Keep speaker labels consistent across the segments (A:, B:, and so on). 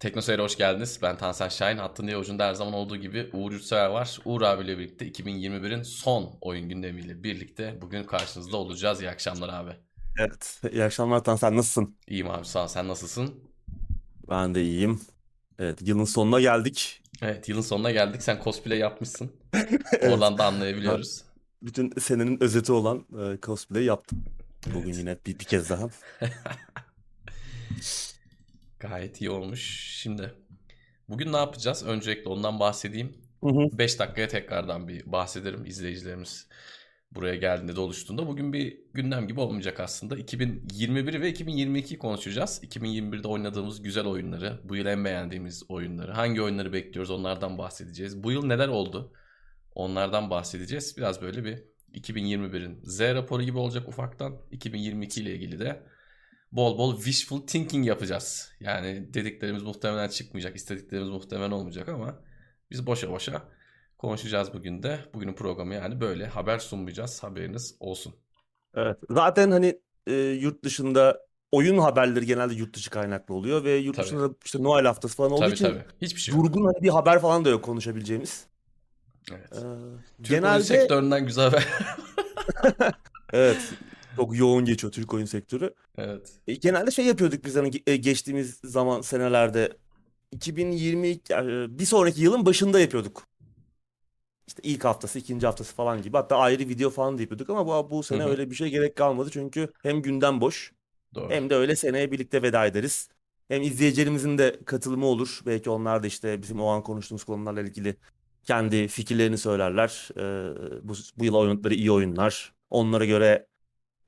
A: Teknoseyir'e hoş geldiniz. Ben Tansen Şahin. Hattın diye ucunda her zaman olduğu gibi Uğur Yurtsever var. Uğur abiyle birlikte 2021'in son oyun gündemiyle birlikte bugün karşınızda olacağız. İyi akşamlar abi.
B: Evet. İyi akşamlar Tan. Sen nasılsın?
A: İyiyim abi sağ ol. Sen nasılsın?
B: Ben de iyiyim. Evet. Yılın sonuna geldik.
A: Evet yılın sonuna geldik. Sen cosplay yapmışsın. Oradan da anlayabiliyoruz.
B: Bütün senenin özeti olan e, cosplay yaptım. Bugün
A: Evet.
B: yine bir, bir kez daha.
A: Gayet iyi olmuş. Şimdi bugün ne yapacağız? Öncelikle ondan bahsedeyim.
B: Hı hı.
A: 5 dakikaya tekrardan bir bahsederim izleyicilerimiz buraya geldiğinde de oluştuğunda. Bugün bir gündem gibi olmayacak aslında. 2021 ve 2022'yi konuşacağız. 2021'de oynadığımız güzel oyunları, bu yıl en beğendiğimiz oyunları, hangi oyunları bekliyoruz onlardan bahsedeceğiz. Bu yıl neler oldu? Onlardan bahsedeceğiz. Biraz böyle bir 2021'in Z raporu gibi olacak ufaktan. 2022 ile ilgili de bol bol wishful thinking yapacağız. Yani dediklerimiz muhtemelen çıkmayacak, istediklerimiz muhtemelen olmayacak ama biz boşa boşa konuşacağız bugün de. Bugünün programı yani böyle haber sunmayacağız. Haberiniz olsun.
B: Evet. Zaten hani e, yurt dışında oyun haberleri genelde yurt dışı kaynaklı oluyor ve yurt
A: Tabii.
B: dışında da işte Noel haftası falan olduğu
A: Tabii
B: için
A: tabii. Hiçbir şey yok.
B: durgun hani bir haber falan da yok konuşabileceğimiz.
A: Evet.
B: Ee,
A: Türk
B: genelde
A: sektöründen güzel haber.
B: evet çok yoğun geçiyor Türk oyun sektörü.
A: evet.
B: E, Genelde şey yapıyorduk biz hani e, geçtiğimiz zaman senelerde 2020 yani e, bir sonraki yılın başında yapıyorduk. İşte ilk haftası, ikinci haftası falan gibi. Hatta ayrı video falan da yapıyorduk ama bu, bu sene
A: Hı hı.
B: öyle bir şey gerek kalmadı. Çünkü hem gündem boş
A: Doğru.
B: hem de öyle seneye birlikte veda ederiz. Hem izleyicilerimizin de katılımı olur. Belki onlar da işte bizim o an konuştuğumuz konularla ilgili kendi fikirlerini söylerler. Ee, bu, bu yıl oynadıkları iyi oyunlar. Onlara göre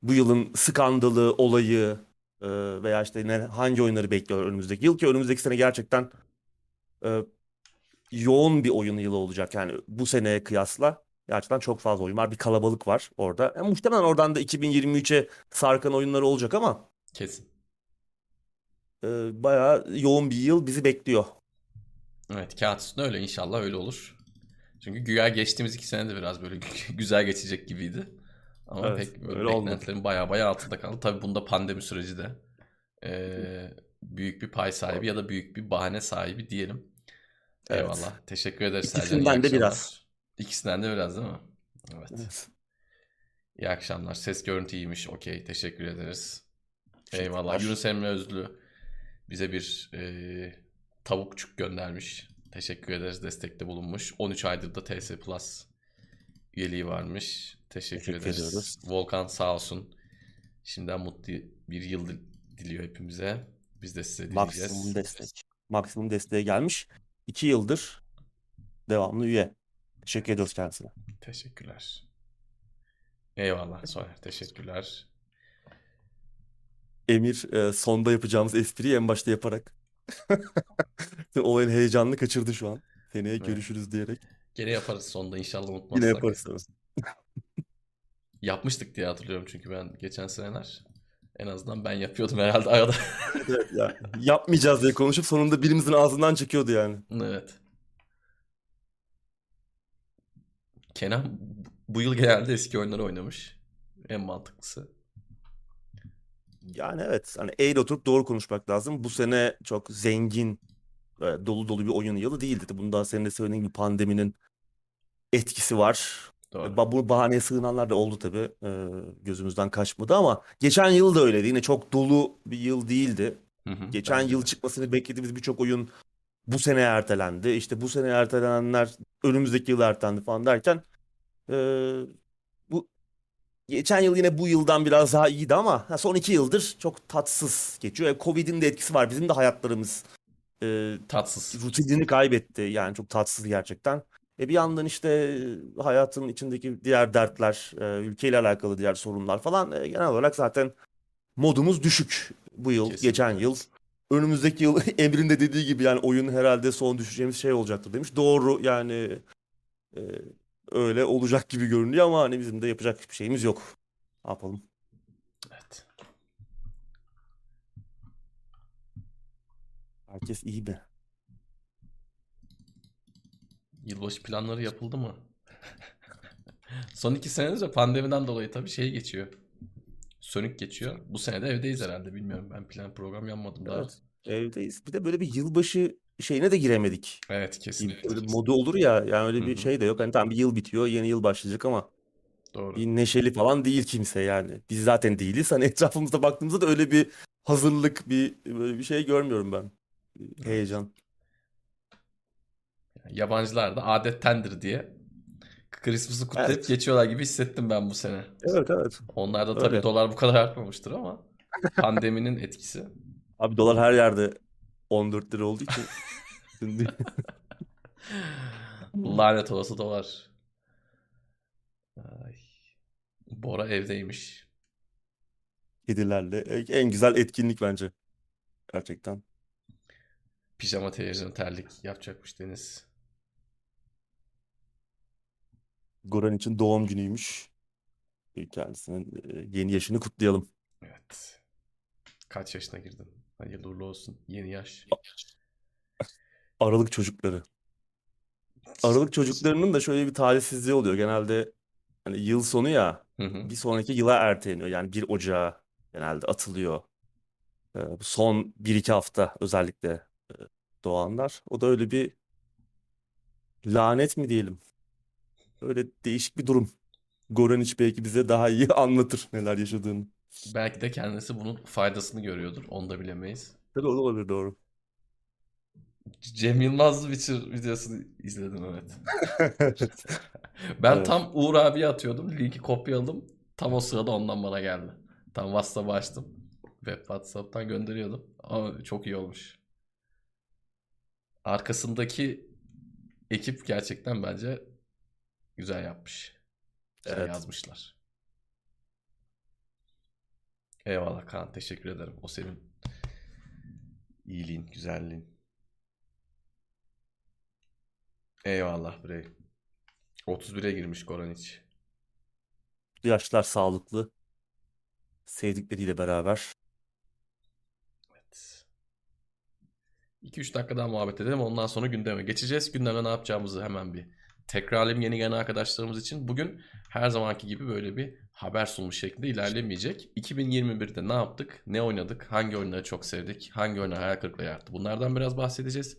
B: bu yılın skandalı, olayı e, veya işte ne, hangi oyunları bekliyor önümüzdeki yıl ki önümüzdeki sene gerçekten e, yoğun bir oyun yılı olacak. Yani bu seneye kıyasla gerçekten çok fazla oyun var. Bir kalabalık var orada. E, muhtemelen oradan da 2023'e sarkan oyunları olacak ama
A: Kesin.
B: e, bayağı yoğun bir yıl bizi bekliyor.
A: Evet kağıt üstünde öyle inşallah öyle olur. Çünkü güya geçtiğimiz iki sene de biraz böyle güzel geçecek gibiydi. Ama
B: Evet,
A: pek
B: öyle olmadı.
A: beklentilerin baya baya altında kaldı. Tabii bunda pandemi süreci de eee, büyük bir pay sahibi ya da büyük bir bahane sahibi diyelim.
B: Evet.
A: Eyvallah. Teşekkür ederiz Sercan.
B: İkisinden de
A: akşamlar.
B: biraz.
A: İkisinden de biraz değil mi? Evet.
B: Evet.
A: İyi akşamlar. Ses görüntü iyiymiş. Okey. Teşekkür ederiz. Eyvallah.
B: Teşekkürler.
A: Yunus Emre Özlü bize bir e, tavukçuk göndermiş. Teşekkür ederiz. Destekte bulunmuş. 13 aydır da TS Plus üyeliği varmış. Teşekkür,
B: Teşekkür
A: ederiz.
B: ediyoruz.
A: Volkan sağ olsun. Şimdiden mutlu bir yıl dil- diliyor hepimize. Biz de size dileyeceğiz.
B: Maksimum destek. Maksimum desteğe gelmiş. İki yıldır devamlı üye. Teşekkür ediyoruz kendisine.
A: Teşekkürler. Eyvallah Soner. Teşekkürler.
B: Emir e, sonda yapacağımız espriyi en başta yaparak olayın heyecanını kaçırdı şu an. Seneye
A: Evet.
B: görüşürüz diyerek.
A: Gene yaparız sonunda inşallah
B: Yine
A: unutmazsak.
B: yaparız.
A: Yapmıştık diye hatırlıyorum çünkü ben geçen seneler. En azından ben yapıyordum herhalde arada.
B: Evet, ya, yapmayacağız diye konuşup sonunda birimizin ağzından çıkıyordu yani.
A: Evet. Kenan bu yıl genelde eski oyunları oynamış. En mantıklısı.
B: Yani evet hani eğri oturup doğru konuşmak lazım. Bu sene çok zengin, e, dolu dolu bir oyun yılı değildi. Bunun daha senin de söylediğin gibi pandeminin etkisi var.
A: Doğru.
B: Ba- Bu bahaneye sığınanlar da oldu tabii. Ee, gözümüzden kaçmadı ama geçen yıl da öyleydi. Yine çok dolu bir yıl değildi.
A: Hı hı,
B: Geçen
A: bence
B: yıl
A: de.
B: çıkmasını beklediğimiz birçok oyun bu sene ertelendi. İşte bu sene ertelenenler önümüzdeki yıl ertelendi falan derken ee, bu geçen yıl yine bu yıldan biraz daha iyiydi ama ha, son iki yıldır çok tatsız geçiyor. E, Covid'in de etkisi var. Bizim de hayatlarımız ee,
A: Tatsız.
B: rutinini kaybetti. Yani çok tatsız gerçekten. E bir yandan işte e, hayatın içindeki diğer dertler, e, ülkeyle alakalı diğer sorunlar falan e, genel olarak zaten modumuz düşük bu yıl,
A: Kesinlikle.
B: geçen yıl. Önümüzdeki yıl Emre'nin de dediği gibi yani oyun herhalde son düşeceğimiz şey olacaktır demiş. Doğru yani e, öyle olacak gibi görünüyor ama hani bizim de yapacak bir şeyimiz yok. Ne yapalım?
A: Evet.
B: Herkes iyi mi?
A: Yılbaşı planları yapıldı mı? Son iki senedir de pandemiden dolayı tabii şey geçiyor. Sönük geçiyor. Bu sene de evdeyiz herhalde bilmiyorum. Ben plan program yapmadım daha.
B: Evet. Evdeyiz. Bir de böyle bir yılbaşı şeyine de giremedik.
A: Evet
B: Bir
A: kesinlikle.
B: öyle modu olur ya yani öyle bir
A: hı.
B: şey de yok. Hani tamam bir yıl bitiyor, yeni yıl başlayacak ama
A: Doğru.
B: bir neşeli falan değil kimse yani. Biz zaten değiliz. Hani etrafımızda baktığımızda da öyle bir hazırlık, bir böyle bir şey görmüyorum ben. Heyecan.
A: Yabancılar da adettendir diye Christmas'ı kutlayıp
B: Evet.
A: geçiyorlar gibi hissettim ben bu sene.
B: Evet evet.
A: Onlar da tabii
B: Öyle.
A: dolar bu kadar artmamıştır ama pandeminin etkisi.
B: Abi dolar her yerde 14 lira olduğu için
A: Lanet olası dolar. Ay. Bora evdeymiş.
B: kedilerle en güzel etkinlik bence. Gerçekten.
A: Pijama televizyon terlik yapacakmış Deniz.
B: Goran için doğum günüymüş. Kendisinin e, yeni yaşını kutlayalım.
A: Evet. Kaç yaşına girdin? Hayırlı uğurlu olsun. Yeni yaş.
B: Aralık çocukları. Aralık çocuklarının da şöyle bir talihsizliği oluyor. Genelde hani yıl sonu ya
A: Hı hı.
B: bir sonraki yıla erteleniyor. Yani 1 Ocağı genelde atılıyor. Ee, bu son 1-2 hafta özellikle e, doğanlar. O da öyle bir lanet mi diyelim? Öyle değişik bir durum. Goraniç belki bize daha iyi anlatır neler yaşadığını.
A: Belki de kendisi bunun faydasını görüyordur. Onu da bilemeyiz.
B: Tabii o da olabilir doğru.
A: Cem Yılmaz Witcher videosunu izledim evet. Ben
B: Evet.
A: tam Uğur abiye atıyordum. Linki kopyaladım. Tam o sırada ondan bana geldi. Tam WhatsApp'ı açtım. Web WhatsApp'tan gönderiyordum. Ama çok iyi olmuş. Arkasındaki ekip gerçekten bence güzel yapmış. Güzel
B: Evet.
A: yazmışlar. Eyvallah Kaan. Teşekkür ederim. O senin iyiliğin, güzelliğin. Eyvallah Brey. 31'e girmiş Koraniç.
B: Yaşlar sağlıklı. Sevdikleriyle beraber.
A: Evet. 2-3 dakika daha muhabbet edelim. Ondan sonra gündeme geçeceğiz. Gündeme ne yapacağımızı hemen bir tekrarlayayım yeni gelen arkadaşlarımız için. Bugün her zamanki gibi böyle bir haber sunmuş şeklinde ilerlemeyecek. 2021'de ne yaptık? Ne oynadık? Hangi oyunları çok sevdik? Hangi oyunlar hayal kırıklığı yarattı? Bunlardan biraz bahsedeceğiz.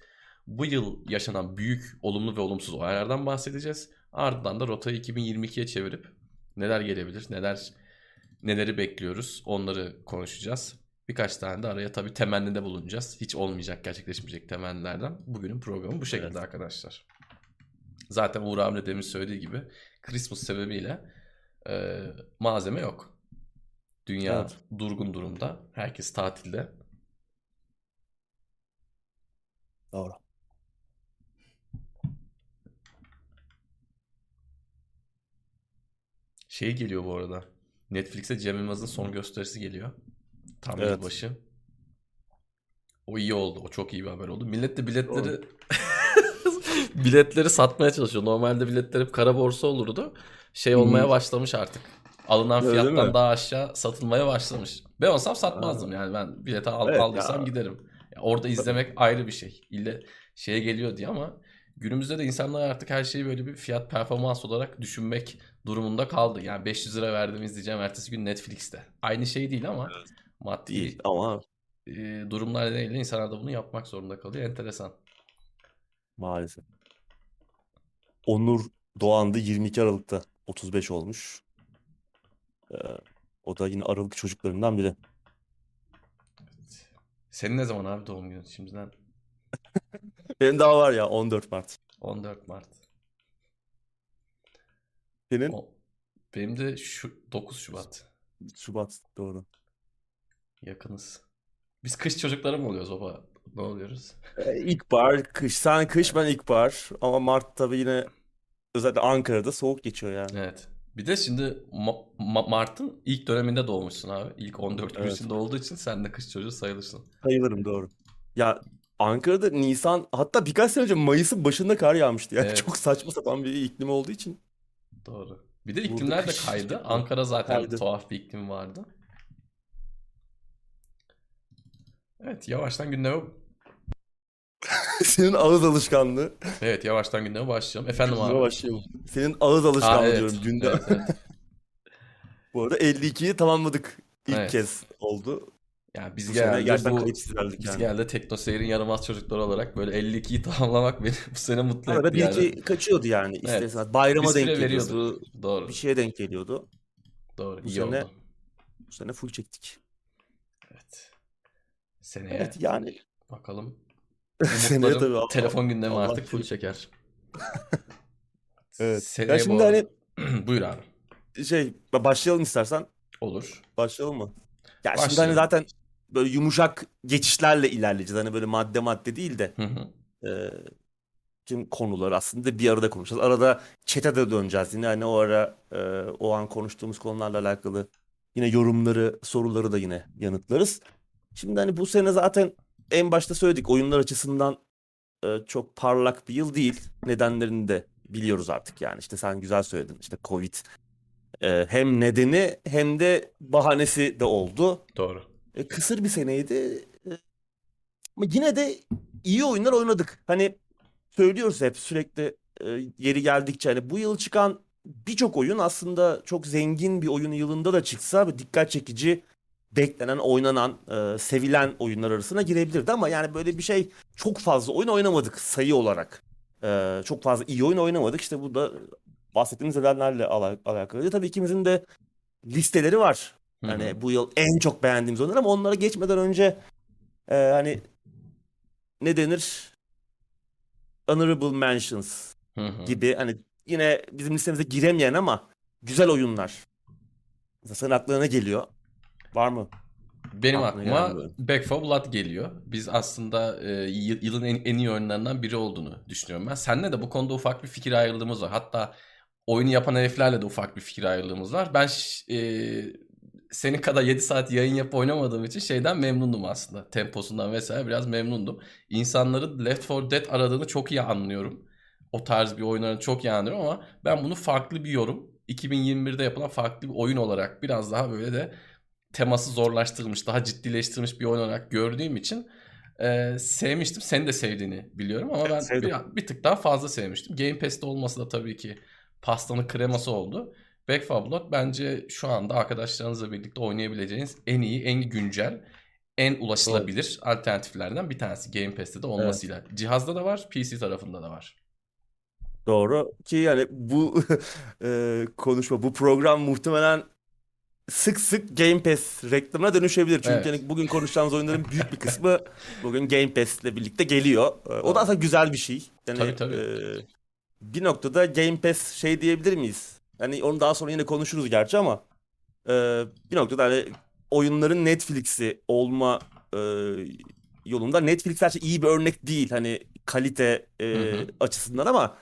A: Bu yıl yaşanan büyük olumlu ve olumsuz olaylardan bahsedeceğiz. Ardından da rotayı 2022'ye çevirip neler gelebilir, neler neleri bekliyoruz onları konuşacağız. Birkaç tane de araya tabii temennide bulunacağız. Hiç olmayacak, gerçekleşmeyecek temennilerden. Bugünün programı bu şekilde
B: Evet.
A: arkadaşlar. Zaten Uğur de demin söylediği gibi Christmas sebebiyle e, malzeme yok. Dünya
B: Evet.
A: durgun durumda. Herkes tatilde.
B: Doğru.
A: Şey geliyor bu arada. Netflix'e Cem Yılmaz'ın son gösterisi geliyor. Tam
B: Evet.
A: yılbaşı. O iyi oldu. O çok iyi bir haber oldu. Millet de biletleri biletleri satmaya çalışıyor. Normalde biletler hep kara borsa olurdu. Şey olmaya başlamış artık. Alınan
B: Öyle
A: fiyattan
B: mi?
A: daha aşağı satılmaya başlamış. Ben olsam satmazdım yani. Ben bileti al,
B: Evet
A: aldıysam
B: ya.
A: giderim. Ya orada izlemek ayrı bir şey. İlle şeye geliyor diye ama günümüzde de insanlar artık her şeyi böyle bir fiyat performans olarak düşünmek durumunda kaldı. Yani 500 lira verdim izleyeceğim ertesi gün Netflix'te. Aynı şey değil ama maddi
B: Değil ama
A: e, durumlar nedeniyle insanlar da bunu yapmak zorunda kalıyor. Enteresan.
B: maalesef. Onur Doğan da 22 Aralık'ta 35 olmuş. Ee, o da yine Aralık çocuklarından biri.
A: Senin ne zaman abi doğum günün? Şimdiden
B: Benim daha var ya 14 Mart.
A: 14 Mart.
B: Senin
A: O, benim de şu 9 Şubat.
B: Şubat doğru.
A: Yakınız. Biz kış çocukları mı oluyoruz baba? Ne oluyoruz?
B: Ee, İlkbahar, kış. Sen kış ben ilkbahar. Ama Mart tabii yine özellikle Ankara'da soğuk geçiyor yani.
A: Evet. Bir de şimdi Ma- Ma- Mart'ın ilk döneminde doğmuşsun abi. İlk 14 gün
B: Evet.
A: içinde olduğu için sen de kış çocuğu sayılırsın.
B: Sayılırım doğru. Ya Ankara'da Nisan hatta birkaç sene önce Mayıs'ın başında kar yağmıştı. Yani
A: Evet.
B: çok saçma sapan bir iklim olduğu için.
A: Doğru. Bir de iklimler de kaydı.
B: çıktı.
A: Ankara zaten
B: Kaydı.
A: tuhaf bir iklim vardı. Evet yavaştan gündeme
B: Senin ağız alışkanlığı.
A: Evet yavaştan gündeme başlayalım. Efendim
B: Gündeme
A: abi.
B: başlayalım. Senin ağız
A: Aa,
B: alışkanlığı
A: evet.
B: diyorum gündem.
A: Evet, evet.
B: Bu arada 52'yi tamamladık. İlk
A: Evet.
B: kez oldu.
A: Yani biz
B: Bu sene
A: genelde
B: gerçekten
A: bu biz
B: yani.
A: genelde Tekno Seyir'in yaramaz çocukları olarak böyle 52'yi tamamlamak beni bu sene mutlu
B: Arada
A: etti
B: bir
A: yani.
B: kaçıyordu yani
A: Evet.
B: istemez. Bayrama
A: Bir
B: denk geliyordu.
A: Doğru.
B: Bir şeye denk geliyordu.
A: Doğru.
B: Bu
A: iyi
B: sene
A: oldu.
B: bu sene full çektik.
A: Seneye
B: Evet yani
A: bakalım.
B: seneye tabii Allah,
A: telefon gündemi
B: Allah
A: artık full çeker.
B: Evet.
A: Seneye
B: Ya
A: bu
B: şimdi
A: arada-
B: hani
A: Buyur abi.
B: şey başlayalım istersen.
A: Olur.
B: Başlayalım mı? Ya şimdi
A: Başlayalım.
B: hani zaten böyle yumuşak geçişlerle ilerleyeceğiz. Hani böyle madde madde değil de
A: Hı hı.
B: e, tüm konuları aslında bir arada konuşacağız. Arada chat'e de döneceğiz yine. Hani o ara e, o an konuştuğumuz konularla alakalı yine yorumları, soruları da yine yanıtlarız. Şimdi hani bu sene zaten en başta söyledik oyunlar açısından e, çok parlak bir yıl değil. Nedenlerini de biliyoruz artık yani. İşte sen güzel söyledin. İşte Covid e, hem nedeni hem de bahanesi de oldu.
A: Doğru.
B: E, kısır bir seneydi. E, ama yine de iyi oyunlar oynadık. Hani söylüyoruz hep sürekli e, yeri geldikçe hani bu yıl çıkan birçok oyun aslında çok zengin bir oyun yılında da çıksa dikkat çekici beklenen, oynanan, e, sevilen oyunlar arasına girebilirdi ama yani böyle bir şey çok fazla oyun oynamadık sayı olarak. E, çok fazla iyi oyun oynamadık. İşte bu da bahsettiğimiz nedenlerle ala- alakalı. Tabii ikimizin de listeleri var. Hani bu yıl en çok beğendiğimiz oyunlar ama onlara geçmeden önce e, hani ne denir? Honorable mentions gibi hani yine bizim listemize giremeyen ama güzel oyunlar. Mesela senin aklına geliyor? Var mı?
A: Benim aklıma
B: böyle.
A: Back 4 Blood geliyor. Biz aslında e, yıl- yılın en, en iyi oyunlarından biri olduğunu düşünüyorum ben. Seninle de bu konuda ufak bir fikir ayrılığımız var. Hatta oyunu yapan heriflerle de ufak bir fikir ayrılığımız var. Ben e, senin kadar 7 saat yayın yapıp oynamadığım için şeyden memnundum aslında. Temposundan vesaire biraz memnundum. İnsanların Left 4 Dead aradığını çok iyi anlıyorum. O tarz bir oyunları çok iyi anlıyorum ama ben bunu farklı bir yorum 2021'de yapılan farklı bir oyun olarak biraz daha böyle de teması zorlaştırılmış, daha ciddileştirilmiş bir oyun olarak gördüğüm için e, sevmiştim. Senin de sevdiğini biliyorum ama ben
B: sevdim.
A: bir, bir tık daha fazla sevmiştim. Game Pass'te olması da tabii ki pastanın kreması oldu. Back 4 Blood bence şu anda arkadaşlarınızla birlikte oynayabileceğiniz en iyi, en güncel, en ulaşılabilir alternatiflerden bir tanesi. Game Pass'te de olmasıyla. Cihazda da var, PC tarafında da var.
B: Doğru ki yani bu e, konuşma, bu program muhtemelen sık sık Game Pass reklamına dönüşebilir. Çünkü
A: Evet.
B: hani bugün konuşacağımız oyunların büyük bir kısmı bugün Game Pass ile birlikte geliyor. E, o da aslında güzel bir şey. Yani
A: Tabii, tabii.
B: e, bir noktada Game Pass şey diyebilir miyiz? Hani onu daha sonra yine konuşuruz gerçi ama e, bir noktada hani oyunların Netflix'i olma e, yolunda Netflix gerçi iyi bir örnek değil hani kalite e,
A: Hı hı.
B: açısından ama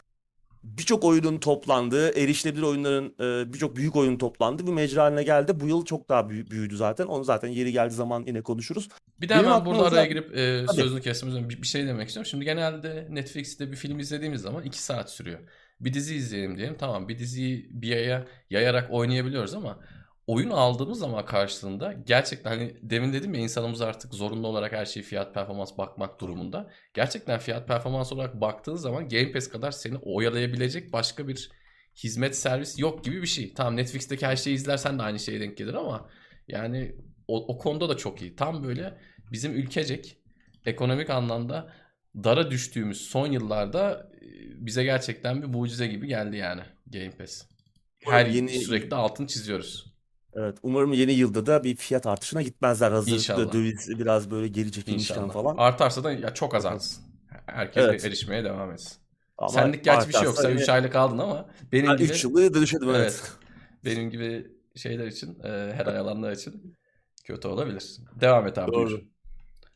B: birçok oyunun toplandığı, erişilebilir oyunların e, birçok büyük oyun toplandığı bir mecra haline geldi. Bu yıl çok daha büyü- büyüdü zaten. Onu zaten yeri geldiği zaman yine konuşuruz.
A: Bir de
B: Benim aklıma
A: burada araya girip e, sözünü önce bir, bir şey demek istiyorum. Şimdi genelde Netflix'te bir film izlediğimiz zaman 2 saat sürüyor. Bir dizi izleyelim diyelim. Tamam bir diziyi bir yaya yayarak oynayabiliyoruz ama oyun aldığımız zaman karşılığında gerçekten hani demin dedim ya insanımız artık zorunlu olarak her şeyi fiyat performans bakmak durumunda. Gerçekten fiyat performans olarak baktığın zaman Game Pass kadar seni oyalayabilecek başka bir hizmet servis yok gibi bir şey. Tamam Netflix'teki her şeyi izlersen de aynı şeye denk gelir ama yani o, o konuda da çok iyi. Tam böyle bizim ülkecek ekonomik anlamda dara düştüğümüz son yıllarda e, bize gerçekten bir mucize gibi geldi yani Game Pass. Her
B: yeni-
A: sürekli altın çiziyoruz.
B: Evet, umarım yeni yılda da bir fiyat artışına gitmezler. Hazır
A: İnşallah.
B: döviz biraz böyle geri çekilmişken
A: İnşallah.
B: falan.
A: Artarsa da ya çok azalsın. Herkes
B: Evet.
A: erişmeye devam etsin.
B: Ama
A: Senlik gerçi bir şey yok.
B: artarsa
A: Sen
B: yine-
A: 3 aylık aldın ama benim
B: Ben
A: gibi
B: 3 yılı dönüşedim evet.
A: Evet. benim gibi şeyler için, e, her ay alanlar için kötü olabilir. Devam et abi.
B: Doğru.
A: buyur.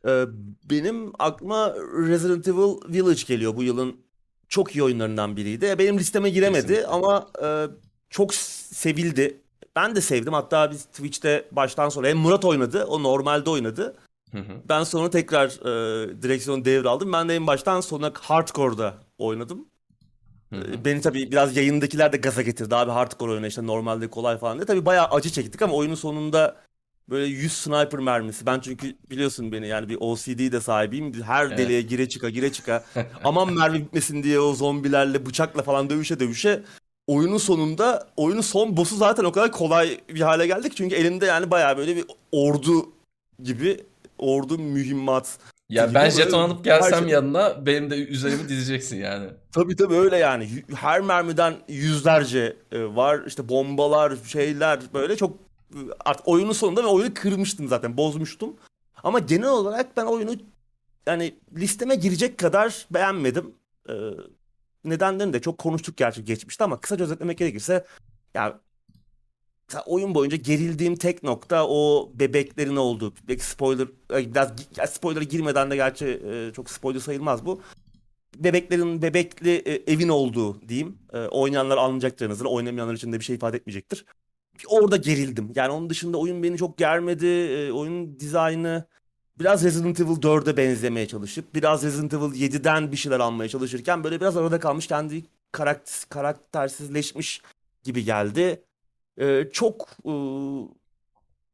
B: Ee, benim aklıma Resident Evil Village geliyor bu yılın çok iyi oyunlarından biriydi. Benim listeme giremedi
A: Kesinlikle.
B: ama e, çok sevildi. Ben de sevdim. Hatta biz Twitch'te baştan sona hem Murat oynadı, o normalde oynadı.
A: Hı hı.
B: Ben sonra tekrar e, direksiyonu devraldım. Ben de en baştan sona hardcore'da oynadım.
A: Hı hı.
B: E, Beni tabii biraz yayındakiler de gaza getirdi. Abi hardcore oyna işte normalde kolay falan diye. Tabii bayağı acı çektik ama oyunun sonunda böyle 100 sniper mermisi. Ben çünkü biliyorsun beni yani bir OCD de sahibiyim. Her
A: Evet.
B: deliğe gire çıka gire çıka. Aman mermi bitmesin diye o zombilerle bıçakla falan dövüşe dövüşe. Oyunun sonunda oyunun son boss'u zaten o kadar kolay bir hale geldik. Çünkü elinde yani bayağı böyle bir ordu gibi ordu mühimmat
A: Ya
B: gibi
A: ben jeton alıp gelsem
B: şey.
A: yanına benim de üzerimi dizeceksin yani.
B: Tabii tabii öyle yani. Her mermiden yüzlerce e, var. İşte bombalar, şeyler böyle çok e, artık oyunun sonunda ben oyunu kırmıştım zaten, bozmuştum. Ama genel olarak ben oyunu yani listeme girecek kadar beğenmedim. Nedenlerini de çok konuştuk gerçi geçmişte ama kısaca özetlemek gerekirse ya mesela oyun boyunca gerildiğim tek nokta o bebeklerin olduğu. Belki spoiler biraz spoiler'a girmeden de gerçi e, çok spoiler sayılmaz bu. Bebeklerin bebekli e, evin olduğu diyeyim. E, oynayanlar anlayacaktır en azından. Oynamayanlar için de bir şey ifade etmeyecektir. Orada gerildim. Yani onun dışında oyun beni çok germedi. Oyun dizaynı biraz Resident Evil 4'e benzemeye çalışıp biraz Resident Evil 7'den bir şeyler almaya çalışırken böyle biraz arada kalmış kendi karakter, karaktersizleşmiş gibi geldi. Ee, çok e,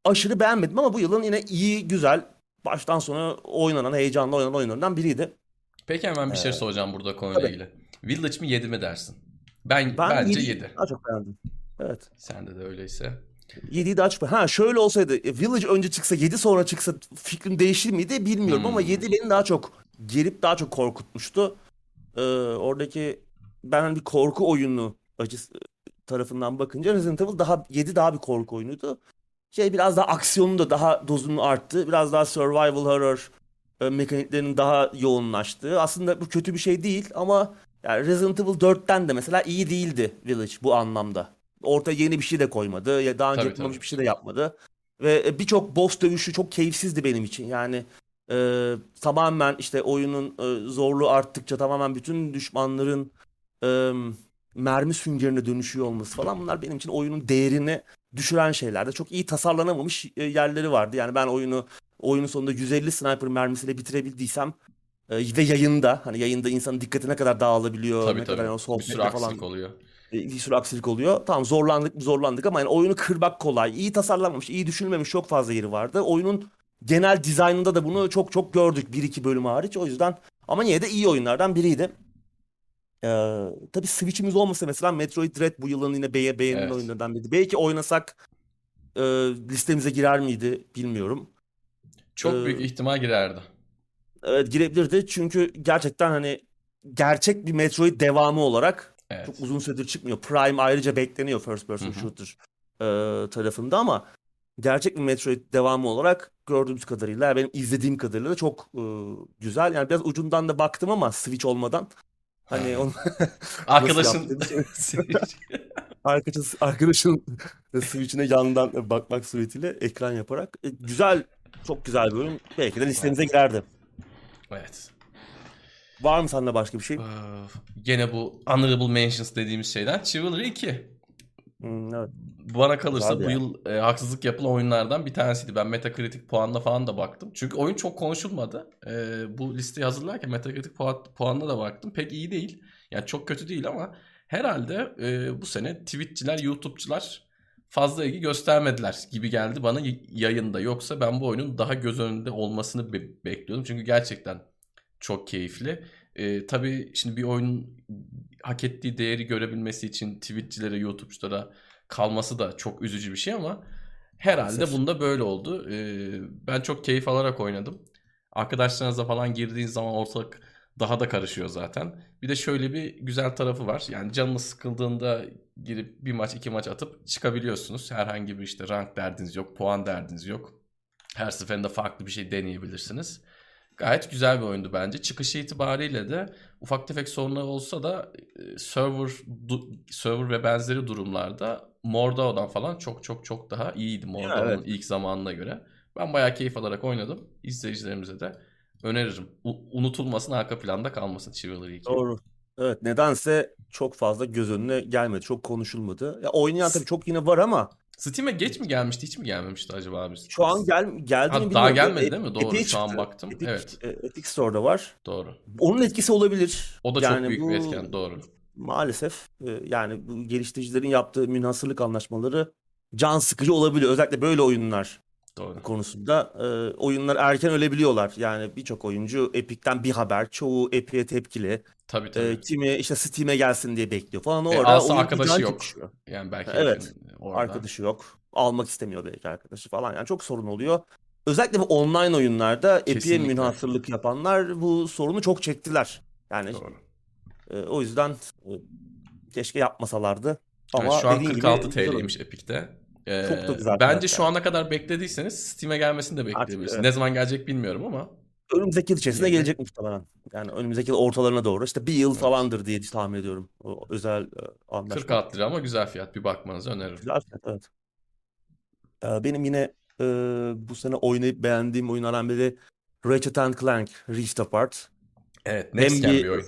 B: aşırı beğenmedim ama bu yılın yine iyi, güzel, baştan sona oynanan, heyecanlı oynanan oyunlarından biriydi.
A: Peki hemen bir şey
B: Ee,
A: soracağım burada konuyla
B: tabii.
A: ilgili. Village mi 7 mi dersin? Ben,
B: Ben
A: bence
B: 7'yi
A: 7.
B: daha çok beğendim. Evet.
A: Sende de öyleyse.
B: 7'yi daha çok Ha şöyle olsaydı e, Village önce çıksa 7 sonra çıksa fikrim değişir miydi bilmiyorum ama
A: Hmm.
B: 7 beni daha çok gerip daha çok korkutmuştu. Ee, oradaki ben hani bir korku oyunu acısı tarafından bakınca Resident Evil daha 7 daha bir korku oyunuydu. Şey biraz daha aksiyonu da daha dozunu arttı. Biraz daha survival horror e, mekaniklerinin daha yoğunlaştığı. Aslında bu kötü bir şey değil ama yani Resident Evil 4'ten de mesela iyi değildi Village bu anlamda. Ortaya yeni bir şey de koymadı. Ya daha önce
A: Tabii,
B: yapılmamış
A: tabii.
B: bir şey de yapmadı. Ve e, birçok boss dövüşü çok keyifsizdi benim için. Yani e, tamamen işte oyunun e, zorluğu arttıkça tamamen bütün düşmanların e, mermi süngerine dönüşüyor olması falan bunlar benim için oyunun değerini düşüren şeylerdi. Çok iyi tasarlanamamış e, yerleri vardı. Yani ben oyunu oyunun sonunda 150 sniper mermisiyle bitirebildiysem e, ve yayında hani yayında insanın dikkati ne kadar dağılabiliyor,
A: Tabii
B: ne kadar
A: tabii.
B: yani o sohbette falan
A: oluyor.
B: E, bir sürü aksilik oluyor. Tamam zorlandık zorlandık ama yani oyunu kırmak kolay. İyi tasarlanmamış, iyi düşünülmemiş çok fazla yeri vardı. Oyunun genel dizaynında da bunu çok çok gördük bir iki bölüm hariç. O yüzden ama yine de iyi oyunlardan biriydi. Ee, tabii Switch'imiz olmasa mesela Metroid Dread bu yılın yine beye beğenilen
A: Evet.
B: oyunlardan biriydi. Belki oynasak e, listemize girer miydi bilmiyorum.
A: Çok
B: Ee,
A: büyük ihtimal girerdi.
B: Evet girebilirdi çünkü gerçekten hani gerçek bir Metroid devamı olarak
A: Evet.
B: çok uzun süredir çıkmıyor. Prime ayrıca bekleniyor first person
A: Hı hı.
B: shooter e, tarafında ama gerçek bir Metroid devamı olarak gördüğümüz kadarıyla benim izlediğim kadarıyla da çok e, güzel. Yani biraz ucundan da baktım ama Switch olmadan hani onu
A: Arkadaşın
B: arkadaşın, arkadaşın Switch'ine yandan bakmak suretiyle ekran yaparak E, güzel çok güzel bir oyun. Belki de listemize girerdi.
A: Evet.
B: Var mı sende başka bir şey?
A: Ee, Gene bu honorable mentions dediğimiz şeyden Chivalry 2.
B: Hmm, evet.
A: Bana kalırsa
B: Güzeldi
A: bu
B: ya.
A: yıl e, haksızlık yapılan oyunlardan bir tanesiydi. Ben Metacritic puanına falan da baktım. Çünkü oyun çok konuşulmadı. E, bu listeyi hazırlarken Metacritic puan, puanına da baktım. Pek iyi değil. Yani çok kötü değil ama herhalde e, bu sene Twitch'çiler, YouTube'çılar fazla ilgi göstermediler gibi geldi bana yayında. Yoksa ben bu oyunun daha göz önünde olmasını be- bekliyordum. Çünkü gerçekten çok keyifli. E, tabii şimdi bir oyunun hak ettiği değeri görebilmesi için Twitch'çilere, YouTube'çulara kalması da çok üzücü bir şey ama herhalde
B: Maalesef.
A: bunda böyle oldu. E, ben çok keyif alarak oynadım. Arkadaşlarınızla falan girdiğiniz zaman ortalık daha da karışıyor zaten. Bir de şöyle bir güzel tarafı var. Yani canınız sıkıldığında girip bir maç iki maç atıp çıkabiliyorsunuz. Herhangi bir işte rank derdiniz yok, puan derdiniz yok. Her seferinde farklı bir şey deneyebilirsiniz. Gayet güzel bir oyundu bence. Çıkışı itibariyle de ufak tefek sorunlar olsa da e, server server ve benzeri durumlarda Mordao'dan falan çok çok çok daha iyiydi Mordao'nun
B: evet.
A: ilk zamanına göre. Ben bayağı keyif alarak oynadım. İzleyicilerimize de öneririm. U- unutulmasın, arka planda kalmasın Chivalry 2.
B: Doğru. Evet nedense çok fazla göz önüne gelmedi. Çok konuşulmadı. Ya oynayan tabii çok yine var ama
A: Steam'e geç mi gelmişti, hiç mi gelmemişti acaba abi?
B: şu an gel geldi
A: Ha, daha gelmedi
B: E-
A: değil mi? Doğru,
B: Epic'e
A: şu an baktım.
B: Epic,
A: Evet.
B: e, Epic Store'da var.
A: Doğru.
B: Onun etkisi olabilir.
A: O da
B: Yani
A: çok büyük
B: bu
A: bir etken, doğru.
B: maalesef e, yani bu geliştiricilerin yaptığı münhasırlık anlaşmaları can sıkıcı olabiliyor. Özellikle böyle oyunlar
A: Doğru.
B: konusunda e, oyunlar erken ölebiliyorlar. Yani birçok oyuncu Epic'ten bir haber, çoğu Epic'e tepkili.
A: Tabii
B: E,
A: tabii.
B: kimi işte Steam'e gelsin diye bekliyor falan.
A: E,
B: Orada
A: alsa
B: oyun
A: arkadaşı yok.
B: çekişiyor.
A: Yani belki
B: Evet.
A: herifin orada.
B: Arkadaşı yok. Almak istemiyor belki arkadaşı falan. Yani çok sorun oluyor. özellikle bu online oyunlarda Epic'e münhasırlık yapanlar bu sorunu çok çektiler. Yani
A: Doğru.
B: e, o yüzden e, keşke yapmasalardı. Ama
A: Evet, şu an
B: dediğin gibi
A: 46
B: güzel oyun.
A: TL'ymiş Epic'te. Ee,
B: Çok da güzel
A: bence şu ana kadar beklediyseniz Steam'e gelmesini de bekleyebilirsiniz.
B: evet.
A: Ne zaman gelecek bilmiyorum ama
B: Önümüzdeki yıl içerisinde
A: de-
B: gelecek muhtemelen. Yani önümüzdeki yıl ortalarına doğru. işte bir yıl
A: Evet.
B: falandır diye tahmin ediyorum. O özel e, anlaşma.
A: 46 lira ama güzel fiyat. Bir bakmanızı öneririm.
B: Güzel fiyat, evet. Ee, benim yine e, bu sene oynayıp beğendiğim oyunlardan biri Ratchet and Clank Rift Apart.
A: Evet, Next Gen
B: bir-
A: bir oyun.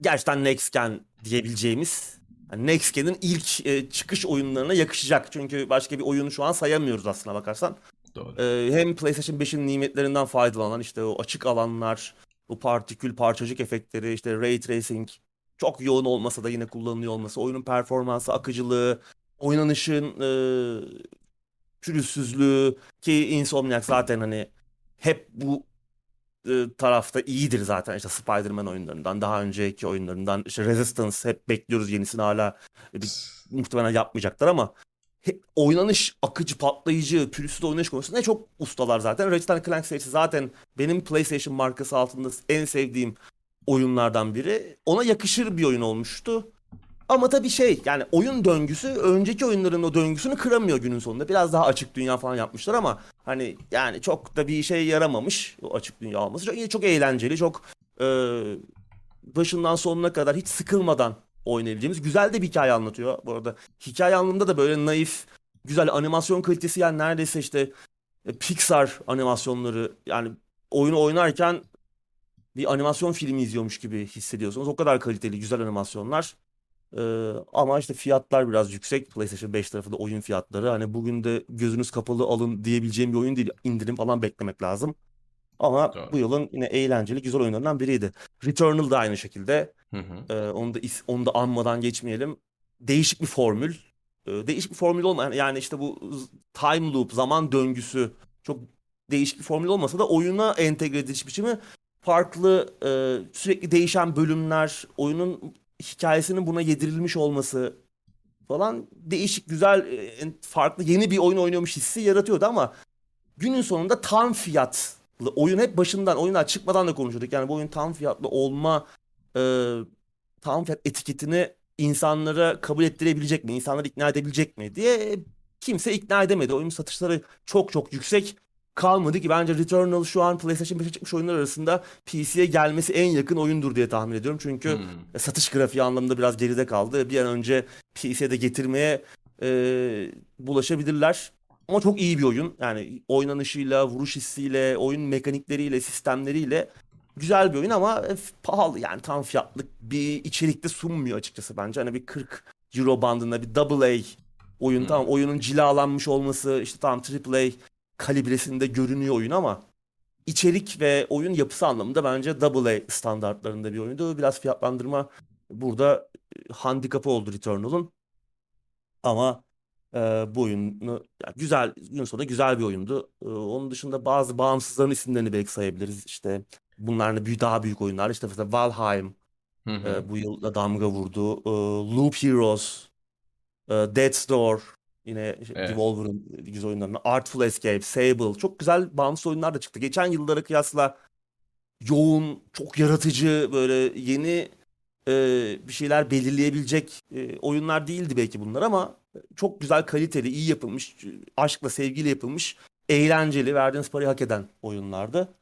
B: Gerçekten Next Gen diyebileceğimiz yani Next Gen'in ilk e, çıkış oyunlarına yakışacak. Çünkü başka bir oyunu şu an sayamıyoruz aslına bakarsan.
A: Doğru.
B: Ee, hem PlayStation 5'in nimetlerinden faydalanan işte o açık alanlar, o partikül parçacık efektleri, işte ray tracing çok yoğun olmasa da yine kullanılıyor olması, oyunun performansı, akıcılığı, oynanışın e, pürüzsüzlüğü ki Insomniac zaten hani hep bu e, tarafta iyidir zaten işte Spider-Man oyunlarından, daha önceki oyunlarından, işte Resistance hep bekliyoruz yenisini hala e, bir muhtemelen yapmayacaklar ama hep oynanış akıcı, patlayıcı, pürüzsüz oynanış konusunda ne çok ustalar zaten. Ratchet Clank serisi zaten benim PlayStation markası altında en sevdiğim oyunlardan biri. Ona yakışır bir oyun olmuştu. Ama tabii şey yani oyun döngüsü önceki oyunların o döngüsünü kıramıyor günün sonunda. Biraz daha açık dünya falan yapmışlar ama hani yani çok da bir işe yaramamış o açık dünya olması. Çok, çok eğlenceli, çok e, başından sonuna kadar hiç sıkılmadan oynayabileceğimiz güzel de bir hikaye anlatıyor bu arada. Hikaye anlamında da böyle naif, güzel animasyon kalitesi yani neredeyse işte e, Pixar animasyonları yani oyunu oynarken bir animasyon filmi izliyormuş gibi hissediyorsunuz. O kadar kaliteli, güzel animasyonlar. Ee, ama işte fiyatlar biraz yüksek. PlayStation 5 tarafında oyun fiyatları. Hani bugün de gözünüz kapalı alın diyebileceğim bir oyun değil. İndirim falan beklemek lazım. Ama
A: Doğru.
B: bu yılın yine eğlenceli, güzel oyunlarından biriydi. Returnal da aynı şekilde.
A: Hı hı.
B: Ee, onu da onu da anmadan geçmeyelim. Değişik bir formül. Ee, değişik bir formül olma yani işte bu time loop, zaman döngüsü çok değişik bir formül olmasa da oyuna entegre ediliş biçimi farklı e, sürekli değişen bölümler, oyunun hikayesinin buna yedirilmiş olması falan değişik, güzel, e, farklı yeni bir oyun oynuyormuş hissi yaratıyordu ama günün sonunda tam fiyatlı oyun hep başından oyunlar çıkmadan da konuşuyorduk. Yani bu oyun tam fiyatlı olma e, tam fiyat etiketini insanlara kabul ettirebilecek mi? İnsanları ikna edebilecek mi diye kimse ikna edemedi. Oyun satışları çok çok yüksek kalmadı ki bence Returnal şu an PlayStation 5'e çıkmış oyunlar arasında PC'ye gelmesi en yakın oyundur diye tahmin ediyorum. Çünkü
A: Hmm.
B: satış grafiği anlamında biraz geride kaldı. Bir an önce PC'ye de getirmeye e, bulaşabilirler. Ama çok iyi bir oyun. Yani oynanışıyla, vuruş hissiyle, oyun mekanikleriyle, sistemleriyle güzel bir oyun ama e, pahalı. Yani tam fiyatlık bir içerikte sunmuyor açıkçası bence. Hani bir 40 euro bandında bir double A oyun.
A: Hmm.
B: Tamam oyunun cilalanmış olması işte tam triple A kalibresinde görünüyor oyun ama içerik ve oyun yapısı anlamında bence double A standartlarında bir oyundu. Biraz fiyatlandırma burada e, handikapı oldu Returnal'ın. Ama e, bu oyunu yani güzel, günün sonunda güzel bir oyundu. E, onun dışında bazı bağımsızların isimlerini belki sayabiliriz. İşte bunlar büyük, daha büyük oyunlar. İşte mesela Valheim
A: Hı hı.
B: e, bu yıl da damga vurdu. E, Loop Heroes, e, Death's Door, yine işte
A: Evet.
B: Devolver'ın güzel oyunlarından. Artful Escape, Sable. Çok güzel bağımsız oyunlar da çıktı. Geçen yıllara kıyasla yoğun, çok yaratıcı, böyle yeni e, bir şeyler belirleyebilecek e, oyunlar değildi belki bunlar ama çok güzel, kaliteli, iyi yapılmış, aşkla, sevgiyle yapılmış, eğlenceli, verdiğiniz parayı hak eden oyunlardı.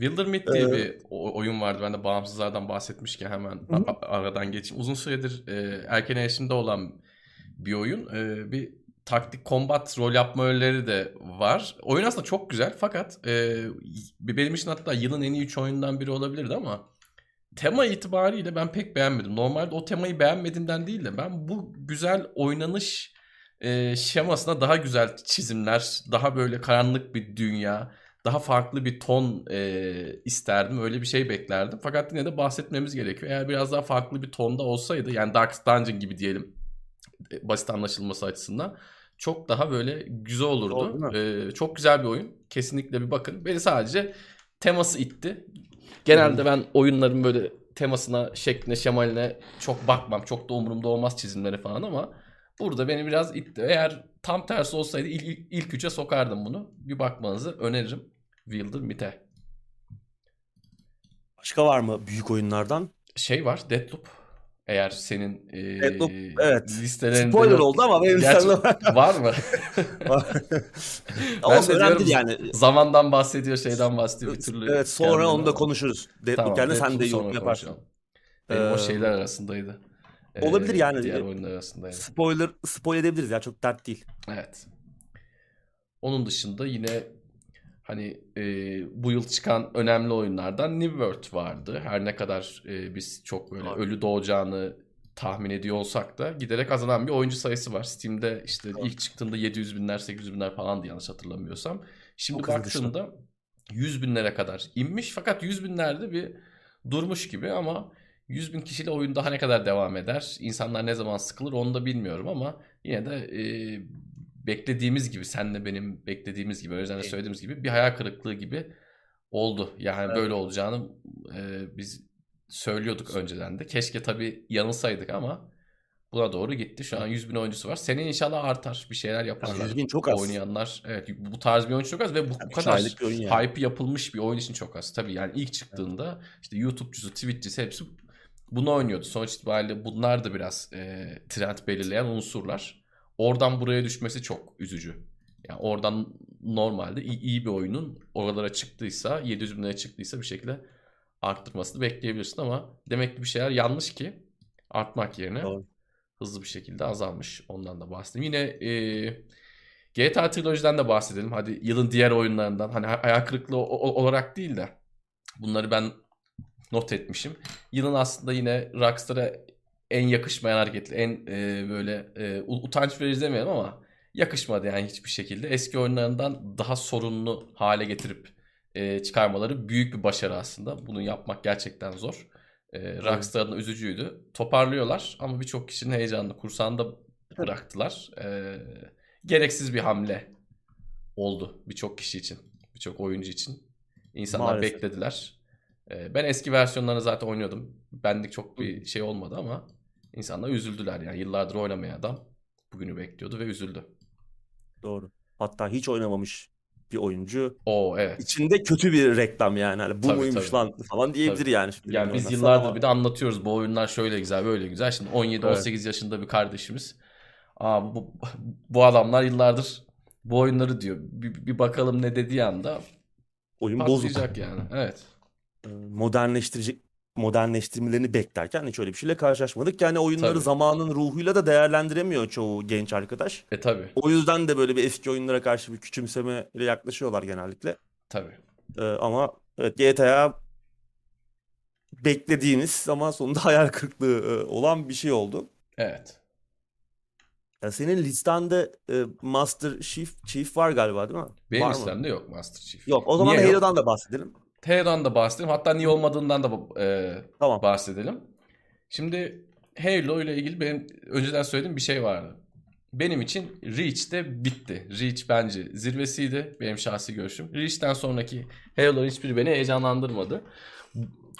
A: Wildermyth diye
B: Ee,
A: bir oyun vardı. Ben de bağımsızlardan bahsetmişken hemen
B: Hı
A: aradan geçeyim. Uzun süredir e, erken erişimde olan bir oyun. E, bir taktik combat rol yapma öğeleri de var. Oyun aslında çok güzel fakat e, benim için hatta yılın en iyi 3 oyundan biri olabilirdi ama tema itibariyle ben pek beğenmedim. Normalde o temayı beğenmediğimden değil de ben bu güzel oynanış e, şemasına daha güzel çizimler, daha böyle karanlık bir dünya, daha farklı bir ton e, isterdim. Öyle bir şey beklerdim. Fakat yine de bahsetmemiz gerekiyor. Eğer biraz daha farklı bir tonda olsaydı yani Dark Dungeon gibi diyelim e, basit anlaşılması açısından çok daha böyle güzel olurdu.
B: değil
A: E, çok güzel bir oyun. Kesinlikle bir bakın. Beni sadece teması itti. Genelde ben oyunların böyle temasına, şekline, şemaline çok bakmam. Çok da umurumda olmaz çizimleri falan ama burada beni biraz itti. Eğer tam tersi olsaydı ilk, ilk, ilk üçe sokardım bunu. Bir bakmanızı öneririm. Wilder Mite.
B: Başka var mı büyük oyunlardan?
A: Şey var Deathloop. Eğer senin e,
B: Deathloop, evet.
A: listelerinde
B: Spoiler
A: yok.
B: oldu ama benim
A: Gerçi var mı?
B: Ama
A: de
B: önemli değil yani.
A: Zamandan bahsediyor, şeyden bahsediyor bir türlü.
B: Evet sonra onu da konuşuruz. Deathloop
A: Tamam,
B: geldi sen de yorum yaparsın.
A: Benim o
B: Ee,
A: şeyler arasındaydı. Ee,
B: olabilir yani.
A: Diğer oyunlar arasındaydı.
B: Spoiler spoil edebiliriz ya çok dert değil.
A: Evet. Onun dışında yine hani e, bu yıl çıkan önemli oyunlardan New World vardı. Her ne kadar e, biz çok böyle
B: Var.
A: ölü doğacağını tahmin ediyor olsak da giderek azalan bir oyuncu sayısı var. Steam'de işte
B: Doğru.
A: ilk çıktığında 700 binler 800 binler falandı yanlış hatırlamıyorsam. Şimdi
B: Çok
A: baktığımda 100 binlere kadar inmiş fakat 100 binlerde bir durmuş gibi ama 100 bin kişiyle oyun daha ne kadar devam eder? İnsanlar ne zaman sıkılır onu da bilmiyorum ama yine de e, beklediğimiz gibi senle benim beklediğimiz gibi özellikle
B: Evet.
A: söylediğimiz gibi bir hayal kırıklığı gibi oldu. Yani
B: Evet.
A: böyle olacağını e, biz söylüyorduk önceden de. Keşke tabii yanılsaydık ama buna doğru gitti. Şu an 100 bin oyuncusu var. Seneye inşallah artar. Bir şeyler yaparlar.
B: 100 bin çok az.
A: Oynayanlar. Evet bu tarz bir oyun çok az ve bu, bu kadar
B: yani.
A: hype yapılmış bir oyun için çok az. Tabii yani ilk çıktığında işte YouTube'cusu, Twitch'cisi hepsi bunu oynuyordu. Sonuç itibariyle bunlar da biraz e, trend belirleyen unsurlar. Oradan buraya düşmesi çok üzücü. Yani oradan normalde iyi, iyi bir oyunun oralara çıktıysa, 700 bin liraya çıktıysa bir şekilde arttırmasını bekleyebilirsin ama demek ki bir şeyler yanlış ki artmak yerine
B: Doğru.
A: hızlı bir şekilde azalmış. Ondan da bahsedeyim. Yine e, GTA Trilogy'den de bahsedelim. Hadi yılın diğer oyunlarından. Hani hayal kırıklığı olarak değil de bunları ben not etmişim. Yılın aslında yine Rockstar'a en yakışmayan hareketli, en e, böyle e, utanç verici demeyelim ama yakışmadı yani hiçbir şekilde. Eski oyunlarından daha sorunlu hale getirip e, çıkarmaları büyük bir başarı aslında. Bunu yapmak gerçekten zor. E, Rockstar'ın üzücüydü. Toparlıyorlar ama birçok kişinin heyecanını kursağında bıraktılar. E, gereksiz bir hamle oldu birçok kişi için, birçok oyuncu için. İnsanlar
B: Maalesef.
A: beklediler. E, ben eski versiyonlarını zaten oynuyordum. Benlik çok bir şey olmadı ama insanlar üzüldüler. Yani yıllardır oynamayan adam bugünü bekliyordu ve üzüldü.
B: Doğru. Hatta hiç oynamamış bir oyuncu
A: O evet.
B: içinde kötü bir reklam yani. Hani bu
A: Tabii,
B: muymuş
A: tabii.
B: lan falan diyebilir
A: Tabii.
B: yani. Şimdi
A: Yani biz yıllardır
B: ama-
A: bir de anlatıyoruz bu oyunlar şöyle güzel böyle güzel. Şimdi 17-18
B: Evet.
A: yaşında bir kardeşimiz. Aa, bu, bu adamlar yıllardır bu oyunları diyor. Bir, bir bakalım ne dediği anda
B: oyun bozuk.
A: patlayacak yani. Evet.
B: Ee, modernleştirecek modernleştirmelerini beklerken hiç öyle bir şeyle karşılaşmadık. Yani oyunları
A: Tabii.
B: zamanın ruhuyla da değerlendiremiyor çoğu genç arkadaş.
A: E tabi.
B: O yüzden de böyle bir eski oyunlara karşı bir küçümsemeyle yaklaşıyorlar genellikle.
A: Tabi.
B: Ee, ama evet GTA beklediğiniz ama sonunda hayal kırıklığı e, olan bir şey oldu.
A: Evet.
B: Ya senin listende e, Master Chief Chief var galiba değil mi?
A: Benim
B: Var mı?
A: listemde yok Master Chief.
B: Yok. O zaman
A: Niye yok?
B: Halo'dan da bahsedelim.
A: Teheran'dan da bahsedelim. Hatta niye olmadığından da e,
B: Tamam.
A: bahsedelim. Şimdi Halo ile ilgili benim önceden söylediğim bir şey vardı. Benim için Reach de bitti. Reach bence zirvesiydi. Benim şahsi görüşüm. Reach'ten sonraki Halo'ların hiçbiri beni heyecanlandırmadı.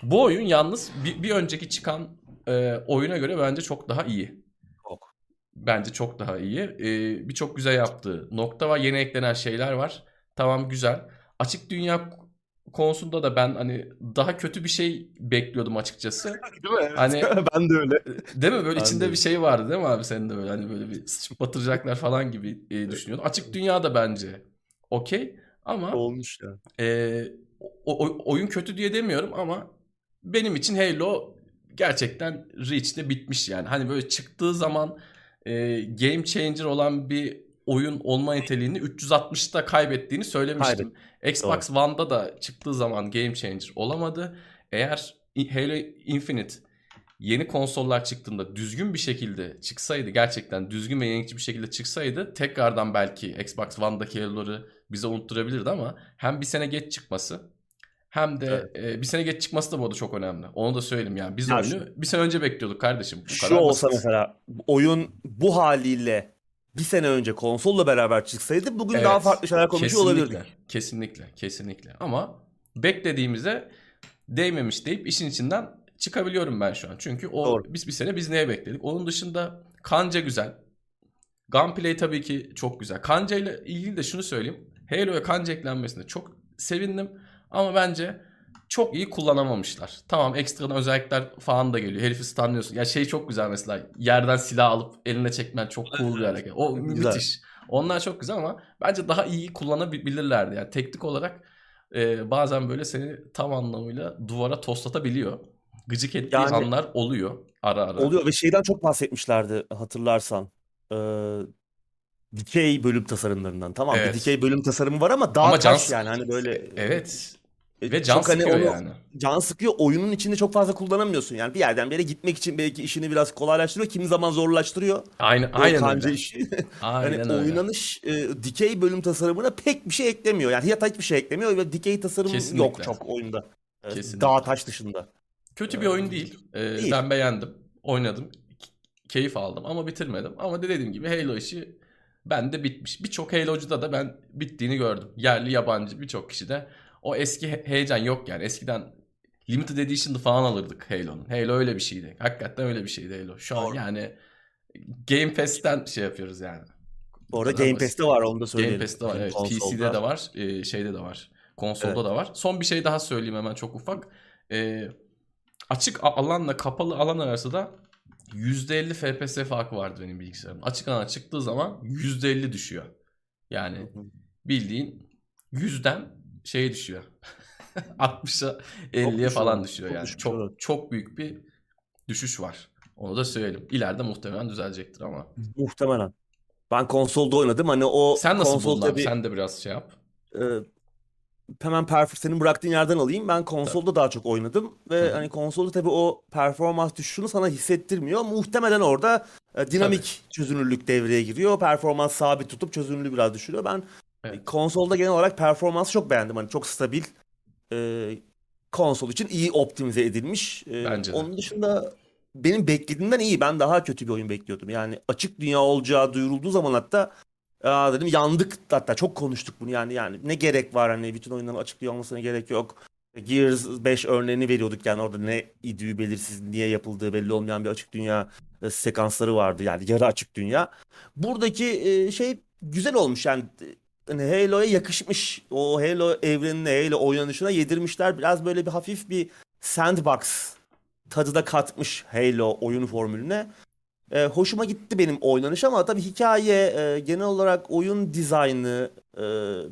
A: Bu oyun yalnız bir, bir önceki çıkan e, oyuna göre bence çok daha iyi.
B: Çok.
A: Bence çok daha iyi. E, Birçok güzel yaptığı nokta var. Yeni eklenen şeyler var. Tamam güzel. Açık dünya konusunda da ben hani daha kötü bir şey bekliyordum açıkçası.
B: Değil mi? Evet.
A: Hani-
B: ben de öyle.
A: Değil mi? Böyle
B: Ben
A: içinde
B: de.
A: bir şey vardı değil mi abi senin de böyle hani böyle bir sıçıp batıracaklar falan gibi e, düşünüyordum. Açık dünya da bence okey ama
B: Olmuş ya.
A: e, o- o- oyun kötü diye demiyorum ama benim için Halo gerçekten Reach'te bitmiş yani. Hani böyle çıktığı zaman e, game changer olan bir oyun olma niteliğini 360'ta kaybettiğini söylemiştim. Xbox One'da da çıktığı zaman game changer olamadı. Eğer Halo Infinite yeni konsollar çıktığında düzgün bir şekilde çıksaydı gerçekten düzgün ve yenilikçi bir şekilde çıksaydı tekrardan belki Xbox One'daki Halo'ları bize unutturabilirdi ama hem bir sene geç çıkması hem de e, bir sene geç çıkması da bu arada çok önemli. Onu da söyleyeyim yani. Biz
B: Ya
A: oyunu
B: şu-
A: bir sene önce bekliyorduk kardeşim. Bu
B: Şu
A: kadar
B: olsa
A: basit.
B: mesela oyun bu haliyle bir sene önce konsolla beraber çıksaydı bugün daha
A: Evet,
B: farklı şeyler konuşuyor olabilirdik.
A: Kesinlikle, kesinlikle. Ama beklediğimize değmemiş deyip işin içinden çıkabiliyorum ben şu an. Çünkü o
B: Doğru.
A: biz bir sene biz neye bekledik? Onun dışında kanca güzel. Gunplay tabii ki çok güzel. Kanca ile ilgili de şunu söyleyeyim. Halo'ya kanca eklenmesinde çok sevindim ama bence çok iyi kullanamamışlar. Tamam ekstradan özellikler falan da geliyor. Herifi stunlıyorsun. Ya şey çok güzel mesela yerden silah alıp eline çekmen çok cool bir hareket. O
B: Güzel.
A: müthiş. Onlar çok güzel ama bence daha iyi kullanabilirlerdi. Yani teknik olarak e, bazen böyle seni tam anlamıyla duvara toslatabiliyor. Gıcık ettiği
B: Yani-
A: anlar oluyor ara ara.
B: Oluyor ve şeyden çok bahsetmişlerdi hatırlarsan. Ee, dikey bölüm tasarımlarından. Tamam bir
A: Evet.
B: dikey bölüm tasarımı var ama daha
A: Ama can
B: taş
A: sık-
B: yani hani böyle
A: Evet.
B: E,
A: Ve can
B: çok hani
A: sıkıyor
B: onu-
A: yani.
B: can sıkıyor. Oyunun içinde çok fazla kullanamıyorsun. Yani bir yerden bir yere gitmek için belki işini biraz kolaylaştırıyor. Kimi zaman zorlaştırıyor.
A: Aynen,
B: O
A: aynen öyle.
B: işi.
A: Aynen
B: hani
A: öyle.
B: oynanış e, dikey bölüm tasarımına pek bir şey eklemiyor. Yani hatta hiçbir şey eklemiyor ve dikey tasarım
A: Kesinlikle.
B: yok çok oyunda. E,
A: Kesinlikle.
B: Dağ taş dışında.
A: Kötü bir oyun değil. Ee,
B: Değil.
A: Ben beğendim. Oynadım. Keyif aldım ama bitirmedim. Ama de dediğim gibi Halo işi bende bitmiş. Birçok Halo'cuda da ben bittiğini gördüm. Yerli yabancı birçok kişi de o eski he- heyecan yok yani. Eskiden Limited Edition'ı falan alırdık Halo'nun. Halo öyle bir şeydi. Hakikaten öyle bir şeydi Halo. Şu an yani Game Pass'ten şey yapıyoruz yani.
B: Bu arada Game. Pass'te var onu da söyleyelim.
A: Game Pass'te var evet.
B: konsolda.
A: PC'de de var. e, şeyde de var. Konsolda
B: Evet.
A: da var. Son bir şey daha söyleyeyim hemen çok ufak. E, açık alanla kapalı alan arasında %50 FPS farkı vardı benim bilgisayarım. Açık alana çıktığı zaman %50 düşüyor. Yani bildiğin 100'den şeye düşüyor. 60'a 50'ye
B: düşüyor.
A: falan düşüyor
B: Çok
A: yani. Çok
B: evet.
A: çok büyük bir düşüş var. Onu da söyleyelim. İleride muhtemelen düzelecektir ama.
B: Muhtemelen. Ben konsolda oynadım. Hani o
A: Sen nasıl
B: konsol
A: buldun abi?
B: tabii
A: Sen de biraz şey yap.
B: e, hemen perf- senin bıraktığın yerden alayım. Ben konsolda daha çok oynadım ve
A: Hı
B: hani konsolda tabii o performans düşüşünü sana hissettirmiyor. Muhtemelen orada e, dinamik çözünürlük devreye giriyor. Performans sabit tutup çözünürlüğü biraz düşürüyor. Ben
A: Evet.
B: konsolda genel olarak performansı çok beğendim. Hani çok stabil. e, konsol için iyi optimize edilmiş. E,
A: Bence de.
B: Onun dışında benim beklediğimden iyi. Ben daha kötü bir oyun bekliyordum. Yani açık dünya olacağı duyurulduğu zaman hatta Aa dedim yandık hatta çok konuştuk bunu yani yani ne gerek var hani bütün oyunların açık dünya olmasına gerek yok. Gears 5 örneğini veriyorduk yani orada ne idüğü belirsiz niye yapıldığı belli olmayan bir açık dünya e, sekansları vardı yani yarı açık dünya. Buradaki e, şey güzel olmuş yani e, hani Halo'ya yakışmış o Halo evrenine Halo oynanışına yedirmişler biraz böyle bir hafif bir sandbox tadı da katmış Halo oyun formülüne. E, hoşuma gitti benim oynanış ama tabii hikaye e, genel olarak oyun dizaynı e,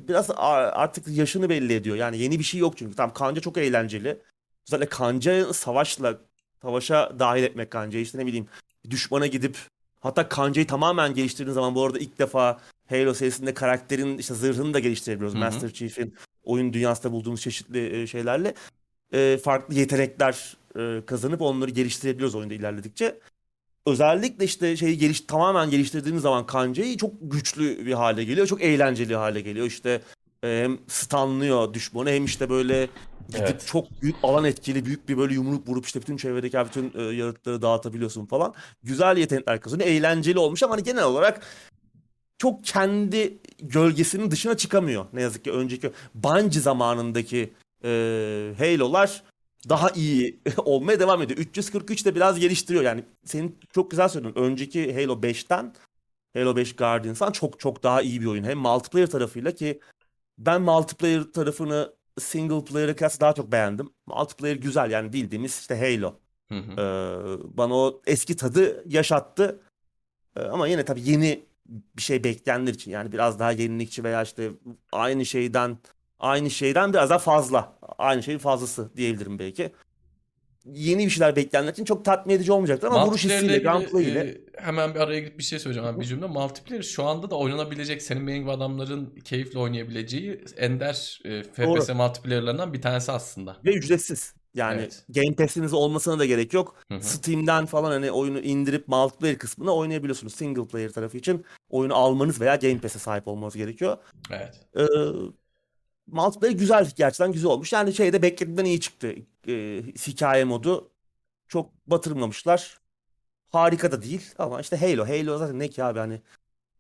B: biraz artık yaşını belli ediyor. Yani yeni bir şey yok çünkü. Tamam kanca çok eğlenceli. Özellikle kanca savaşla savaşa dahil etmek kancayı işte ne bileyim düşmana gidip hatta kancayı tamamen geliştirdiğin zaman bu arada ilk defa Halo serisinde karakterin işte zırhını da geliştirebiliyoruz.
A: Hı hı.
B: Master Chief'in oyun dünyasında bulduğumuz çeşitli e, şeylerle e, farklı yetenekler e, kazanıp onları geliştirebiliyoruz oyunda ilerledikçe özellikle işte şeyi geliş tamamen geliştirdiğiniz zaman kancayı çok güçlü bir hale geliyor. Çok eğlenceli hale geliyor. İşte e, hem stunlıyor düşmanı hem işte böyle gidip
A: Evet.
B: çok büyük alan etkili büyük bir böyle yumruk vurup işte bütün çevredeki bütün e, yaratıkları dağıtabiliyorsun falan. Güzel yetenekler kazanıyor. Eğlenceli olmuş ama hani genel olarak çok kendi gölgesinin dışına çıkamıyor. Ne yazık ki önceki Bungie zamanındaki e, Halo'lar daha iyi olmaya devam ediyor. 343 de biraz geliştiriyor. Yani senin çok güzel söyledin. Önceki Halo 5'ten Halo 5 Guardians'tan çok çok daha iyi bir oyun. Hem multiplayer tarafıyla ki ben multiplayer tarafını single player'a kıyasla daha çok beğendim. Multiplayer güzel yani bildiğimiz işte Halo.
A: Hı hı.
B: Ee, bana o eski tadı yaşattı. Ee, ama yine tabii yeni bir şey bekleyenler için yani biraz daha yenilikçi veya işte aynı şeyden aynı şeyden biraz daha fazla. Aynı şeyin fazlası diyebilirim belki. Yeni bir şeyler bekleyenler için çok tatmin edici olmayacaktır ama vuruş hissiyle, gunplay ile
A: e, hemen bir araya girip bir şey söyleyeceğim abi bir cümle. Multiplayer şu anda da oynanabilecek senin benim gibi adamların keyifle oynayabileceği ender e, FPS multiplayer'larından bir tanesi aslında.
B: ve ücretsiz. Yani
A: Evet.
B: Game Pass'iniz olmasına da gerek yok.
A: Hı hı.
B: Steam'den falan hani oyunu indirip multiplayer kısmını oynayabiliyorsunuz. Single player tarafı için oyunu almanız veya Game Pass'e sahip olmanız gerekiyor.
A: Evet.
B: Ee, multiplayer güzel gerçekten güzel olmuş. Yani şeyde beklediğimden iyi çıktı. Ee, hikaye modu çok batırmamışlar. Harika da değil ama işte Halo. Halo zaten ne ki abi hani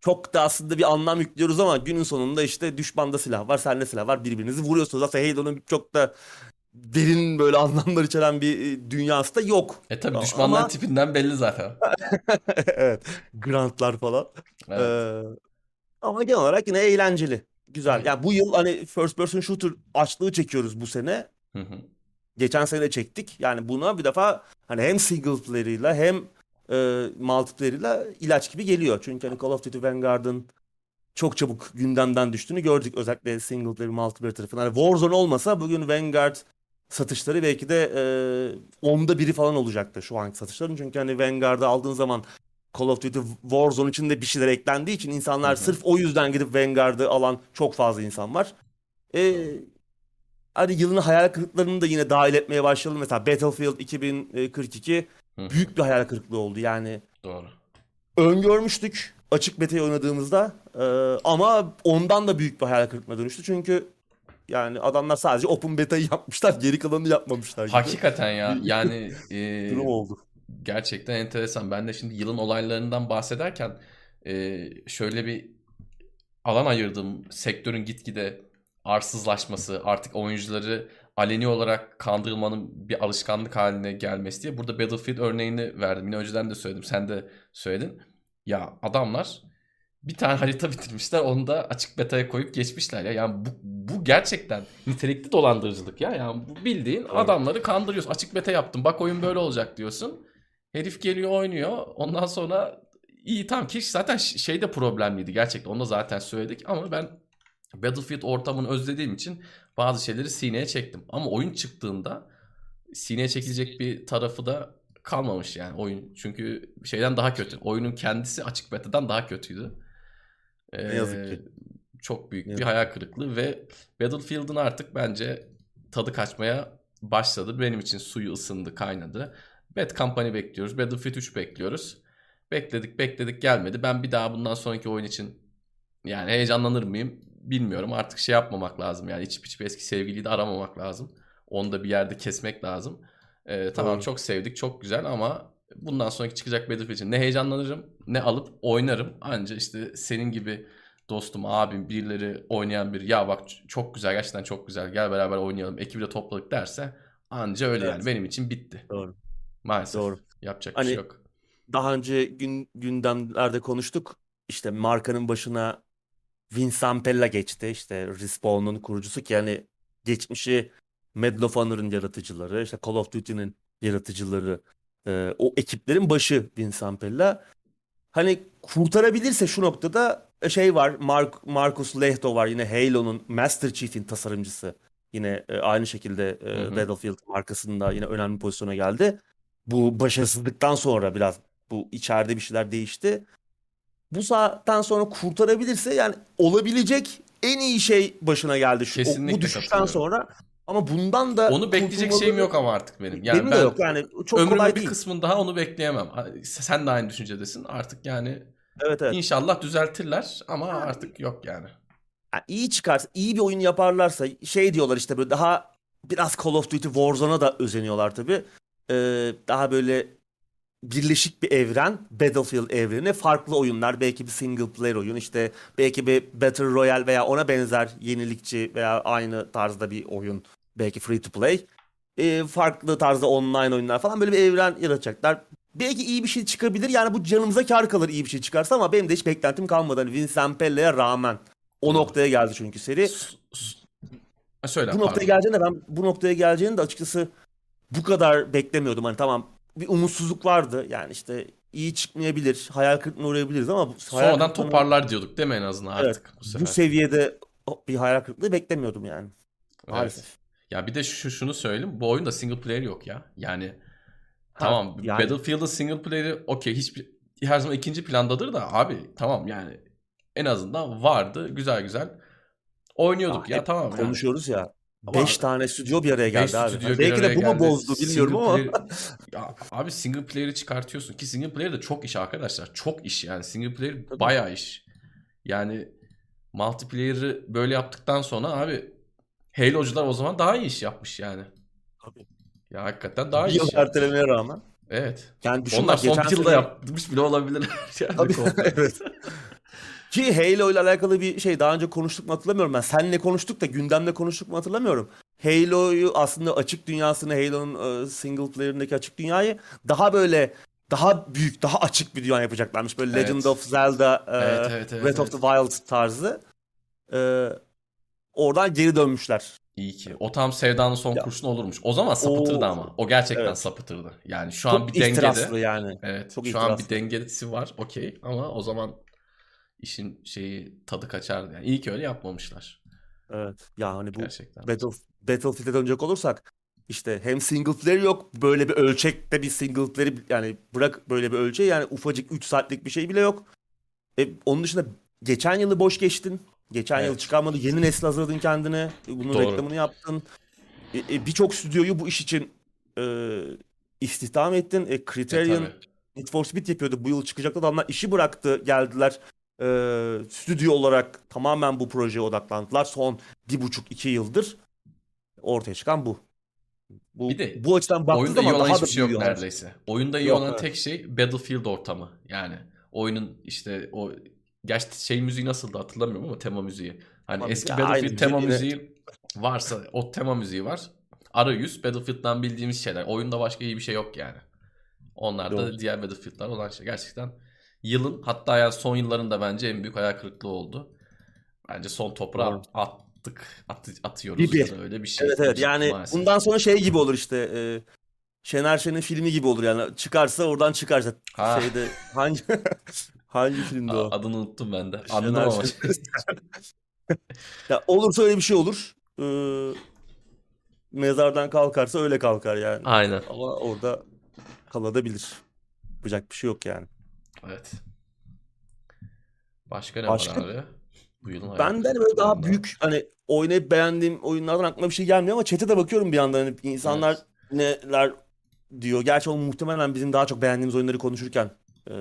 B: çok da aslında bir anlam yüklüyoruz ama günün sonunda işte düşmanda silah var, sende silah var. Birbirinizi vuruyorsunuz. Zaten Halo'nun çok da derin böyle anlamlar içeren bir e, dünyası da yok.
A: E tabi
B: Ama-
A: düşmanların tipinden belli zaten.
B: evet. Grantlar falan.
A: Evet.
B: Ee, ama genel olarak yine eğlenceli. güzel. Yani bu yıl hani first person shooter açlığı çekiyoruz bu sene.
A: Hı hı.
B: Geçen sene de çektik. Yani buna bir defa hani hem single player'ıyla hem e, multiplayer'ıyla ilaç gibi geliyor. Çünkü hani Call of Duty Vanguard'ın çok çabuk gündemden düştüğünü gördük. Özellikle single player, multiplayer tarafından. Hani Warzone olmasa bugün Vanguard satışları belki de e, onda biri falan olacaktı şu anki satışların. Çünkü hani Vanguard'ı aldığın zaman Call of Duty Warzone içinde bir şeyler eklendiği için insanlar
A: Hı hı.
B: sırf o yüzden gidip Vanguard'ı alan çok fazla insan var. E, hani yılın hayal kırıklarını da yine dahil etmeye başlayalım. Mesela Battlefield 2042
A: Hı hı.
B: büyük bir hayal kırıklığı oldu. Yani
A: Doğru.
B: öngörmüştük açık beta'yı oynadığımızda e, ama ondan da büyük bir hayal kırıklığına dönüştü. Çünkü yani adamlar sadece open beta'yı yapmışlar. Geri kalanını yapmamışlar gibi.
A: Hakikaten ya yani e,
B: Durum oldu.
A: gerçekten enteresan. Ben de şimdi yılın olaylarından bahsederken e, şöyle bir alan ayırdım. Sektörün gitgide arsızlaşması, artık oyuncuları aleni olarak kandırılmanın bir alışkanlık haline gelmesi diye. Burada Battlefield örneğini verdim. Yine önceden de söyledim. Sen de söyledin. Ya adamlar bir tane harita bitirmişler. Onu da açık beta'ya koyup geçmişler ya. Yani bu, bu gerçekten nitelikli dolandırıcılık ya. Yani bu bildiğin adamları kandırıyorsun. Açık beta yaptım. Bak oyun böyle olacak diyorsun. Herif geliyor oynuyor. Ondan sonra iyi tamam ki zaten şey de problemliydi gerçekten. Onu da zaten söyledik ama ben Battlefield ortamını özlediğim için bazı şeyleri sineye çektim. Ama oyun çıktığında sineye çekilecek bir tarafı da kalmamış yani oyun. Çünkü şeyden daha kötü. Oyunun kendisi açık beta'dan daha kötüydü. Ee,
B: Ne yazık ki.
A: Çok büyük bir hayal kırıklığı ve Battlefield'ın artık bence tadı kaçmaya başladı. Benim için suyu ısındı, kaynadı. Bad Company bekliyoruz. Battlefield 3 bekliyoruz. Bekledik bekledik gelmedi. Ben bir daha bundan sonraki oyun için yani heyecanlanır mıyım bilmiyorum. Artık şey yapmamak lazım yani içip içip eski sevgiliyi de aramamak lazım. Onu da bir yerde kesmek lazım. Ee, tamam
B: Doğru.
A: çok sevdik çok güzel ama bundan sonraki çıkacak Battlefield için ne heyecanlanırım ne alıp oynarım. Anca işte senin gibi dostum, abim, birileri oynayan bir ya bak çok güzel gerçekten çok güzel gel beraber oynayalım ekibi de topladık derse anca öyle
B: Evet.
A: yani benim için bitti.
B: Doğru.
A: Maalesef.
B: Doğru.
A: Yapacak bir
B: Hani
A: şey yok.
B: Daha önce gün, gündemlerde konuştuk. İşte markanın başına Vince Zampella geçti. İşte Respawn'un kurucusu ki yani geçmişi Medal of Honor'ın yaratıcıları, işte Call of Duty'nin yaratıcıları, e, o ekiplerin başı Vince Zampella. Hani kurtarabilirse şu noktada e, şey var, Mark, Marcus Lehto var yine Halo'nun Master Chief'in tasarımcısı. Yine e, aynı şekilde e,
A: Hı hı.
B: Battlefield markasında yine önemli pozisyona geldi. Bu başarısızlıktan sonra biraz bu içeride bir şeyler değişti. Bu saatten sonra kurtarabilirse yani olabilecek en iyi şey başına geldi şu o- bu düşüşten sonra. Ama bundan da
A: Onu bekleyecek şeyim yok ama artık benim. Yani
B: Benim
A: ben
B: de yok yani çok
A: ömrümün
B: kolay
A: bir
B: değil.
A: kısmını daha onu bekleyemem. Sen de aynı düşüncedesin. Artık yani
B: Evet evet.
A: inşallah düzeltirler ama artık yok yani.
B: Yani iyi çıkarsa, iyi bir oyun yaparlarsa şey diyorlar işte böyle daha biraz Call of Duty Warzone'a da özeniyorlar tabii. Ee, daha böyle birleşik bir evren, Battlefield evreni, farklı oyunlar, belki bir single player oyun, işte belki bir Battle Royale veya ona benzer yenilikçi veya aynı tarzda bir oyun, belki free to play. Ee, farklı tarzda online oyunlar falan böyle bir evren yaratacaklar. Belki iyi bir şey çıkabilir. Yani bu canımıza kar kalır iyi bir şey çıkarsa ama benim de hiç beklentim kalmadı. Hani Vince Zampella'ya rağmen. O noktaya geldi çünkü seri.
A: S- Söyle
B: Bu noktaya geleceğini de ben bu noktaya geleceğini de açıkçası bu kadar beklemiyordum. Hani tamam bir umutsuzluk vardı. Yani işte iyi çıkmayabilir, hayal kırıklığına uğrayabiliriz ama bu
A: Sonradan
B: kırıklığına-
A: toparlar diyorduk değil mi en azından
B: Evet,
A: artık bu sefer.
B: bu seviyede bir hayal kırıklığı beklemiyordum yani.
A: Evet.
B: Maalesef.
A: Ya bir de şu şunu söyleyeyim. Bu oyunda single player yok ya. Yani
B: Ha,
A: tamam
B: yani-
A: Battlefield'ın single player'i okey hiçbir her zaman ikinci plandadır da abi tamam yani en azından vardı güzel güzel oynuyorduk
B: Ah,
A: ya tamam yani.
B: Konuşuyoruz ya.
A: Ama-
B: 5 tane stüdyo bir araya geldi abi.
A: stüdyo bir
B: belki de bu mu
A: geldi.
B: bozdu bilmiyorum
A: Single
B: ama.
A: player- Ya abi single player'ı çıkartıyorsun ki single player de çok iş arkadaşlar. Çok iş yani. Single player
B: Tabii.
A: bayağı iş. Yani multiplayer'ı böyle yaptıktan sonra abi Halo'cular o zaman daha iyi iş yapmış yani.
B: Tabii.
A: Ya hakikaten daha
B: Bir
A: iyi
B: yıl
A: iş yapmış.
B: ertelemeye rağmen.
A: Evet.
B: Yani
A: Onlar son
B: geçen
A: yılda
B: sene-
A: yapmış bile olabilirler. yani
B: Tabii evet. Ki Halo ile alakalı bir şey daha önce konuştuk mu hatırlamıyorum ben. Seninle konuştuk da gündemde konuştuk mu hatırlamıyorum. Halo'yu aslında açık dünyasını Halo'nun e, single player'ındaki açık dünyayı daha böyle daha büyük, daha açık bir dünya yapacaklarmış. Böyle
A: Evet.
B: Legend of Zelda, e,
A: Evet, evet, evet,
B: Breath of
A: evet.
B: the Wild tarzı. E, oradan geri dönmüşler.
A: İyi ki. O tam sevdanın son
B: Ya.
A: kurşunu olurmuş. O zaman sapıtırdı
B: Oo.
A: ama. O gerçekten
B: Evet.
A: sapıtırdı. Yani şu an
B: Çok
A: bir dengede.
B: yani.
A: Evet.
B: Çok
A: şu an bir dengesi var. Okey. Ama o zaman işin şeyi tadı kaçardı. Yani iyi ki öyle yapmamışlar.
B: Evet. Ya hani bu
A: Gerçekten.
B: Battle, Battlefield'e dönecek olursak işte hem single player yok böyle bir ölçekte bir single player yani bırak böyle bir ölçeği yani ufacık 3 saatlik bir şey bile yok. E, onun dışında geçen yılı boş geçtin. Geçen yıl
A: Evet.
B: çıkarmadı. Yeni nesil hazırladın kendine. E, Bunun
A: Doğru.
B: reklamını yaptın. E, e, Birçok stüdyoyu bu iş için e, istihdam ettin. E,
A: E,
B: Criterion
A: tabii.
B: Need for Speed yapıyordu. Bu yıl çıkacaktı. Adamlar işi bıraktı. Geldiler. E, stüdyo olarak tamamen bu projeye odaklandılar. Son bir buçuk iki yıldır ortaya çıkan bu. Bu,
A: Bir de
B: bu açıdan baktığı
A: Oyunda iyi olan
B: daha
A: hiçbir
B: da
A: şey yok neredeyse. Oyunda iyi
B: Yok,
A: olan
B: evet.
A: tek şey Battlefield ortamı. Yani oyunun işte o gerçi şey müziği nasıldı hatırlamıyorum ama tema müziği. Hani
B: Tabii
A: eski
B: ya,
A: Battlefield
B: aynı
A: tema
B: müziği
A: müziği varsa o tema müziği var. Arayüz Battlefield'dan bildiğimiz şeyler. Oyunda başka iyi bir şey yok yani. Onlar da diğer Battlefield'lar olan şey. Gerçekten yılın hatta yani son yılların da bence en büyük hayal kırıklığı oldu. Bence son toprağı
B: Doğru.
A: attık, atı- atıyoruz
B: Gibi.
A: ya da öyle bir şey.
B: Evet evet yani
A: Maalesef.
B: bundan sonra şey gibi olur işte e, Şener Şen'in filmi gibi olur yani çıkarsa oradan çıkarsa
A: Ha.
B: şeyde hangi hangi filmdi o?
A: Adını unuttum ben de.
B: Şener
A: Anladım ama.
B: Şen. Ya olursa öyle bir şey olur. Ee, mezardan kalkarsa öyle kalkar yani.
A: Aynen.
B: Ama orada kalabilir. Yapacak bir şey yok yani.
A: Evet. Başka ne
B: Başka-
A: var abi? Bu yılın hayal
B: Ben de hani böyle daha büyük hani oynayıp beğendiğim oyunlardan aklıma bir şey gelmiyor ama chat'e de bakıyorum bir yandan hani insanlar
A: Evet.
B: neler diyor. Gerçi o muhtemelen bizim daha çok beğendiğimiz oyunları konuşurken e,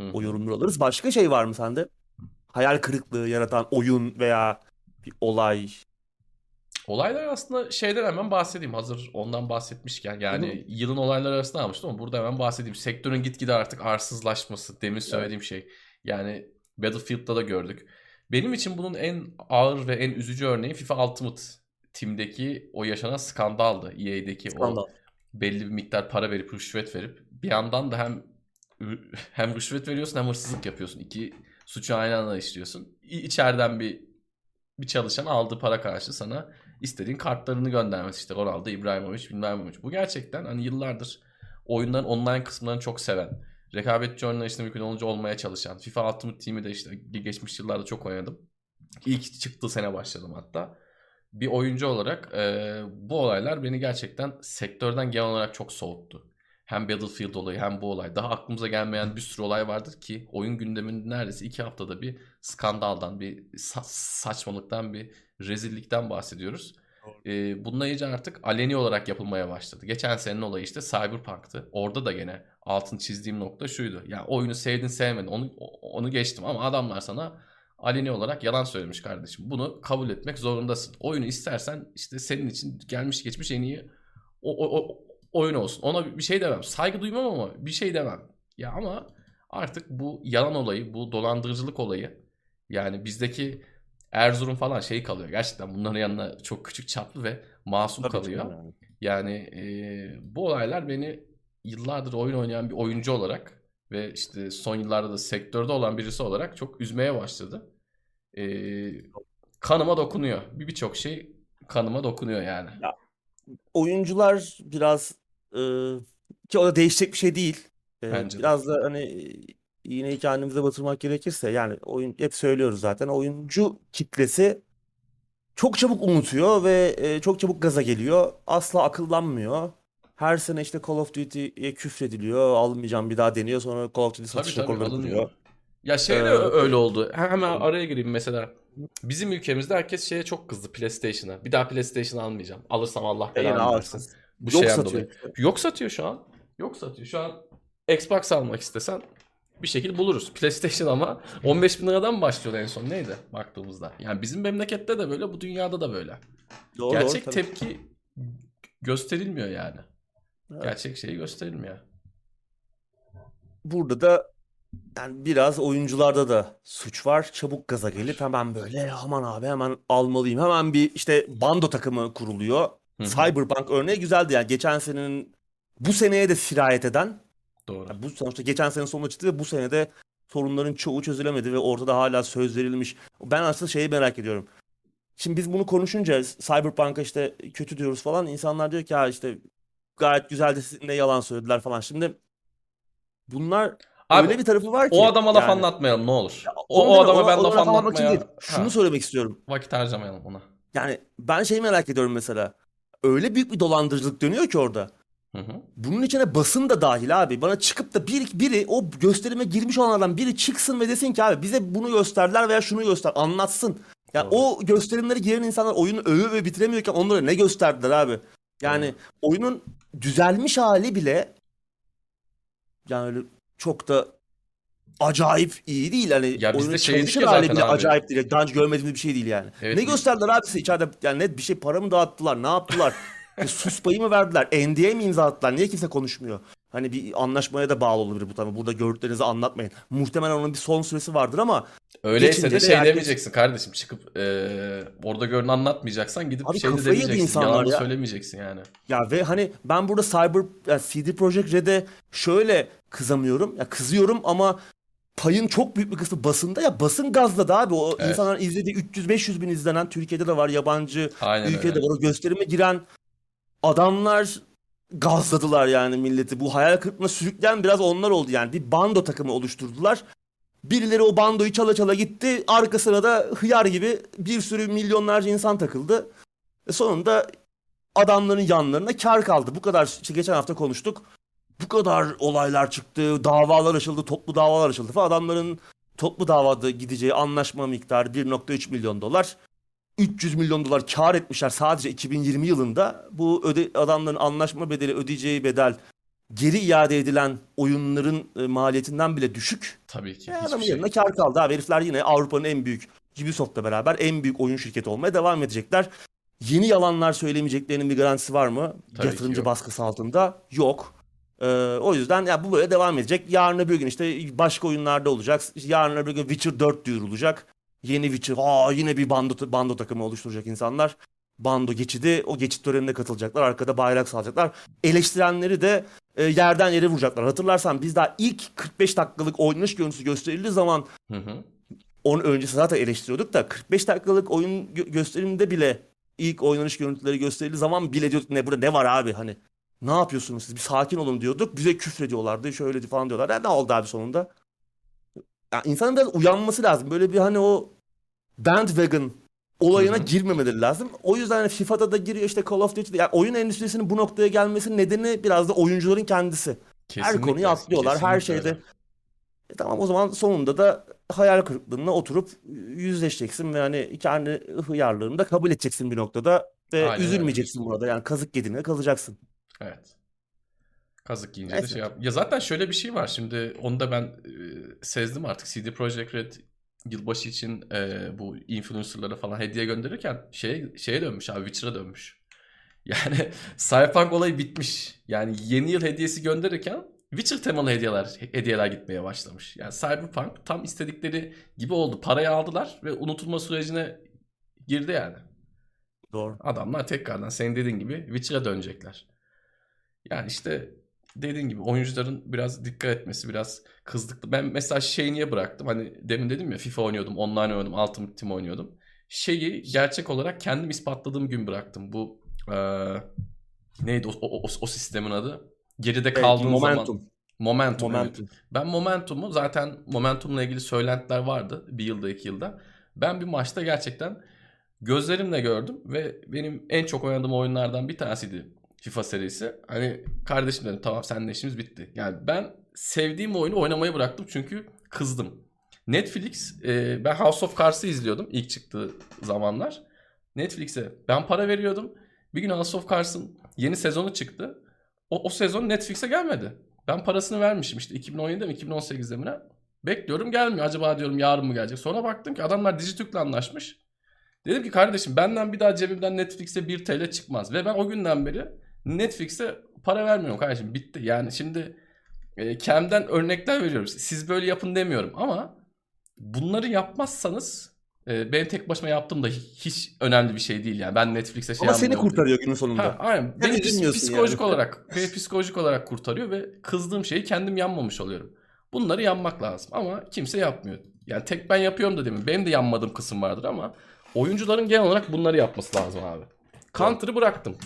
A: hı.
B: o yorumları alırız. Başka şey var mı sende? Hayal kırıklığı yaratan oyun veya bir olay.
A: Olaylar aslında şeyden hemen bahsedeyim. Hazır ondan bahsetmişken. Yani yılın olayları arasında almıştım ama burada hemen bahsedeyim. Sektörün gitgide artık arsızlaşması. Demin söylediğim şey. Yani Battlefield'da da gördük. Benim için bunun en ağır ve en üzücü örneği FIFA Ultimate Team'deki o yaşanan skandaldı. EA'deki
B: Skandal.
A: o belli bir miktar para verip rüşvet verip bir yandan da hem hem rüşvet veriyorsun hem hırsızlık yapıyorsun. İki suçu aynı anda işliyorsun. İçeriden bir bir çalışan aldığı para karşı sana istediğin kartlarını göndermesi işte Ronaldo, İbrahimovic, bilmem Bu gerçekten hani yıllardır oyunların online kısımlarını çok seven, rekabetçi oyunlar işte mümkün olunca olmaya çalışan, FIFA Ultimate Team'i de işte geçmiş yıllarda çok oynadım. İlk çıktığı sene başladım hatta. Bir oyuncu olarak e, bu olaylar beni gerçekten sektörden genel olarak çok soğuttu. Hem Battlefield olayı hem bu olay. Daha aklımıza gelmeyen bir sürü olay vardır ki oyun gündeminin neredeyse iki haftada bir skandaldan, bir sa- saçmalıktan, bir rezillikten bahsediyoruz. Ee, bununla iyice artık aleni olarak yapılmaya başladı. Geçen senenin olayı işte Cyberpunk'tı. Orada da gene altın çizdiğim nokta şuydu. Ya oyunu sevdin sevmedin onu onu geçtim ama adamlar sana aleni olarak yalan söylemiş kardeşim. Bunu kabul etmek zorundasın. Oyunu istersen işte senin için gelmiş geçmiş en iyi o, o, o- oyun olsun. Ona bir şey demem. Saygı duymam ama bir şey demem. Ya ama artık bu yalan olayı, bu dolandırıcılık olayı yani bizdeki Erzurum falan şey kalıyor. Gerçekten bunların yanına çok küçük çaplı ve masum
B: Tabii
A: kalıyor.
B: yani.
A: Yani e, bu olaylar beni yıllardır oyun oynayan bir oyuncu olarak ve işte son yıllarda da sektörde olan birisi olarak çok üzmeye başladı. E, kanıma dokunuyor. Bir birçok şey kanıma dokunuyor yani.
B: Oyuncular biraz e, ki o da değişecek bir şey değil. E,
A: Bence de.
B: biraz da hani iğneyi kendimize batırmak gerekirse yani oyun hep söylüyoruz zaten oyuncu kitlesi çok çabuk unutuyor ve e, çok çabuk gaza geliyor. Asla akıllanmıyor. Her sene işte Call of Duty'ye küfrediliyor. Almayacağım bir daha deniyor. Sonra Call of Duty
A: Tabii
B: satış
A: tabii
B: rekorları
A: alınıyor.
B: kırıyor.
A: Ya şey de
B: Ee,
A: öyle oldu. Hemen araya gireyim mesela. Bizim ülkemizde herkes şeye çok kızdı PlayStation'a. Bir daha PlayStation almayacağım. Alırsam Allah belanı versin. Bu
B: Yok satıyor.
A: dolayı. Yok satıyor şu an. Yok satıyor. Şu an Xbox almak istesen bir şekilde buluruz. PlayStation ama 15 bin liradan başlıyor en son neydi baktığımızda. Yani bizim memlekette de böyle bu dünyada da böyle.
B: Doğru,
A: Gerçek
B: doğru, tabii.
A: tepki gösterilmiyor yani.
B: Evet.
A: Gerçek şeyi gösterilmiyor.
B: Burada da yani biraz oyuncularda da suç var. Çabuk gaza gelip hemen böyle aman abi hemen almalıyım. Hemen bir işte bando takımı kuruluyor.
A: Hı hı.
B: Cyberpunk örneği güzeldi yani. Geçen senenin bu seneye de sirayet eden
A: Doğru.
B: yani bu sonuçta geçen sene sonunda çıktı ve bu senede sorunların çoğu çözülemedi ve ortada hala söz verilmiş. Ben aslında şeyi merak ediyorum. Şimdi biz bunu konuşunca Cyberpunk'a işte kötü diyoruz falan. insanlar diyor ki ha işte gayet güzeldi ne yalan söylediler falan. Şimdi bunlar
A: Abi,
B: öyle bir tarafı var ki.
A: O adama laf
B: yani.
A: anlatmayalım ne olur.
B: Ya,
A: O, o adama
B: ona-
A: ben
B: ona
A: laf
B: laf anlatmak için
A: anlatmaya
B: değil. Şunu
A: Ha,
B: söylemek istiyorum.
A: vakit harcamayalım ona.
B: Yani ben şeyi merak ediyorum mesela. Öyle büyük bir dolandırıcılık dönüyor ki orada.
A: Hı hı.
B: Bunun içine basın da dahil abi. Bana çıkıp da bir, biri o gösterime girmiş olanlardan biri çıksın ve desin ki abi bize bunu gösterdiler veya şunu göster anlatsın. Ya
A: Doğru.
B: o gösterimlere giren insanlar oyunu öve ve bitiremiyorken onlara ne gösterdiler abi? Yani oyunun düzelmiş hali bile yani öyle çok da acayip iyi değil. Hani
A: Ya
B: oyunun çalışır hali
A: zaten
B: bile
A: abi.
B: acayip değil. Daha önce görmediğimiz bir şey değil yani.
A: Evet,
B: ne
A: biz-
B: gösterdiler abi size içeride? Yani net bir şey para mı dağıttılar? Ne yaptılar? Bir sus payı mı verdiler? NDA mi imza attılar? Niye kimse konuşmuyor? Hani bir anlaşmaya da bağlı olabilir bu tabii. Burada gördüklerinizi anlatmayın. Muhtemelen onun bir son süresi vardır ama
A: Öyleyse de şey
B: herkes-
A: demeyeceksin kardeşim çıkıp eee, orada görünü anlatmayacaksan gidip
B: Abi
A: şey de demeyeceksin. Yalan
B: ya.
A: söylemeyeceksin yani.
B: Ya ve hani ben burada Cyber yani CD Projekt Red'e şöyle kızamıyorum. Ya kızıyorum ama payın çok büyük bir kısmı basında ya basın gazladı abi. O
A: Evet.
B: insanların izlediği 300-500 bin izlenen Türkiye'de de var yabancı
A: Aynen
B: ülkede
A: öyle.
B: de var. O gösterime giren adamlar gazladılar yani milleti. Bu hayal kırıklığına sürükleyen biraz onlar oldu yani. Bir bando takımı oluşturdular. Birileri o bandoyu çala çala gitti. Arkasına da hıyar gibi bir sürü milyonlarca insan takıldı. E sonunda adamların yanlarına kar kaldı. Bu kadar işte geçen hafta konuştuk. Bu kadar olaylar çıktı, davalar açıldı, toplu davalar açıldı falan. Adamların toplu davada gideceği anlaşma miktarı 1.3 milyon dolar. 300 milyon dolar kar etmişler sadece 2020 yılında. Bu öde adamların anlaşma bedeli ödeyeceği bedel geri iade edilen oyunların e, maliyetinden bile düşük.
A: Tabii ki.
B: E, adamın
A: şey.
B: yanına kar kaldı abi. Herifler yine Avrupa'nın en büyük Ubisoft'la beraber en büyük oyun şirketi olmaya devam edecekler. Yeni yalanlar söylemeyeceklerinin bir garantisi var mı?
A: Tabii
B: Yatırımcı baskısı altında yok. Ee, o yüzden ya bu böyle devam edecek. Yarın öbür gün işte başka oyunlarda olacak. Yarın öbür gün Witcher 4 duyurulacak. Yeni Witcher. Aa yine bir bando, bando takımı oluşturacak insanlar. Bando geçidi. O geçit törenine katılacaklar. Arkada bayrak salacaklar. Eleştirenleri de e, yerden yere vuracaklar. Hatırlarsan biz daha ilk 45 dakikalık oynanış görüntüsü gösterildiği zaman
A: Hı hı.
B: onun öncesi zaten eleştiriyorduk da 45 dakikalık oyun gö- gösteriminde bile ilk oynanış görüntüleri gösterildiği zaman bile diyorduk ne burada ne var abi hani ne yapıyorsunuz siz bir sakin olun diyorduk bize küfür ediyorlardı şöyle falan diyorlar ya ne oldu abi sonunda ya insanın biraz uyanması lazım böyle bir hani o bandwagon olayına
A: Hı hı.
B: girmemeleri lazım. O yüzden hani FIFA'da da giriyor işte Call of Duty'de. Yani oyun endüstrisinin bu noktaya gelmesinin nedeni biraz da oyuncuların kendisi. her
A: Kesinlikle,
B: konuyu atlıyorlar. Her şeyde.
A: öyle.
B: E tamam o zaman sonunda da hayal kırıklığına oturup yüzleşeceksin ve hani kendi hıyarlığını da kabul edeceksin bir noktada ve
A: Aynen
B: üzülmeyeceksin burada. Yani kazık yediğine kalacaksın.
A: Evet. Kazık yiyince de şey yap. Ya zaten şöyle bir şey var. Şimdi onu da ben e, sezdim artık. CD Projekt Red yılbaşı için e, bu influencerlara falan hediye gönderirken şeye, şeye dönmüş abi. Witcher'a dönmüş. Yani Cyberpunk olayı bitmiş. Yani yeni yıl hediyesi gönderirken Witcher temalı hediyeler hediyeler gitmeye başlamış. Yani Cyberpunk tam istedikleri gibi oldu. Parayı aldılar ve unutulma sürecine girdi yani.
B: Doğru.
A: Adamlar tekrardan senin dediğin gibi Witcher'a dönecekler. Yani işte dediğin gibi oyuncuların biraz dikkat etmesi, biraz kızdık. Ben mesela şeyi niye bıraktım? Hani demin dedim ya FIFA oynuyordum, online oynuyordum, Ultimate Team oynuyordum. Şeyi gerçek olarak kendim ispatladığım gün bıraktım. Bu eee, neydi o, o, o, o sistemin adı? Geride kaldığın
B: Momentum.
A: zaman. Momentum. evet.
B: Momentum.
A: Ben Momentum'u zaten Momentum'la ilgili söylentiler vardı bir yılda iki yılda. Ben bir maçta gerçekten gözlerimle gördüm ve benim en çok oynadığım oyunlardan bir tanesiydi FIFA serisi. Hani kardeşim dedim tamam seninle işimiz bitti. Yani ben sevdiğim oyunu oynamayı bıraktım çünkü kızdım. Netflix e, ben House of Cards'ı izliyordum ilk çıktığı zamanlar. Netflix'e ben para veriyordum. Bir gün House of Cards'ın yeni sezonu çıktı. O, o sezon Netflix'e gelmedi. Ben parasını vermişim işte 2017'de mi 2018'de mi ne? Bekliyorum gelmiyor. Acaba diyorum yarın mı gelecek? Sonra baktım ki adamlar Dijitürk'le anlaşmış. Dedim ki kardeşim benden bir daha cebimden Netflix'e 1 TL çıkmaz. Ve ben o günden beri Netflix'e para vermiyorum kardeşim. Bitti. Yani şimdi e, kendimden örnekler veriyorum. Siz böyle yapın demiyorum ama bunları yapmazsanız e, benim tek başıma yaptığım da hiç önemli bir şey değil yani. Ben Netflix'e şey
B: Ama seni kurtarıyor günün sonunda.
A: Ha, aynen. Beni pis-
B: üzülmüyorsun
A: psikolojik
B: yani.
A: olarak, beni psikolojik olarak kurtarıyor ve kızdığım şeyi kendim yanmamış oluyorum. Bunları yanmak lazım ama kimse yapmıyor. Yani tek ben yapıyorum da demin. Benim de yanmadığım kısım vardır ama Oyuncuların genel olarak bunları yapması lazım abi. Counter'ı bıraktım.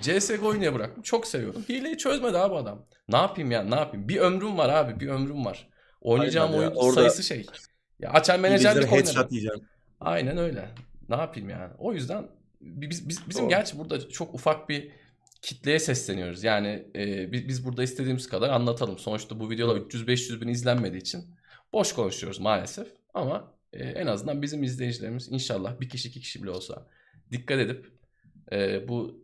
A: CSGO'yu niye bıraktım? Çok seviyorum. Hileyi çözmedi abi adam. Ne yapayım ya ne yapayım? Bir ömrüm var abi bir ömrüm var. Oynayacağım
B: Aynen ya,
A: oyun
B: orada-
A: sayısı şey. Ya açar menajerlik
B: yiyeceğim.
A: Aynen öyle. Ne yapayım yani? O yüzden biz, biz bizim
B: Doğru.
A: gerçi burada çok ufak bir kitleye sesleniyoruz. Yani e, biz, biz burada istediğimiz kadar anlatalım. Sonuçta bu videolar 300-500 bin izlenmediği için boş konuşuyoruz maalesef. Ama e, en azından bizim izleyicilerimiz inşallah bir kişi iki kişi bile olsa dikkat edip e, bu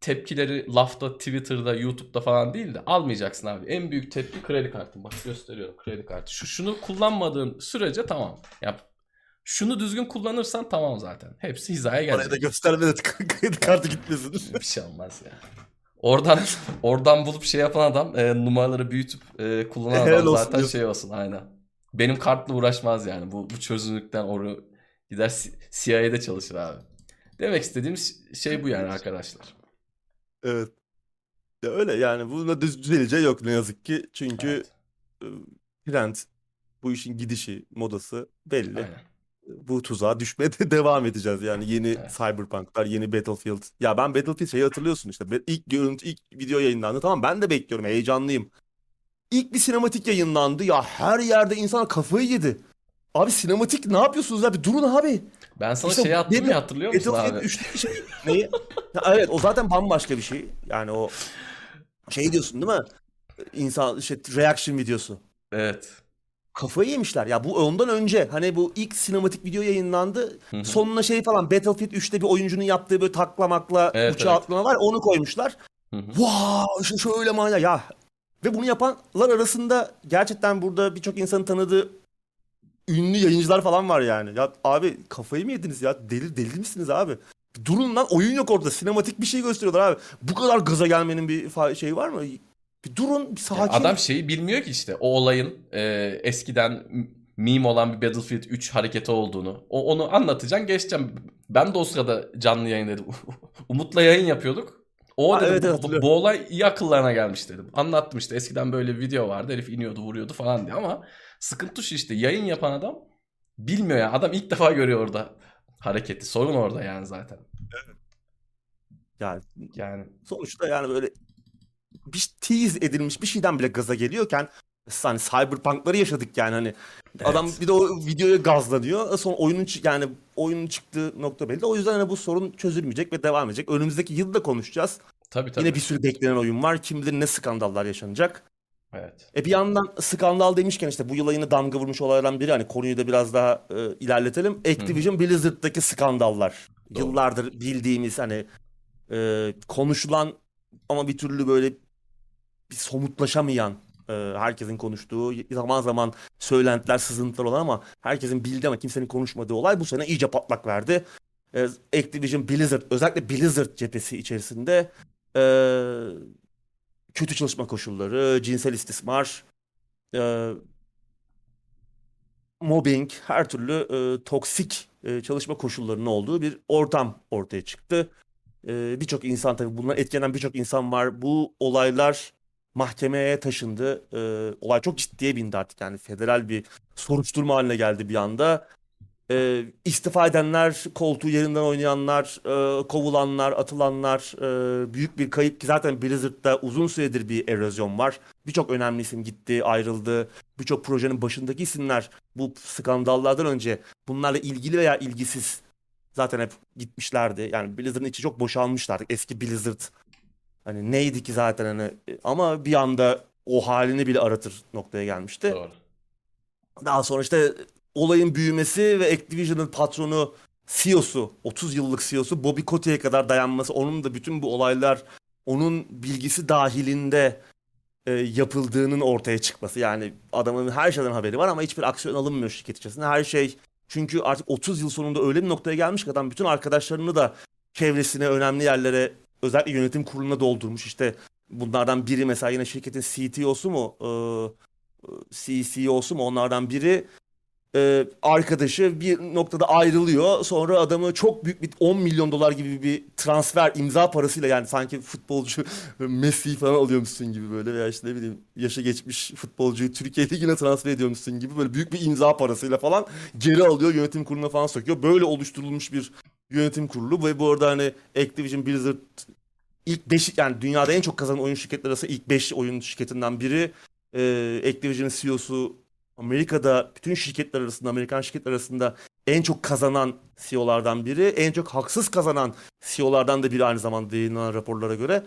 A: tepkileri lafta, Twitter'da, YouTube'da falan değil de almayacaksın abi. En büyük tepki kredi kartın. Bak gösteriyorum kredi kartı. Şu şunu kullanmadığın sürece tamam. Yap. Şunu düzgün kullanırsan tamam zaten. Hepsi hizaya gelecek.
B: Oraya da gösterme de kredi kartı gitmesin.
A: Bir şey olmaz ya. Oradan oradan bulup şey yapan adam e, numaraları büyütüp e, kullanan
B: Helal
A: adam zaten
B: diyorsun.
A: şey olsun aynen. Benim kartla uğraşmaz yani. Bu, bu çözünürlükten oru gider CIA'de çalışır abi. Demek istediğim şey bu yani arkadaşlar.
B: Evet. Ya öyle yani buna düz düzeleceği yok ne yazık ki. Çünkü
A: Evet,
B: e, trend bu işin gidişi, modası belli.
A: aynen.
B: Bu tuzağa düşmeye de devam edeceğiz. Yani yeni
A: Evet.
B: Cyberpunk'lar, yeni Battlefield. Ya ben Battlefield şeyi hatırlıyorsun işte. Be- ilk görüntü, ilk video yayınlandı. Tamam ben de bekliyorum, heyecanlıyım. İlk bir sinematik yayınlandı. Ya her yerde insan kafayı yedi. Abi sinematik ne yapıyorsunuz abi? Durun abi.
A: Ben sana
B: İşte
A: şey attım
B: Battle-
A: ya hatırlıyor musun
B: Battlefield
A: abi?
B: 3'teki şey neyi? Ya evet o zaten bambaşka bir şey. Yani o şey diyorsun değil mi? İnsan işte reaction videosu.
A: Evet.
B: Kafayı yemişler. Ya bu ondan önce hani bu ilk sinematik video yayınlandı. Sonuna şey falan Battlefield 3'te bir oyuncunun yaptığı böyle taklamakla
A: Evet,
B: uçağı
A: evet.
B: atlama var. Onu koymuşlar.
A: Hı.
B: Wow, şöyle manyak ya. Ve bunu yapanlar arasında gerçekten burada birçok insanın tanıdığı ünlü yayıncılar falan var yani. Ya abi kafayı mı yediniz ya? Deli deli misiniz abi? Durun lan oyun yok orada. Sinematik bir şey gösteriyorlar abi. Bu kadar gaza gelmenin bir fa- şey var mı? Bir durun, bir sakin.
A: adam şeyi bilmiyor ki işte o olayın e, eskiden meme olan bir Battlefield 3 hareketi olduğunu. O, onu anlatacaksın geçeceğim. Ben de o sırada canlı yayındaydım. Umut'la yayın yapıyorduk. O
B: Ha,
A: dedim,
B: evet, evet,
A: bu,
B: hatırlıyorum.
A: bu olay iyi akıllarına gelmiş dedim. Anlattım işte eskiden böyle bir video vardı herif iniyordu vuruyordu falan diye ama sıkıntı şu işte yayın yapan adam bilmiyor ya. Adam ilk defa görüyor orada hareketi. Sorun orada yani zaten.
B: Yani
A: Yani
B: sonuçta yani böyle bir tease edilmiş bir şeyden bile gaza geliyorken hani Cyberpunk'ları yaşadık yani hani adam
A: Evet.
B: bir de o videoya gazlanıyor. Sonra oyunun yani oyunun çıktığı nokta belli. O yüzden hani bu sorun çözülmeyecek ve devam edecek. Önümüzdeki yılda konuşacağız.
A: tabii tabii.
B: Yine bir sürü beklenen oyun var. Kim bilir ne skandallar yaşanacak.
A: Evet.
B: E bir yandan skandal demişken işte bu yıla yine damga vurmuş olaylardan biri hani konuyu da biraz daha e, ilerletelim. Activision Blizzard'daki skandallar.
A: Doğru.
B: Yıllardır bildiğimiz hani e, konuşulan ama bir türlü böyle bir somutlaşamayan e, herkesin konuştuğu zaman zaman söylentiler sızıntılar olan ama herkesin bildiği ama kimsenin konuşmadığı olay bu sene iyice patlak verdi. E, Activision Blizzard özellikle Blizzard cephesi içerisinde e, kötü çalışma koşulları, cinsel istismar, e, mobbing, her türlü e, toksik e, çalışma koşullarının olduğu bir ortam ortaya çıktı. E, birçok insan tabii bundan etkilenen birçok insan var. Bu olaylar mahkemeye taşındı. E, olay çok ciddiye bindi artık yani federal bir soruşturma haline geldi bir anda. E, istifa edenler, koltuğu yerinden oynayanlar, e, kovulanlar, atılanlar, e, büyük bir kayıp ki zaten Blizzard'da uzun süredir bir erozyon var. Birçok önemli isim gitti, ayrıldı. Birçok projenin başındaki isimler bu skandallardan önce bunlarla ilgili veya ilgisiz zaten hep gitmişlerdi. Yani Blizzard'ın içi çok boşalmıştı artık. Eski Blizzard hani neydi ki zaten hani ama bir anda o halini bile aratır noktaya gelmişti.
A: Doğru.
B: Daha sonra işte olayın büyümesi ve Activision'ın patronu CEO'su, 30 yıllık CEO'su Bobby Kotick'e kadar dayanması, onun da bütün bu olaylar onun bilgisi dahilinde e, yapıldığının ortaya çıkması. Yani adamın her şeyden haberi var ama hiçbir aksiyon alınmıyor şirket içerisinde. Her şey çünkü artık 30 yıl sonunda öyle bir noktaya gelmiş ki adam bütün arkadaşlarını da çevresine, önemli yerlere, özellikle yönetim kuruluna doldurmuş. İşte bunlardan biri mesela yine şirketin CTO'su mu, e, CCO'su mu onlardan biri e, arkadaşı bir noktada ayrılıyor. Sonra adamı çok büyük bir 10 milyon dolar gibi bir transfer imza parasıyla yani sanki futbolcu Messi falan alıyormuşsun gibi böyle veya işte ne bileyim yaşa geçmiş futbolcuyu Türkiye Ligi'ne transfer ediyormuşsun gibi böyle büyük bir imza parasıyla falan geri alıyor yönetim kuruluna falan sokuyor. Böyle oluşturulmuş bir yönetim kurulu ve bu arada hani Activision Blizzard ilk 5 yani dünyada en çok kazanan oyun şirketleri arasında ilk 5 oyun şirketinden biri. Ee, Activision'ın CEO'su Amerika'da bütün şirketler arasında, Amerikan şirketler arasında en çok kazanan CEO'lardan biri. En çok haksız kazanan CEO'lardan da biri aynı zamanda yayınlanan raporlara göre.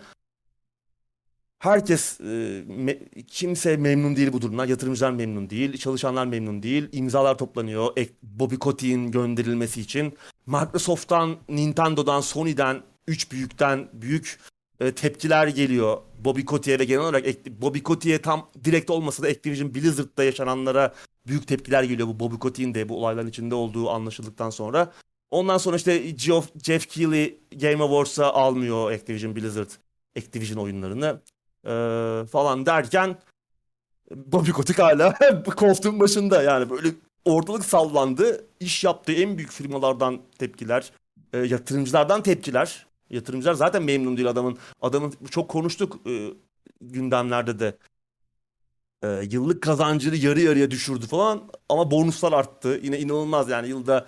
B: Herkes, e, me, kimse memnun değil bu durumdan. Yatırımcılar memnun değil, çalışanlar memnun değil. İmzalar toplanıyor Bobby Kotick'in gönderilmesi için. Microsoft'tan, Nintendo'dan, Sony'den, üç büyükten büyük e, tepkiler geliyor. Bobby Kotick'e ve genel olarak Bobby Kotick'e tam direkt olmasa da Activision Blizzard'da yaşananlara büyük tepkiler geliyor. Bu Bobby Kotick'in de bu olayların içinde olduğu anlaşıldıktan sonra. Ondan sonra işte Geoff, Jeff Keighley Game Awards'a almıyor Activision Blizzard Activision oyunlarını ee, falan derken Bobby Kotick hala koltuğun başında yani böyle ortalık sallandı. İş yaptığı en büyük firmalardan tepkiler, e, yatırımcılardan tepkiler. Yatırımcılar zaten memnun değil adamın. Adamın çok konuştuk e, gündemlerde de. E, yıllık kazancını yarı yarıya düşürdü falan ama bonuslar arttı. Yine inanılmaz yani yılda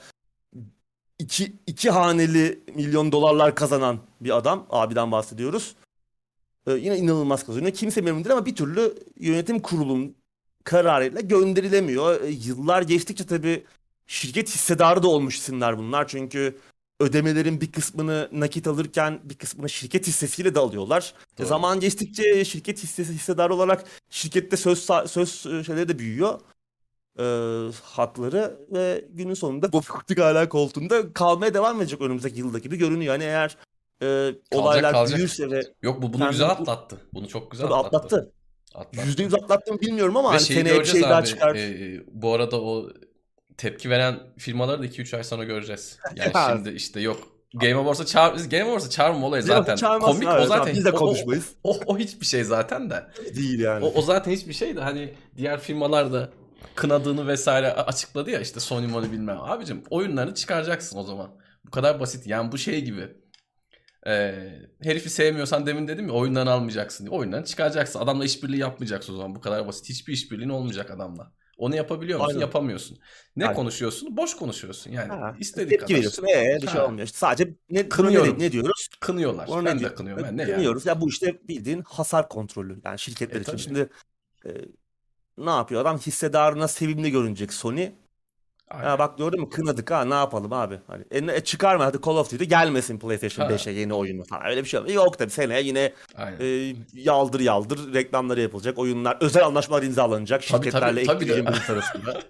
B: iki, iki haneli milyon dolarlar kazanan bir adam. Abiden bahsediyoruz. E, yine inanılmaz kazanıyor. Kimse memnun değil ama bir türlü yönetim kurulunun kararıyla gönderilemiyor. E, yıllar geçtikçe tabii şirket hissedarı da olmuş isimler bunlar. Çünkü ödemelerin bir kısmını nakit alırken bir kısmını şirket hissesiyle de alıyorlar. E, Doğru. Zaman geçtikçe şirket hissesi hissedar olarak şirkette söz söz e, şeyleri de büyüyor. E, hakları ve günün sonunda Bobby Kotick hala koltuğunda kalmaya devam edecek önümüzdeki yılda gibi görünüyor. Yani eğer e, kalacak, olaylar kalacak. büyürse ve
A: Yok bu bunu güzel atlattı. Bunu çok güzel atlattı.
B: atlattı. Atlattı. %100 atlattı mı bilmiyorum ama hani seneye bir şey abi, daha çıkar. E,
A: bu arada o tepki veren firmaları da 2-3 ay sonra göreceğiz. Yani şimdi işte yok Game Awards'a çağır, Game Awards'a çağırma olayı zaten. Komik evet, o zaten.
B: Biz de konuşmayız.
A: O, o, o hiçbir şey zaten de.
B: Değil yani.
A: O, o zaten hiçbir şey de hani diğer firmalar da kınadığını vesaire açıkladı ya işte Sony Money bilmem. Abicim oyunlarını çıkaracaksın o zaman. Bu kadar basit. Yani bu şey gibi. Ee, herifi sevmiyorsan demin dedim ya oyundan almayacaksın diye. Oyundan çıkaracaksın. Adamla işbirliği yapmayacaksın o zaman. Bu kadar basit. Hiçbir işbirliğin olmayacak adamla. Onu yapabiliyor musun? Aynen. Yapamıyorsun. Ne Aynen. konuşuyorsun? Boş konuşuyorsun. Yani ha, istediğin
B: tepki kadar. veriyorsun. Ee, bir şey olmuyor. İşte sadece ne, Kınıyorum. ne, diyoruz?
A: Kınıyorlar. Onu ben de kınıyorum. Ben ne
B: Kınıyoruz. Yani? Ya bu işte bildiğin hasar kontrolü. Yani şirketler e, için. Tabii. Şimdi e, ne yapıyor adam? Hissedarına sevimli görünecek Sony. Ha, bak gördün mü kınadık ha ne yapalım abi. Hani e, e, çıkarma hadi Call of Duty gelmesin PlayStation 5'e yeni oyunu falan öyle bir şey yok. Yok tabii seneye yine e, yaldır yaldır reklamları yapılacak. Oyunlar özel anlaşmalar imzalanacak tabii, şirketlerle tabii, Activision Blizzard arasında.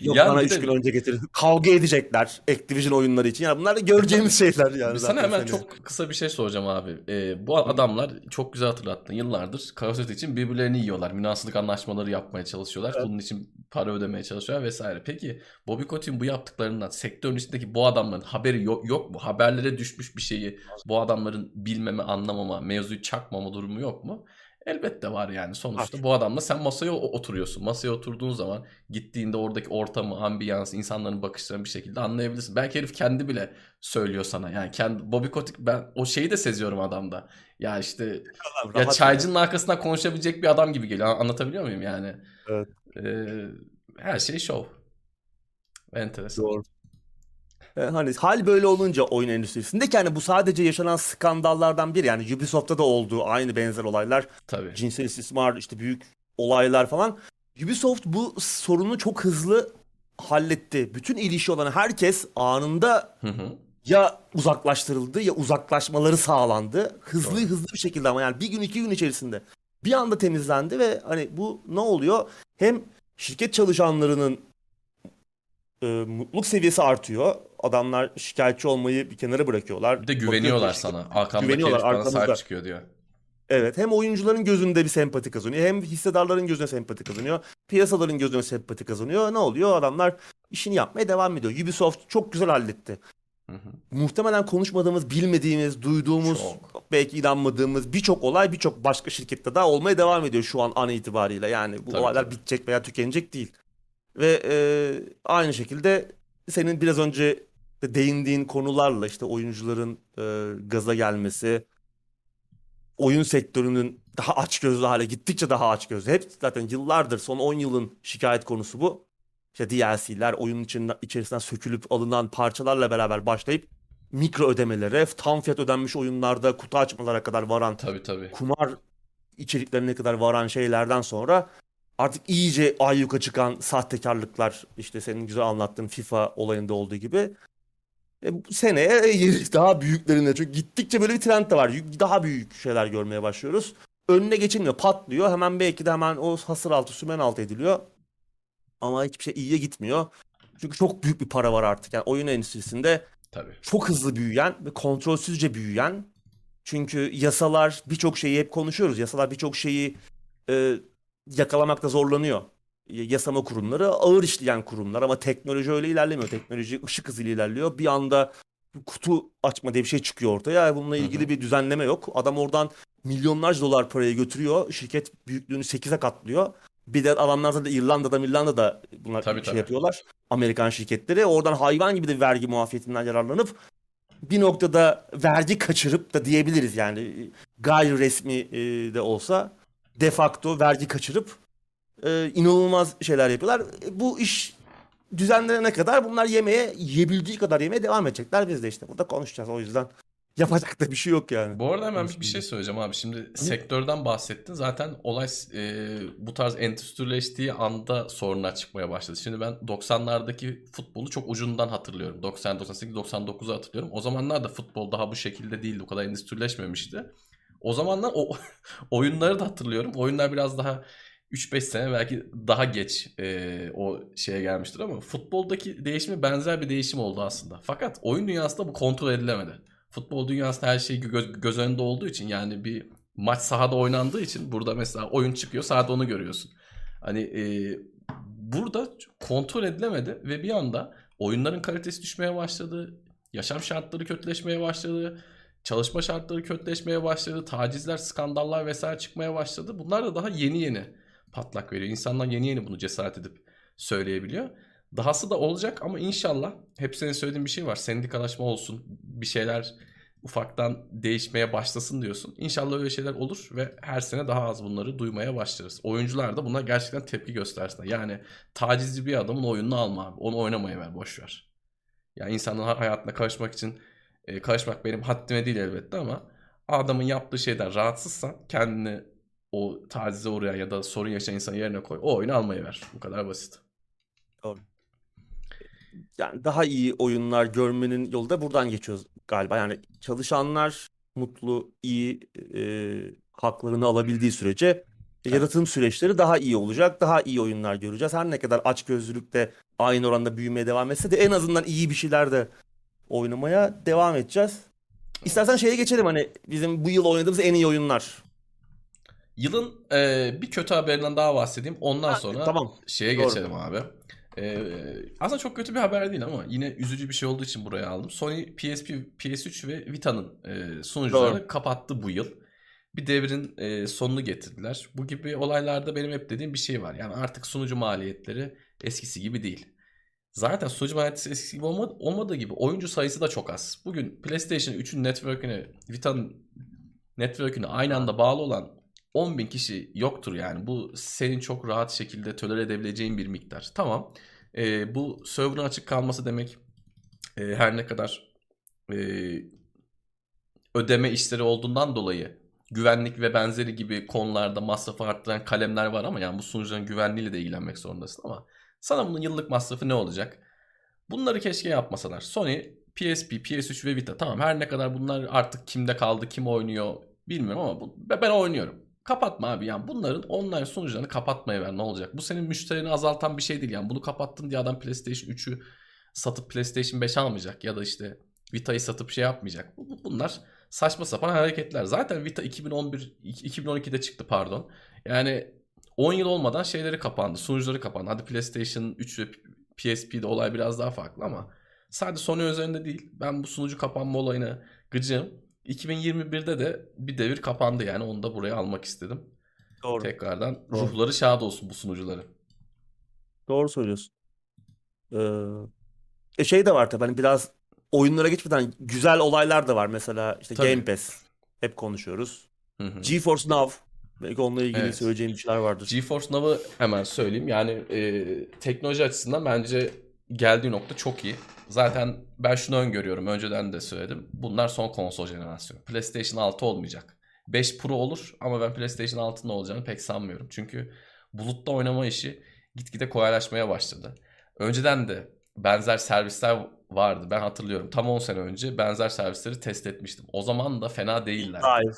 B: Yok bana 3 de... gün önce getirin. Kavga edecekler Activision oyunları için. Yani bunlar da göreceğimiz şeyler yani.
A: Sana hemen seni. çok kısa bir şey soracağım abi. Ee, bu adamlar çok güzel hatırlattın. Yıllardır Call of Duty için birbirlerini yiyorlar. Münasılık anlaşmaları yapmaya çalışıyorlar. Evet. Bunun için para ödemeye çalışıyorlar vesaire. Peki Bobby Kotick'in bu yaptıklarından sektörün içindeki bu adamların haberi yok, yok mu? Haberlere düşmüş bir şeyi bu adamların bilmeme, anlamama, mevzuyu çakmama durumu yok mu? Elbette var yani sonuçta Artık. bu adamla sen masaya oturuyorsun. Masaya oturduğun zaman gittiğinde oradaki ortamı, ambiyans, insanların bakışlarını bir şekilde anlayabilirsin. Belki herif kendi bile söylüyor sana. Yani kendi Bobby Kotick ben o şeyi de seziyorum adamda. Ya işte Adam, ya çaycının yani. arkasından konuşabilecek bir adam gibi geliyor. Anlatabiliyor muyum yani?
B: Evet.
A: Ee, her şey şov. Enteresan.
B: Doğru. E, hani hal böyle olunca oyun endüstrisinde ki hani bu sadece yaşanan skandallardan bir yani Ubisoft'ta da olduğu aynı benzer olaylar.
A: Tabii.
B: Cinsel istismar işte büyük olaylar falan. Ubisoft bu sorunu çok hızlı halletti. Bütün ilişki olan herkes anında hı hı. ya uzaklaştırıldı ya uzaklaşmaları sağlandı. Hızlı Doğru. hızlı bir şekilde ama yani bir gün iki gün içerisinde bir anda temizlendi ve hani bu ne oluyor? Hem şirket çalışanlarının e, mutluluk seviyesi artıyor. Adamlar şikayetçi olmayı bir kenara bırakıyorlar.
A: Bir de güveniyorlar Bakıyor, sana. Arkamdaki güveniyorlar, bana sahip çıkıyor diyor.
B: Evet hem oyuncuların gözünde bir sempati kazanıyor hem hissedarların gözüne sempati kazanıyor. Piyasaların gözüne sempati kazanıyor. Ne oluyor? Adamlar işini yapmaya devam ediyor. Ubisoft çok güzel halletti. Hı hı. Muhtemelen konuşmadığımız, bilmediğimiz, duyduğumuz, çok. belki inanmadığımız birçok olay birçok başka şirkette daha olmaya devam ediyor şu an an itibariyle. Yani bu Tabii olaylar ki. bitecek veya tükenecek değil. Ve e, aynı şekilde senin biraz önce değindiğin konularla işte oyuncuların e, gaza gelmesi, oyun sektörünün daha açgözlü hale gittikçe daha açgözlü. Hep zaten yıllardır son 10 yılın şikayet konusu bu. İşte DLC'ler oyunun içinden, içerisinden sökülüp alınan parçalarla beraber başlayıp mikro ödemelere, tam fiyat ödenmiş oyunlarda kutu açmalara kadar varan
A: Tabii tabii.
B: kumar içeriklerine kadar varan şeylerden sonra artık iyice ayyuka çıkan sahtekarlıklar işte senin güzel anlattığın FIFA olayında olduğu gibi e, bu seneye e, daha büyüklerine çünkü gittikçe böyle bir trend de var. Daha büyük şeyler görmeye başlıyoruz. Önüne geçilmiyor, patlıyor. Hemen belki de hemen o hasır altı, sümen altı ediliyor. Ama hiçbir şey iyiye gitmiyor. Çünkü çok büyük bir para var artık. Yani oyun endüstrisinde
A: Tabii.
B: çok hızlı büyüyen ve kontrolsüzce büyüyen. Çünkü yasalar birçok şeyi hep konuşuyoruz. Yasalar birçok şeyi e, yakalamakta zorlanıyor. Yasama kurumları ağır işleyen kurumlar ama teknoloji öyle ilerlemiyor. Teknoloji ışık hızıyla ilerliyor. Bir anda kutu açma diye bir şey çıkıyor ortaya. Bununla ilgili
A: Hı hı.
B: bir düzenleme yok. Adam oradan milyonlarca dolar parayı götürüyor. Şirket büyüklüğünü 8'e katlıyor. Bir de adamlar da İrlanda'da İrlanda'da bunlar
A: Tabii,
B: şey
A: tabii.
B: yapıyorlar. Amerikan şirketleri. Oradan hayvan gibi de vergi muafiyetinden yararlanıp bir noktada vergi kaçırıp da diyebiliriz yani gayri resmi e, de olsa de facto vergi kaçırıp e, inanılmaz şeyler yapıyorlar. E, Bu iş düzenlenene kadar bunlar yemeye yiyebildiği kadar yemeye devam edecekler. Biz de işte burada konuşacağız. O yüzden yapacak da bir şey yok yani.
A: Bu arada hemen bir, şey söyleyeceğim abi. Şimdi sektörden bahsettin. Zaten olay e, bu tarz endüstrileştiği anda sorunlar çıkmaya başladı. Şimdi ben 90'lardaki futbolu çok ucundan hatırlıyorum. 90, 98, 99'u hatırlıyorum. O zamanlar da futbol daha bu şekilde değildi. O kadar endüstrileşmemişti. O zamanlar o oyunları da hatırlıyorum. Oyunlar biraz daha 3-5 sene belki daha geç e, o şeye gelmiştir ama futboldaki değişimi benzer bir değişim oldu aslında. Fakat oyun dünyasında bu kontrol edilemedi. Futbol dünyasında her şey gö- göz önünde olduğu için yani bir maç sahada oynandığı için burada mesela oyun çıkıyor sahada onu görüyorsun. Hani e, burada kontrol edilemedi ve bir anda oyunların kalitesi düşmeye başladı. Yaşam şartları kötüleşmeye başladı. Çalışma şartları kötüleşmeye başladı. Tacizler, skandallar vesaire çıkmaya başladı. Bunlar da daha yeni yeni patlak veriyor. İnsanlar yeni yeni bunu cesaret edip söyleyebiliyor. Dahası da olacak ama inşallah hep senin söylediğin bir şey var. Sendikalaşma olsun, bir şeyler ufaktan değişmeye başlasın diyorsun. İnşallah öyle şeyler olur ve her sene daha az bunları duymaya başlarız. Oyuncular da buna gerçekten tepki göstersinler. Yani tacizci bir adamın oyununu alma abi. Onu oynamaya ver, boş ver. Yani insanın hayatına karışmak için e, karışmak benim haddime değil elbette ama adamın yaptığı şeyden rahatsızsan kendini o tacize uğrayan ya da sorun yaşayan insanın yerine koy. O oyunu almaya ver. Bu kadar basit.
B: Doğru. Yani daha iyi oyunlar görmenin yolu da buradan geçiyoruz galiba. Yani çalışanlar mutlu, iyi e, haklarını alabildiği sürece yaratım süreçleri daha iyi olacak. Daha iyi oyunlar göreceğiz. Her ne kadar açgözlülükte aynı oranda büyümeye devam etse de en azından iyi bir şeyler de oynamaya devam edeceğiz. İstersen şeye geçelim hani bizim bu yıl oynadığımız en iyi oyunlar.
A: Yılın e, bir kötü haberinden daha bahsedeyim. Ondan
B: Ha,
A: sonra
B: tamam.
A: şeye
B: Doğru.
A: geçelim abi. E, aslında çok kötü bir haber değil ama yine üzücü bir şey olduğu için buraya aldım. Sony PSP, PS3 ve Vita'nın e, sunucularını
B: Doğru.
A: kapattı bu yıl. Bir devrin e, sonunu getirdiler. Bu gibi olaylarda benim hep dediğim bir şey var. Yani artık sunucu maliyetleri eskisi gibi değil. Zaten sunucu maliyeti eskisi gibi olmadı, olmadığı gibi oyuncu sayısı da çok az. Bugün PlayStation 3'ün network'üne, Vita'nın network'üne aynı anda bağlı olan 10 bin kişi yoktur yani. Bu senin çok rahat şekilde tolere edebileceğin bir miktar. Tamam. Ee, bu server'ın açık kalması demek e, her ne kadar e, ödeme işleri olduğundan dolayı güvenlik ve benzeri gibi konularda masrafı arttıran kalemler var ama yani bu sunucuların güvenliğiyle de ilgilenmek zorundasın ama sana bunun yıllık masrafı ne olacak? Bunları keşke yapmasalar. Sony, PSP, PS3 ve Vita tamam her ne kadar bunlar artık kimde kaldı, kim oynuyor bilmiyorum ama bu, ben oynuyorum. Kapatma abi yani bunların online sunucularını kapatmaya ver ne olacak? Bu senin müşterini azaltan bir şey değil yani bunu kapattın diye adam PlayStation 3'ü satıp PlayStation 5 almayacak ya da işte Vita'yı satıp şey yapmayacak. Bu- bu- Bunlar saçma sapan hareketler. Zaten Vita 2011 2012'de çıktı pardon. Yani 10 yıl olmadan şeyleri kapandı. Sunucuları kapandı. Hadi PlayStation 3 ve PSP'de olay biraz daha farklı ama sadece Sony üzerinde değil. Ben bu sunucu kapanma olayına gıcığım. 2021'de de bir devir kapandı yani onu da buraya almak istedim.
B: Doğru.
A: Tekrardan
B: Doğru.
A: ruhları şad olsun bu sunucuların.
B: Doğru söylüyorsun. Ee, e şey de var tabii hani biraz oyunlara geçmeden güzel olaylar da var. Mesela işte
A: Tabii.
B: Game Pass hep konuşuyoruz.
A: Hı hı.
B: GeForce Now belki onunla ilgili
A: Evet.
B: söyleyeceğim bir şeyler vardır.
A: GeForce Now'ı hemen söyleyeyim. Yani e, teknoloji açısından bence geldiği nokta çok iyi. Zaten ben şunu öngörüyorum. Önceden de söyledim. Bunlar son konsol jenerasyonu. PlayStation 6 olmayacak. 5 Pro olur ama ben PlayStation 6'nın olacağını pek sanmıyorum. Çünkü bulutta oynama işi gitgide kolaylaşmaya başladı. Önceden de benzer servisler vardı. Ben hatırlıyorum. Tam 10 sene önce benzer servisleri test etmiştim. O zaman da fena değiller.
B: Live.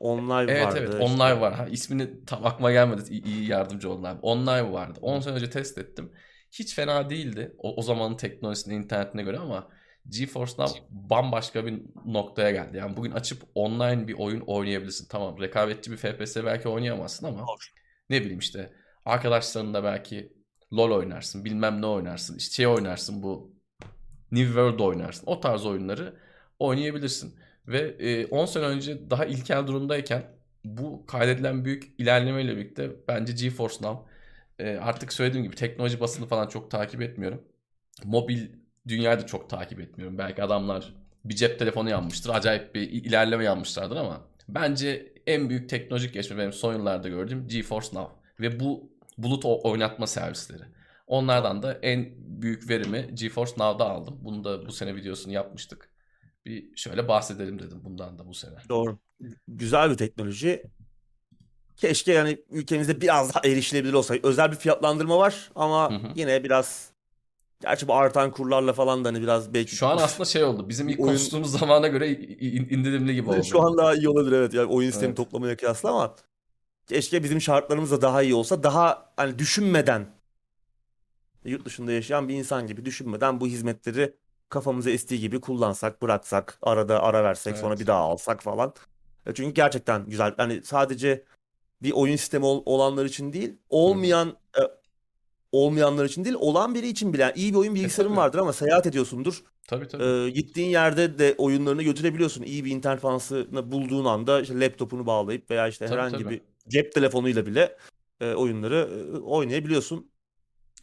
B: Online
A: Evet
B: vardı.
A: evet
B: işte.
A: online var. Ha, ismini tam aklıma gelmedi. İyi, iyi yardımcı oldun abi. Online vardı. 10 sene önce test ettim. Hiç fena değildi. O, o zamanın teknolojisine, internetine göre ama GeForce Now bambaşka bir noktaya geldi. Yani bugün açıp online bir oyun oynayabilirsin. Tamam rekabetçi bir FPS belki oynayamazsın ama ne bileyim işte arkadaşlarınla belki LoL oynarsın, bilmem ne oynarsın, işte şey oynarsın bu New World oynarsın. O tarz oyunları oynayabilirsin. Ve e, 10 sene önce daha ilkel durumdayken bu kaydedilen büyük ilerlemeyle birlikte bence GeForce Now e, artık söylediğim gibi teknoloji basını falan çok takip etmiyorum. Mobil dünyayı da çok takip etmiyorum. Belki adamlar bir cep telefonu yanmıştır. Acayip bir ilerleme yanmışlardır ama bence en büyük teknolojik gelişme benim son yıllarda gördüğüm GeForce Now. Ve bu bulut oynatma servisleri. Onlardan da en büyük verimi GeForce Now'da aldım. Bunu da bu sene videosunu yapmıştık. Bir şöyle bahsedelim dedim bundan da bu sene.
B: Doğru. Güzel bir teknoloji. Keşke yani ülkemizde biraz daha erişilebilir olsa. Özel bir fiyatlandırma var ama
A: Hı hı.
B: yine biraz gerçi bu artan kurlarla falan da hani biraz belki
A: Şu an aslında şey oldu. Bizim ilk
B: Oyun-
A: konuştuğumuz zamana göre in- indirimli gibi oldu.
B: Şu an daha iyi olabilir evet. Yani oyun sistemi
A: Evet.
B: toplamaya kıyasla ama keşke bizim şartlarımız da daha iyi olsa. Daha hani düşünmeden yurt dışında yaşayan bir insan gibi düşünmeden bu hizmetleri kafamıza estiği gibi kullansak, bıraksak, arada ara versek, sonra
A: Evet.
B: bir daha alsak falan. E Çünkü gerçekten güzel. Hani sadece bir oyun sistemi ol- olanlar için değil, olmayan e, olmayanlar için değil, olan biri için bile. Yani iyi bir oyun bilgisayarın
A: tabii.
B: vardır ama seyahat ediyorsundur.
A: Tabii tabii.
B: Ee, gittiğin yerde de oyunlarını götürebiliyorsun. İyi bir internet bağlantısını bulduğun anda işte laptopunu bağlayıp veya işte
A: Tabii,
B: herhangi
A: tabii.
B: bir cep telefonuyla bile e, oyunları e, oynayabiliyorsun.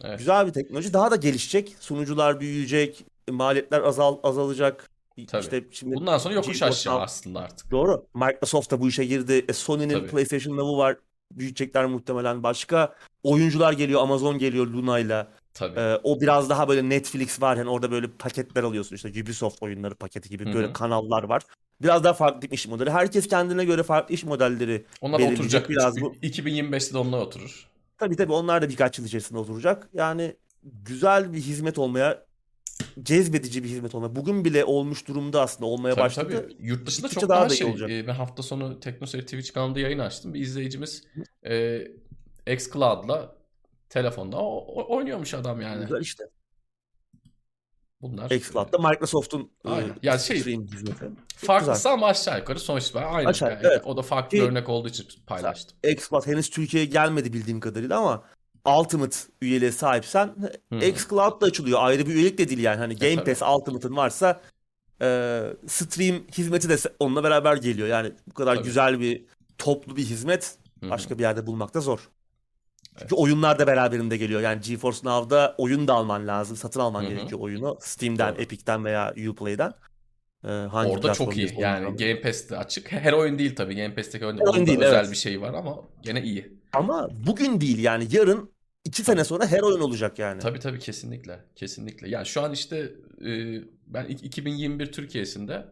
A: Evet.
B: Güzel bir teknoloji. Daha da gelişecek. Sunucular büyüyecek. Maliyetler azal azalacak.
A: Tabii.
B: İşte şimdi
A: Bundan sonra yokuş aşağı aslında artık.
B: Doğru. Microsoft da bu işe girdi. E, Sony'nin. PlayStation Now'u var. Büyütecekler muhtemelen. Başka oyuncular geliyor. Amazon geliyor Luna'yla.
A: Tabii.
B: Ee, o biraz daha böyle Netflix var yani orada böyle paketler alıyorsun işte Ubisoft oyunları paketi gibi
A: Hı
B: böyle kanallar var. Biraz daha farklı iş modeli. Herkes kendine göre farklı iş modelleri.
A: Onlar oturacak.
B: biraz bu.
A: 2025'te de onlar oturur.
B: Tabii tabii onlar da birkaç yıl içerisinde oturacak. Yani güzel bir hizmet olmaya cezbedici bir hizmet olmaya. Bugün bile olmuş durumda aslında olmaya
A: Tabii
B: başladı.
A: tabii. Yurt dışında çok
B: daha
A: daha, şey.
B: olacak.
A: e, ben hafta sonu TeknoSeyir Twitch kanalında yayın açtım. Bir izleyicimiz e, xCloud'la telefonda o- o- oynuyormuş adam yani.
B: Güzel işte.
A: Bunlar
B: xCloud'da Microsoft'un e,
A: Aynen. Ya şey,
B: stream hizmeti.
A: farklısı ama aşağı yukarı sonuç itibariyle aynı.
B: Aşağı,
A: Yani
B: evet.
A: O da farklı bir örnek olduğu için paylaştım.
B: xCloud henüz Türkiye'ye gelmedi bildiğim kadarıyla ama Ultimate üyeliğe sahipsen
A: Hı.
B: xCloud da açılıyor. Ayrı bir üyelik de değil yani. Hani Game
A: tabii.
B: Pass Ultimate'ın varsa e, stream hizmeti de onunla beraber geliyor. Yani bu kadar
A: Tabii.
B: güzel bir toplu bir hizmet başka bir yerde bulmak da zor. Çünkü oyunlar da beraberinde geliyor. Yani GeForce Now'da oyun da alman lazım. Satın alman
A: Hı hı.
B: gerekiyor oyunu. Steam'den,
A: Doğru.
B: Epic'ten veya Uplay'den. E, hangi
A: Orada çok iyi. Yani Game Pass'te açık. Her oyun değil tabii. Game Pass'teki oyun
B: oyun değil,
A: özel
B: evet.
A: bir şey var ama gene iyi.
B: Ama bugün değil yani. Yarın iki sene sonra her oyun olacak yani.
A: Tabii tabii kesinlikle. Kesinlikle. Yani şu an işte e, ben ik- 2021 Türkiye'sinde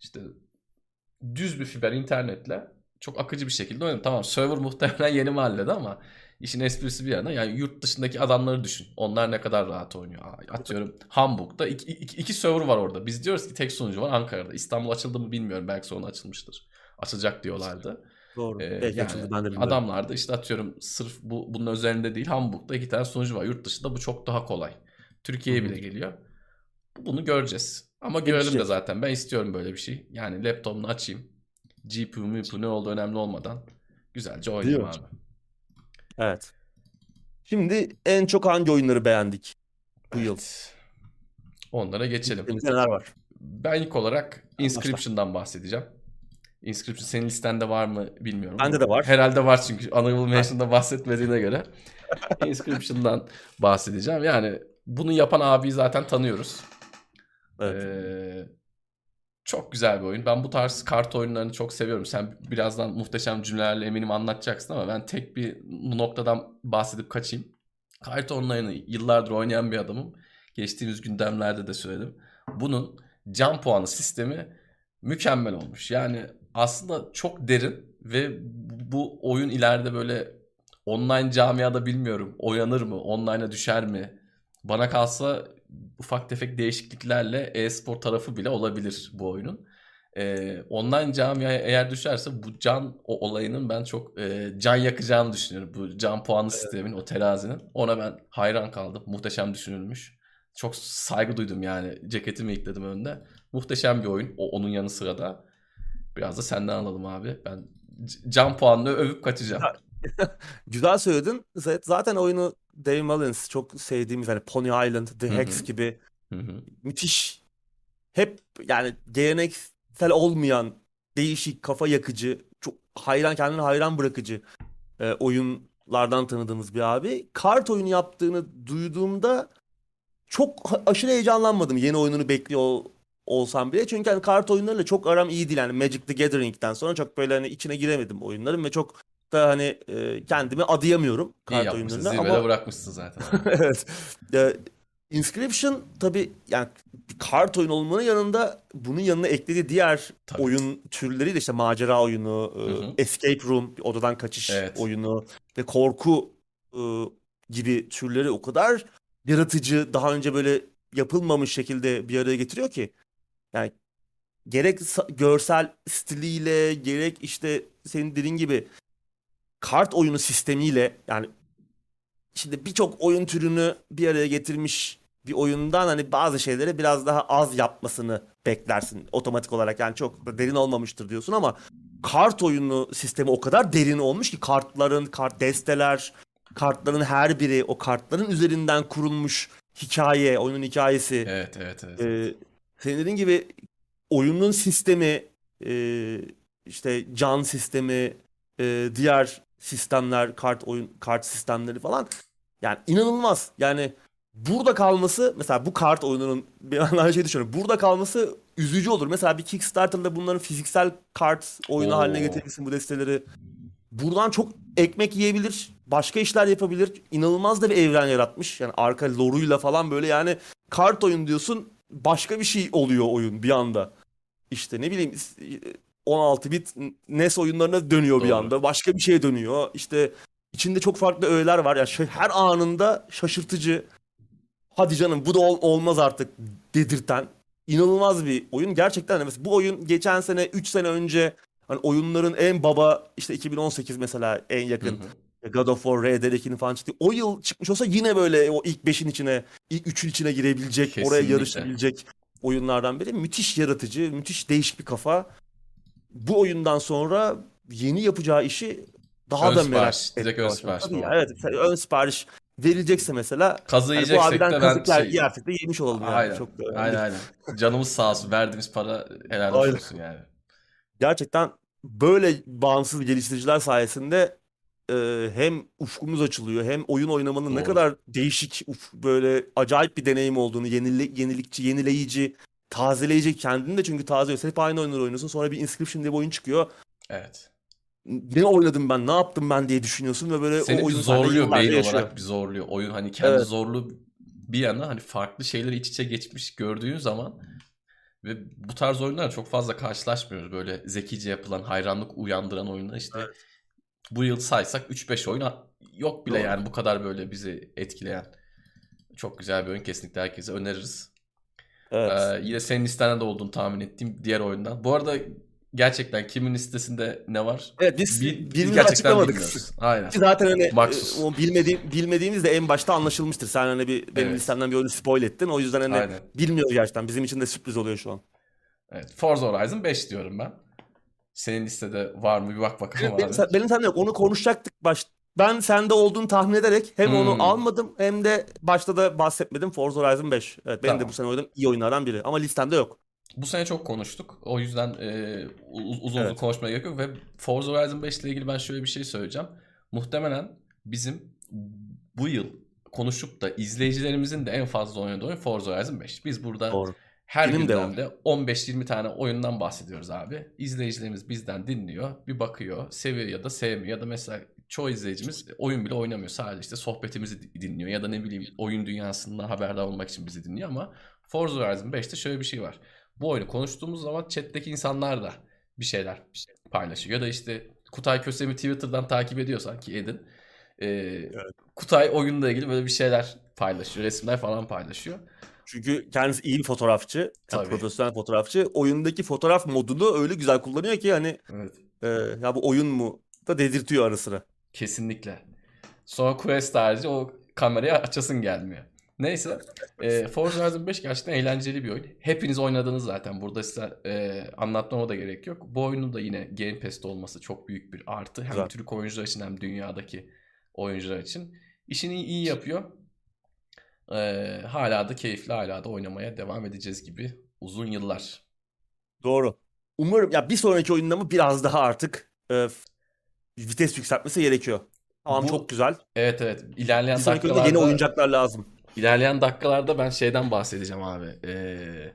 A: işte düz bir fiber internetle çok akıcı bir şekilde oynadım. Tamam server muhtemelen yeni mahallede ama işin esprisi bir yana yani yurt dışındaki adamları düşün. Onlar ne kadar rahat oynuyor. Atıyorum Hamburg'da iki, iki, iki server var orada. Biz diyoruz ki tek sunucu var Ankara'da. İstanbul açıldı mı bilmiyorum. Belki sonra açılmıştır. Açılacak diyorlardı.
B: Doğru.
A: Ee,
B: Belki
A: yani
B: açıldı de
A: adamlar da işte atıyorum sırf bu bunun üzerinde değil Hamburg'da iki tane sunucu var. Yurt dışında bu çok daha kolay. Türkiye'ye bile geliyor. Bunu göreceğiz. Ama görelim de
B: Gelişecek.
A: zaten. Ben istiyorum böyle bir şey. Yani laptopumu açayım. GPU, MPU ne oldu önemli olmadan güzelce oynayayım abi.
B: Evet. Şimdi en çok hangi oyunları beğendik bu yıl?
A: Evet. Onlara geçelim.
B: Neler var?
A: Ben ilk olarak Inscription'dan bahsedeceğim. Inscription senin listende var mı bilmiyorum.
B: Bende de var.
A: Herhalde var çünkü Honorable Mention'da bahsetmediğine göre. Inscription'dan bahsedeceğim. Yani bunu yapan abiyi zaten tanıyoruz.
B: Evet.
A: Ee, çok güzel bir oyun. Ben bu tarz kart oyunlarını çok seviyorum. Sen birazdan muhteşem cümlelerle eminim anlatacaksın ama ben tek bir noktadan bahsedip kaçayım. Kart oyunlarını yıllardır oynayan bir adamım. Geçtiğimiz gündemlerde de söyledim. Bunun can puanı sistemi mükemmel olmuş. Yani aslında çok derin ve bu oyun ileride böyle online camiada bilmiyorum oyanır mı, online'a düşer mi? Bana kalsa ufak tefek değişikliklerle e-spor tarafı bile olabilir bu oyunun. Ee, online camiaya eğer düşerse bu can o olayının ben çok e, can yakacağını düşünüyorum. Bu can puanı evet. sistemin, o terazinin. Ona ben hayran kaldım. Muhteşem düşünülmüş. Çok saygı duydum yani. Ceketimi ekledim önde. Muhteşem bir oyun. O, onun yanı sıra da. Biraz da senden alalım abi. Ben can puanını övüp kaçacağım.
B: Güzel söyledin. Zaten oyunu Dave Mullins çok sevdiğimiz hani Pony Island, The Hex gibi
A: Hı-hı.
B: müthiş hep yani geleneksel olmayan değişik kafa yakıcı çok hayran kendini hayran bırakıcı e, oyunlardan tanıdığımız bir abi. Kart oyunu yaptığını duyduğumda çok aşırı heyecanlanmadım yeni oyununu bekliyor olsam bile. Çünkü hani kart oyunlarıyla çok aram iyi değil. Yani Magic the Gathering'den sonra çok böyle hani içine giremedim oyunların ve çok da hani e, kendimi adayamıyorum
A: kart oyunlarına. Zirvede ama bırakmışsın zaten.
B: evet. E, Inscription tabii yani kart oyun olmanın yanında bunun yanına eklediği diğer tabii. oyun türleri de işte macera oyunu, hı hı. escape room, odadan kaçış evet. oyunu ve korku e, gibi türleri o kadar yaratıcı, daha önce böyle yapılmamış şekilde bir araya getiriyor ki. Yani gerek görsel stiliyle gerek işte senin dediğin gibi kart oyunu sistemiyle yani şimdi birçok oyun türünü bir araya getirmiş bir oyundan hani bazı şeyleri biraz daha az yapmasını beklersin otomatik olarak. Yani çok da derin olmamıştır diyorsun ama kart oyunu sistemi o kadar derin olmuş ki kartların, kart desteler, kartların her biri o kartların üzerinden kurulmuş hikaye, oyunun hikayesi.
A: Evet, evet, evet.
B: Ee, senin dediğin gibi oyunun sistemi, e, işte can sistemi, e, diğer sistemler, kart oyun kart sistemleri falan yani inanılmaz. Yani burada kalması mesela bu kart oyununun bir anlamda şey düşünüyorum. Burada kalması üzücü olur. Mesela bir Kickstarter'da bunların fiziksel kart oyunu Oo. haline getirirsin bu desteleri. Buradan çok ekmek yiyebilir. Başka işler yapabilir. İnanılmaz da bir evren yaratmış. Yani arka lore'uyla falan böyle yani kart oyun diyorsun başka bir şey oluyor oyun bir anda. İşte ne bileyim 16 bit NES oyunlarına dönüyor Doğru. bir anda. Başka bir şeye dönüyor. İşte içinde çok farklı öğeler var. Ya yani her anında şaşırtıcı. Hadi canım bu da ol- olmaz artık dedirten inanılmaz bir oyun. Gerçekten mesela bu oyun geçen sene 3 sene önce hani oyunların en baba işte 2018 mesela en yakın hı hı. God of War, Red Dead 2'nin falan çıktı. O yıl çıkmış olsa yine böyle o ilk 5'in içine, ilk 3'ün içine girebilecek, Kesinlikle. oraya yarışabilecek oyunlardan biri. Müthiş yaratıcı, müthiş değişik bir kafa bu oyundan sonra yeni yapacağı işi daha
A: ön
B: da
A: merak direkt ön sipariş.
B: Tabii ya, evet ön sipariş verilecekse mesela
A: kazı hani bu abiden de kazıklar
B: şey... yersek de yemiş olalım yani.
A: Aynen.
B: Çok
A: da aynen aynen. Canımız sağ olsun verdiğimiz para helal olsun yani.
B: Gerçekten böyle bağımsız geliştiriciler sayesinde e, hem ufkumuz açılıyor hem oyun oynamanın Doğru. ne kadar değişik uf, böyle acayip bir deneyim olduğunu yenili, yenilikçi yenileyici tazeleyici kendini de çünkü tazeliyor. Sen hep aynı oyunları oynuyorsun. Sonra bir Inscription diye bir oyun çıkıyor.
A: Evet.
B: Ne oynadım ben, ne yaptım ben diye düşünüyorsun ve böyle
A: Seni
B: o oyun
A: zorluyor beyin yaşıyor. olarak bir zorluyor. Oyun hani kendi evet. zorluğu bir yana hani farklı şeyleri iç içe geçmiş gördüğün zaman ve bu tarz oyunlar çok fazla karşılaşmıyoruz. Böyle zekice yapılan, hayranlık uyandıran oyunlar işte evet. Bu yıl saysak 3-5 oyun yok bile Doğru. yani bu kadar böyle bizi etkileyen. Çok güzel bir oyun kesinlikle herkese öneririz. Evet. Ee, yine senin listende de olduğunu tahmin ettiğim diğer oyundan. Bu arada gerçekten kimin listesinde ne var?
B: Evet biz, Bil, biz açıklamadık. Bilmiyoruz.
A: Aynen.
B: Zaten hani Maxus. o bilmediğim, bilmediğimiz de en başta anlaşılmıştır. Sen hani bir, benim evet. listemden bir oyunu spoil ettin. O yüzden hani Aynen. bilmiyoruz gerçekten. Bizim için de sürpriz oluyor şu an.
A: Evet. Forza Horizon 5 diyorum ben. Senin listede var mı bir bak bakalım
B: benim, abi. Benim sende yok. Onu konuşacaktık baş, ben sende olduğunu tahmin ederek hem hmm. onu almadım hem de başta da bahsetmedim Forza Horizon 5. Evet benim tamam. de bu sene oynadığım iyi oyunlardan biri ama listemde yok.
A: bu sene çok konuştuk. O yüzden e, uzun uzun
B: Evet.
A: konuşmaya gerek yok ve Forza Horizon 5 ile ilgili ben şöyle bir şey söyleyeceğim. Muhtemelen bizim bu yıl konuşup da izleyicilerimizin de en fazla oynadığı oyun Forza Horizon 5. Biz burada
B: Doğru.
A: Her
B: Benim de
A: gündemde 15-20 tane oyundan bahsediyoruz abi. İzleyicilerimiz bizden dinliyor, bir bakıyor, seviyor ya da sevmiyor ya da mesela çoğu izleyicimiz oyun bile oynamıyor. Sadece işte sohbetimizi di- dinliyor ya da ne bileyim oyun dünyasından haberdar olmak için bizi dinliyor ama Forza Horizon 5'te şöyle bir şey var. Bu oyunu konuştuğumuz zaman chat'teki insanlar da bir şeyler paylaşıyor. Ya da işte Kutay Kösem'i Twitter'dan takip ediyorsan ki edin. Ee, Kutay oyunla ilgili böyle bir şeyler paylaşıyor. Resimler falan paylaşıyor.
B: Çünkü kendisi iyi bir fotoğrafçı. yani
A: Tabii.
B: profesyonel fotoğrafçı. Oyundaki fotoğraf modunu öyle güzel kullanıyor ki hani
A: Evet.
B: e, ya bu oyun mu da dedirtiyor ara sıra.
A: Kesinlikle. Sonra Quest harici o kamerayı açasın gelmiyor. Neyse. E, Forza Horizon 5 gerçekten eğlenceli bir oyun. Hepiniz oynadınız zaten. Burada size e, anlatmama da gerek yok. Bu oyunun da yine Game Pass'te olması çok büyük bir artı. Hem
B: Güzel.
A: Türk oyuncular için hem dünyadaki oyuncular için. İşini iyi yapıyor. E, hala da keyifli, hala da oynamaya devam edeceğiz gibi uzun yıllar.
B: Doğru. Umarım ya bir sonraki oyunda mı biraz daha artık e, vites yükseltmesi gerekiyor. Tamam
A: Bu-
B: çok güzel.
A: Evet evet. İlerleyen
B: Bir
A: dakikalarda...
B: yeni oyuncaklar lazım.
A: İlerleyen dakikalarda ben şeyden bahsedeceğim abi. Ee,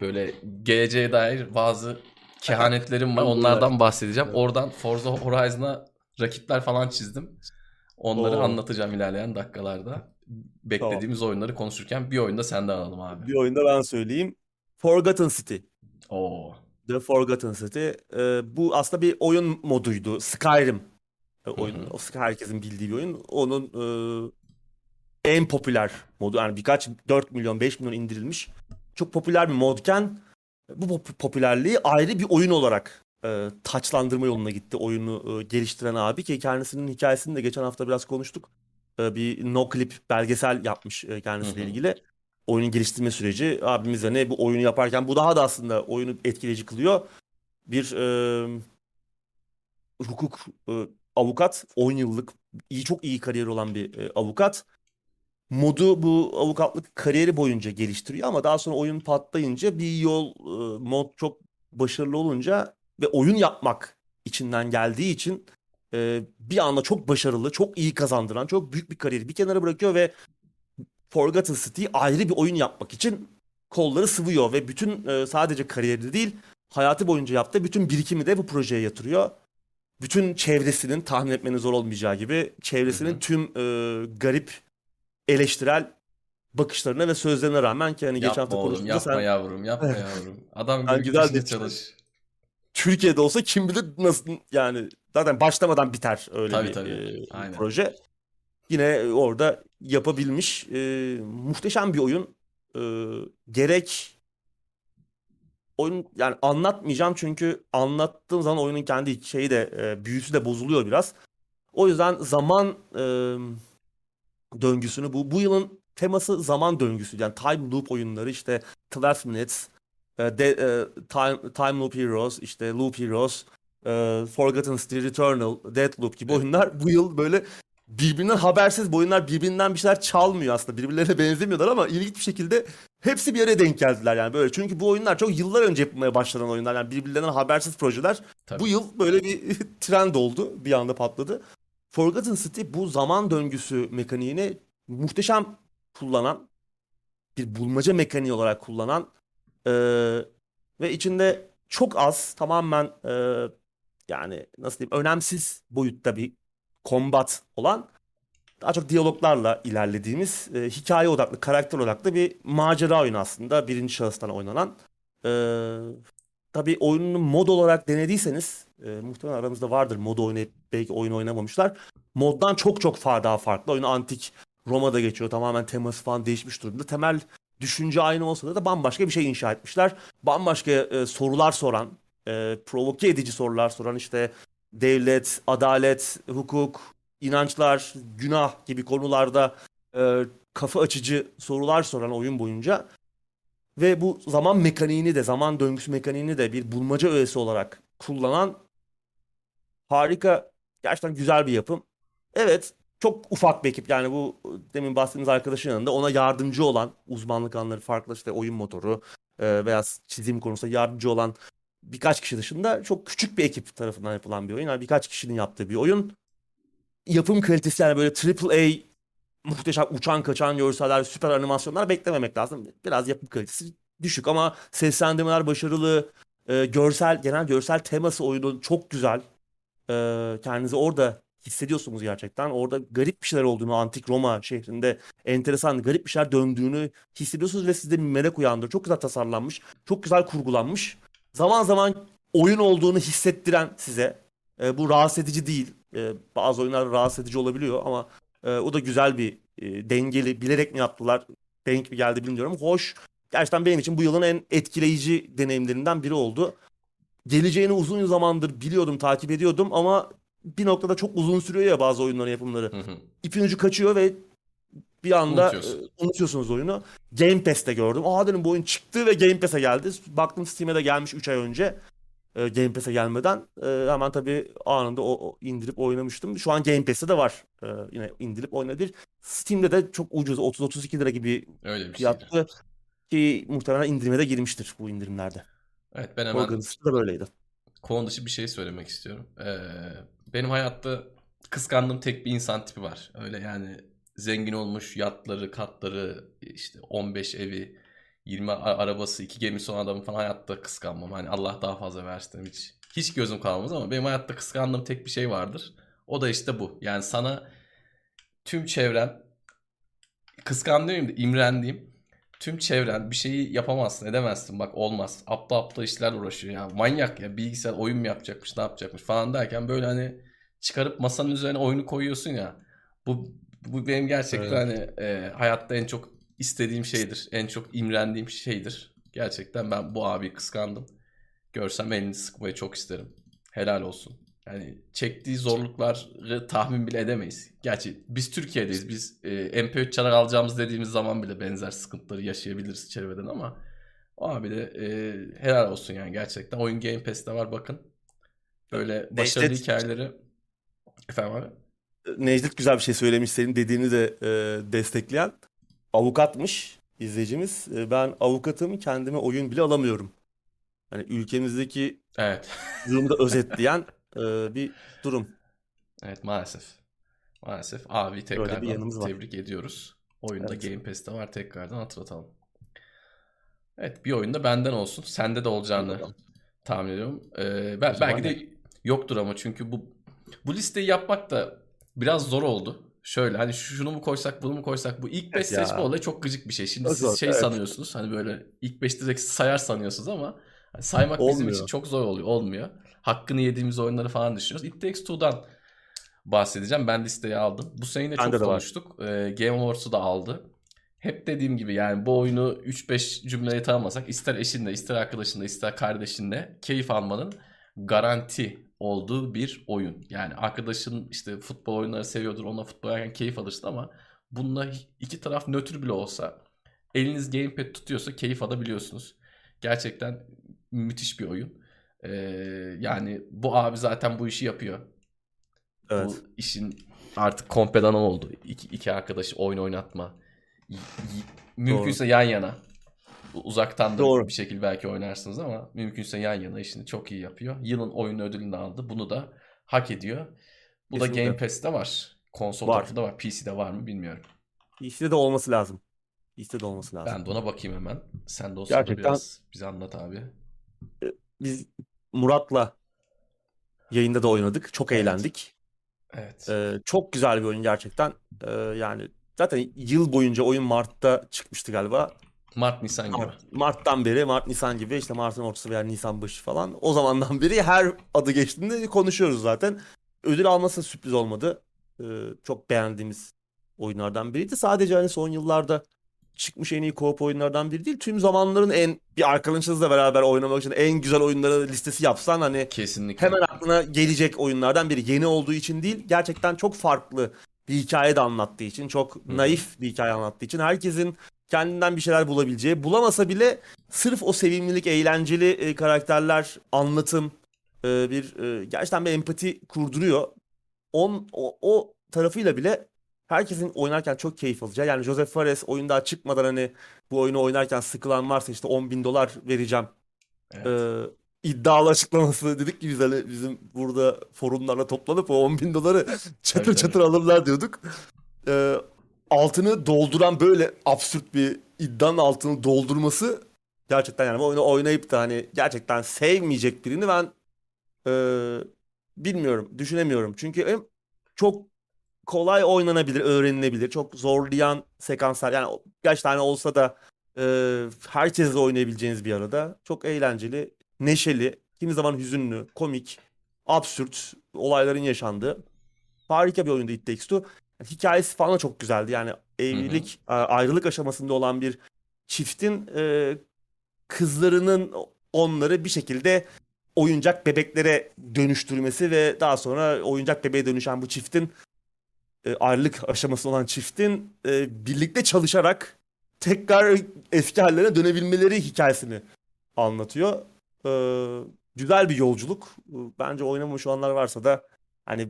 A: böyle geleceğe dair bazı kehanetlerim var. Onlardan bahsedeceğim. Oradan Forza Horizon'a rakipler falan çizdim. Onları
B: Oo.
A: anlatacağım ilerleyen dakikalarda. Beklediğimiz oyunları konuşurken bir oyunda senden alalım abi.
B: Bir oyunda ben söyleyeyim. Forgotten City.
A: Oo.
B: The Forgotten City. E, bu aslında bir oyun moduydu. Skyrim e, oyun.
A: Hı hı.
B: O herkesin bildiği bir oyun. Onun e, en popüler modu. Yani birkaç 4 milyon 5 milyon indirilmiş. Çok popüler bir modken bu pop- popülerliği ayrı bir oyun olarak e, taçlandırma yoluna gitti oyunu e, geliştiren abi ki kendisinin hikayesini de geçen hafta biraz konuştuk. E, bir no clip belgesel yapmış e, kendisiyle
A: Hı hı.
B: ilgili. Oyunun geliştirme süreci abimiz de ne bu oyunu yaparken bu daha da aslında oyunu etkileyici kılıyor. Bir e, hukuk e, avukat 10 yıllık iyi çok iyi kariyeri olan bir e, avukat modu bu avukatlık kariyeri boyunca geliştiriyor ama daha sonra oyun patlayınca bir yol e, mod çok başarılı olunca ve oyun yapmak içinden geldiği için e, bir anda çok başarılı, çok iyi kazandıran, çok büyük bir kariyeri bir kenara bırakıyor ve Forgotten City ayrı bir oyun yapmak için kolları sıvıyor ve bütün e, sadece kariyeri değil hayatı boyunca yaptığı bütün birikimi de bu projeye yatırıyor. Bütün çevresinin tahmin etmenin zor olmayacağı gibi çevresinin
A: Hı hı.
B: tüm e, garip eleştirel bakışlarına ve sözlerine rağmen ki hani geçen
A: Yapma
B: hafta
A: oğlum,
B: konuştuğumuzda
A: yapma
B: sen
A: yavrum, yapma yavrum. Adam gibi
B: güzel bir-
A: çalış.
B: Türkiye'de olsa kim bilir nasıl yani zaten başlamadan biter öyle
A: Tabii,
B: bir
A: tabii.
B: e,
A: Aynen.
B: proje. Yine orada yapabilmiş e, muhteşem bir oyun. E, gerek oyun yani anlatmayacağım çünkü anlattığım zaman oyunun kendi şeyi de e, büyüsü de bozuluyor biraz. O yüzden zaman e, döngüsünü bu bu yılın teması zaman döngüsü yani time loop oyunları işte 12 minutes e, de, e, time, time loop heroes işte loop heroes e, forgotten city returnal deathloop gibi oyunlar bu yıl böyle birbirinden habersiz bu oyunlar birbirinden bir şeyler çalmıyor aslında. Birbirlerine benzemiyorlar ama ilginç bir şekilde hepsi bir araya denk geldiler yani böyle. Çünkü bu oyunlar çok yıllar önce yapılmaya başlanan oyunlar. Yani birbirlerinden habersiz projeler
A: Tabii.
B: bu yıl böyle bir trend oldu. Bir anda patladı. Forgotten City bu zaman döngüsü mekaniğini muhteşem kullanan bir bulmaca mekaniği olarak kullanan eee, ve içinde çok az tamamen eee, yani nasıl diyeyim önemsiz boyutta bir kombat olan daha çok diyaloglarla ilerlediğimiz e, hikaye odaklı, karakter odaklı bir macera oyunu aslında. Birinci şahıstan oynanan. E, tabii oyununu mod olarak denediyseniz e, muhtemelen aramızda vardır mod oynayıp belki oyun oynamamışlar. Moddan çok çok daha farklı. Oyun antik Roma'da geçiyor. Tamamen teması falan değişmiş durumda. Temel düşünce aynı olsa da, bambaşka bir şey inşa etmişler. Bambaşka e, sorular soran, e, provoke edici sorular soran işte devlet, adalet, hukuk, inançlar, günah gibi konularda e, kafa açıcı sorular soran oyun boyunca ve bu zaman mekaniğini de zaman döngüsü mekaniğini de bir bulmaca öğesi olarak kullanan harika gerçekten güzel bir yapım. Evet çok ufak bir ekip yani bu demin bahsettiğimiz arkadaşın yanında ona yardımcı olan uzmanlık alanları farklı işte oyun motoru, e, veya çizim konusunda yardımcı olan birkaç kişi dışında çok küçük bir ekip tarafından yapılan bir oyun. Yani birkaç kişinin yaptığı bir oyun. Yapım kalitesi yani böyle triple A muhteşem uçan kaçan görseller, süper animasyonlar beklememek lazım. Biraz yapım kalitesi düşük ama seslendirmeler başarılı. E, görsel, genel görsel teması oyunun çok güzel. E, kendinizi orada hissediyorsunuz gerçekten. Orada garip bir şeyler olduğunu, antik Roma şehrinde enteresan, garip bir şeyler döndüğünü hissediyorsunuz ve sizde bir merak uyandırıyor. Çok güzel tasarlanmış, çok güzel kurgulanmış. Zaman zaman oyun olduğunu hissettiren size. E, bu rahatsız edici değil. E, bazı oyunlar rahatsız edici olabiliyor ama e, o da güzel bir e, dengeli. Bilerek mi yaptılar? Denk mi geldi bilmiyorum. Hoş. Gerçekten benim için bu yılın en etkileyici deneyimlerinden biri oldu. Geleceğini uzun zamandır biliyordum, takip ediyordum ama bir noktada çok uzun sürüyor ya bazı oyunların yapımları.
A: Hı hı.
B: İpin ucu kaçıyor ve bir anda
A: Unutuyorsun.
B: e, unutuyorsunuz oyunu. Game Pass'te gördüm. Aa dedim bu oyun çıktı ve Game Pass'e geldi. Baktım Steam'e de gelmiş 3 ay önce. E, Game Pass'e gelmeden e, hemen tabii anında o, o indirip oynamıştım. Şu an Game Pass'te de var. E, yine indirip oynadır. Steam'de de çok ucuz 30-32 lira gibi
A: Öyle bir şeydi.
B: fiyatlı ki muhtemelen indirime de girmiştir bu indirimlerde.
A: Evet ben hemen
B: Organiz'da da böyleydi.
A: Konu dışı bir şey söylemek istiyorum. Ee, benim hayatta kıskandığım tek bir insan tipi var. Öyle yani zengin olmuş yatları, katları, işte 15 evi, 20 a- arabası, 2 gemisi olan adamı falan hayatta kıskanmam. Hani Allah daha fazla versin hiç. Hiç gözüm kalmaz ama benim hayatta kıskandığım tek bir şey vardır. O da işte bu. Yani sana tüm çevren kıskandığım da imrendiğim tüm çevren bir şeyi yapamazsın edemezsin. Bak olmaz. Aptal aptal işler uğraşıyor ya. Manyak ya. Bilgisayar oyun mu yapacakmış ne yapacakmış falan derken böyle hani çıkarıp masanın üzerine oyunu koyuyorsun ya. Bu bu benim gerçekten hani e, hayatta en çok istediğim şeydir. En çok imrendiğim şeydir. Gerçekten ben bu abiyi kıskandım. Görsem elini sıkmayı çok isterim. Helal olsun yani çektiği zorlukları tahmin bile edemeyiz. Gerçi biz Türkiye'deyiz. Biz e, MP3 çalar alacağımız dediğimiz zaman bile benzer sıkıntıları yaşayabiliriz çevreden ama o abi de e, helal olsun yani gerçekten. Oyun Game Pass'te var bakın. Böyle başarılı
B: Necdet-
A: hikayeleri efendim abi.
B: Necdet güzel bir şey söylemiş senin dediğini de e, destekleyen. Avukatmış izleyicimiz. E, ben avukatım kendime oyun bile alamıyorum. Hani ülkemizdeki
A: Evet.
B: durumu da özetleyen e, bir durum.
A: Evet maalesef. Maalesef abi
B: bir
A: tekrardan
B: yanımız var.
A: tebrik ediyoruz. Oyunda
B: Evet.
A: Game Pass'te var tekrardan hatırlatalım. Evet bir oyunda benden olsun. Sende de olacağını
B: Bakalım.
A: tahmin ediyorum. Ee, ben,
B: O
A: belki de yoktur ama çünkü bu bu listeyi yapmak da biraz zor oldu. Şöyle hani şunu mu koysak bunu mu koysak bu ilk 5
B: Evet
A: seçme olayı çok gıcık bir şey. Şimdi
B: Çok
A: siz
B: zor,
A: şey
B: evet.
A: sanıyorsunuz hani böyle ilk 5 direkt sayar sanıyorsunuz ama hani saymak bizim
B: Olmuyor.
A: için çok zor oluyor. Olmuyor. Hakkını yediğimiz oyunları falan düşünüyoruz. It Takes Two'dan bahsedeceğim. Ben listeyi aldım. Bu sene de çok
B: de
A: konuştuk. Ee, Game Awards'u da aldı. Hep dediğim gibi yani bu oyunu 3-5 cümleye tanımasak ister eşinle, ister arkadaşınla, ister kardeşinle keyif almanın garanti olduğu bir oyun. Yani arkadaşın işte futbol oyunları seviyordur, ona futbol oynarken keyif alırsın ama bununla iki taraf nötr bile olsa eliniz gamepad tutuyorsa keyif alabiliyorsunuz. Gerçekten müthiş bir oyun. Ee, yani bu abi zaten bu işi yapıyor.
B: Evet.
A: Bu işin artık kompedanı oldu. İki, iki arkadaş oyun oynatma. Y- y- Mümkünse yan yana. Uzaktan da
B: Doğru.
A: bir şekilde belki oynarsınız ama mümkünse yan yana işini çok iyi yapıyor. Yılın oyun ödülünü aldı. Bunu da hak ediyor. Bu da
B: Kesinlikle.
A: Game Pass'te var. Konsol
B: Var.
A: tarafında var. PC'de var mı bilmiyorum.
B: İşte de olması lazım. İşte de olması lazım.
A: Ben de ona bakayım hemen. Sen de o
B: Gerçekten-
A: biraz bize anlat abi.
B: Biz Murat'la yayında da oynadık. Çok
A: Evet.
B: eğlendik.
A: Evet.
B: Ee, çok güzel bir oyun gerçekten. Ee, yani zaten yıl boyunca oyun Mart'ta çıkmıştı galiba.
A: Mart Nisan gibi.
B: Mart, Mart'tan beri, Mart Nisan gibi işte Mart'ın ortası veya Nisan başı falan. O zamandan beri her adı geçtiğinde konuşuyoruz zaten. Ödül alması sürpriz olmadı. Ee, çok beğendiğimiz oyunlardan biriydi. Sadece hani son yıllarda çıkmış en iyi co-op oyunlardan biri değil. Tüm zamanların en bir arkadaşınızla beraber oynamak için en güzel oyunları listesi yapsan hani
A: Kesinlikle.
B: hemen aklına gelecek oyunlardan biri. Yeni olduğu için değil, gerçekten çok farklı bir hikaye de anlattığı için, çok
A: hı.
B: naif bir hikaye anlattığı için herkesin kendinden bir şeyler bulabileceği, bulamasa bile sırf o sevimlilik, eğlenceli e, karakterler, anlatım e, bir e, gerçekten bir empati kurduruyor. On, o, o tarafıyla bile herkesin oynarken çok keyif alacağı. Yani Joseph Fares oyun daha çıkmadan hani bu oyunu oynarken sıkılan varsa işte 10 bin dolar vereceğim.
A: Evet.
B: Ee, iddialı açıklaması dedik ki biz hani bizim burada forumlarla toplanıp o 10 bin doları çatır
A: tabii.
B: çatır alırlar diyorduk. Ee, altını dolduran böyle absürt bir iddianın altını doldurması gerçekten yani oyunu oynayıp da hani gerçekten sevmeyecek birini ben e, bilmiyorum, düşünemiyorum. Çünkü hem çok kolay oynanabilir, öğrenilebilir. Çok zorlayan sekanslar yani birkaç tane olsa da e, herkesle oynayabileceğiniz bir arada. Çok eğlenceli, neşeli, kimi zaman hüzünlü, komik, absürt olayların yaşandığı harika bir oyundu It Takes Two. Hikayesi falan da çok güzeldi. Yani evlilik, a- ayrılık aşamasında olan bir çiftin e, kızlarının onları bir şekilde oyuncak bebeklere dönüştürmesi ve daha sonra oyuncak bebeğe dönüşen bu çiftin e, ayrılık aşamasında olan çiftin e, birlikte çalışarak tekrar eski hallerine dönebilmeleri hikayesini anlatıyor. E, güzel bir yolculuk. E, Bence oynamamış olanlar varsa da hani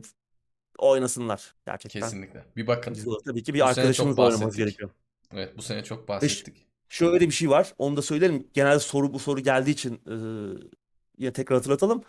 B: oynasınlar gerçekten.
A: Kesinlikle. Bir bakın.
B: Tabii ki
A: Bu
B: bir
A: sene
B: arkadaşınızla
A: çok
B: oynamanız gerekiyor.
A: Evet bu sene çok bahsettik.
B: Şöyle bir şey var. Onu da söyleyelim. Genelde soru bu soru geldiği için e, yine tekrar hatırlatalım.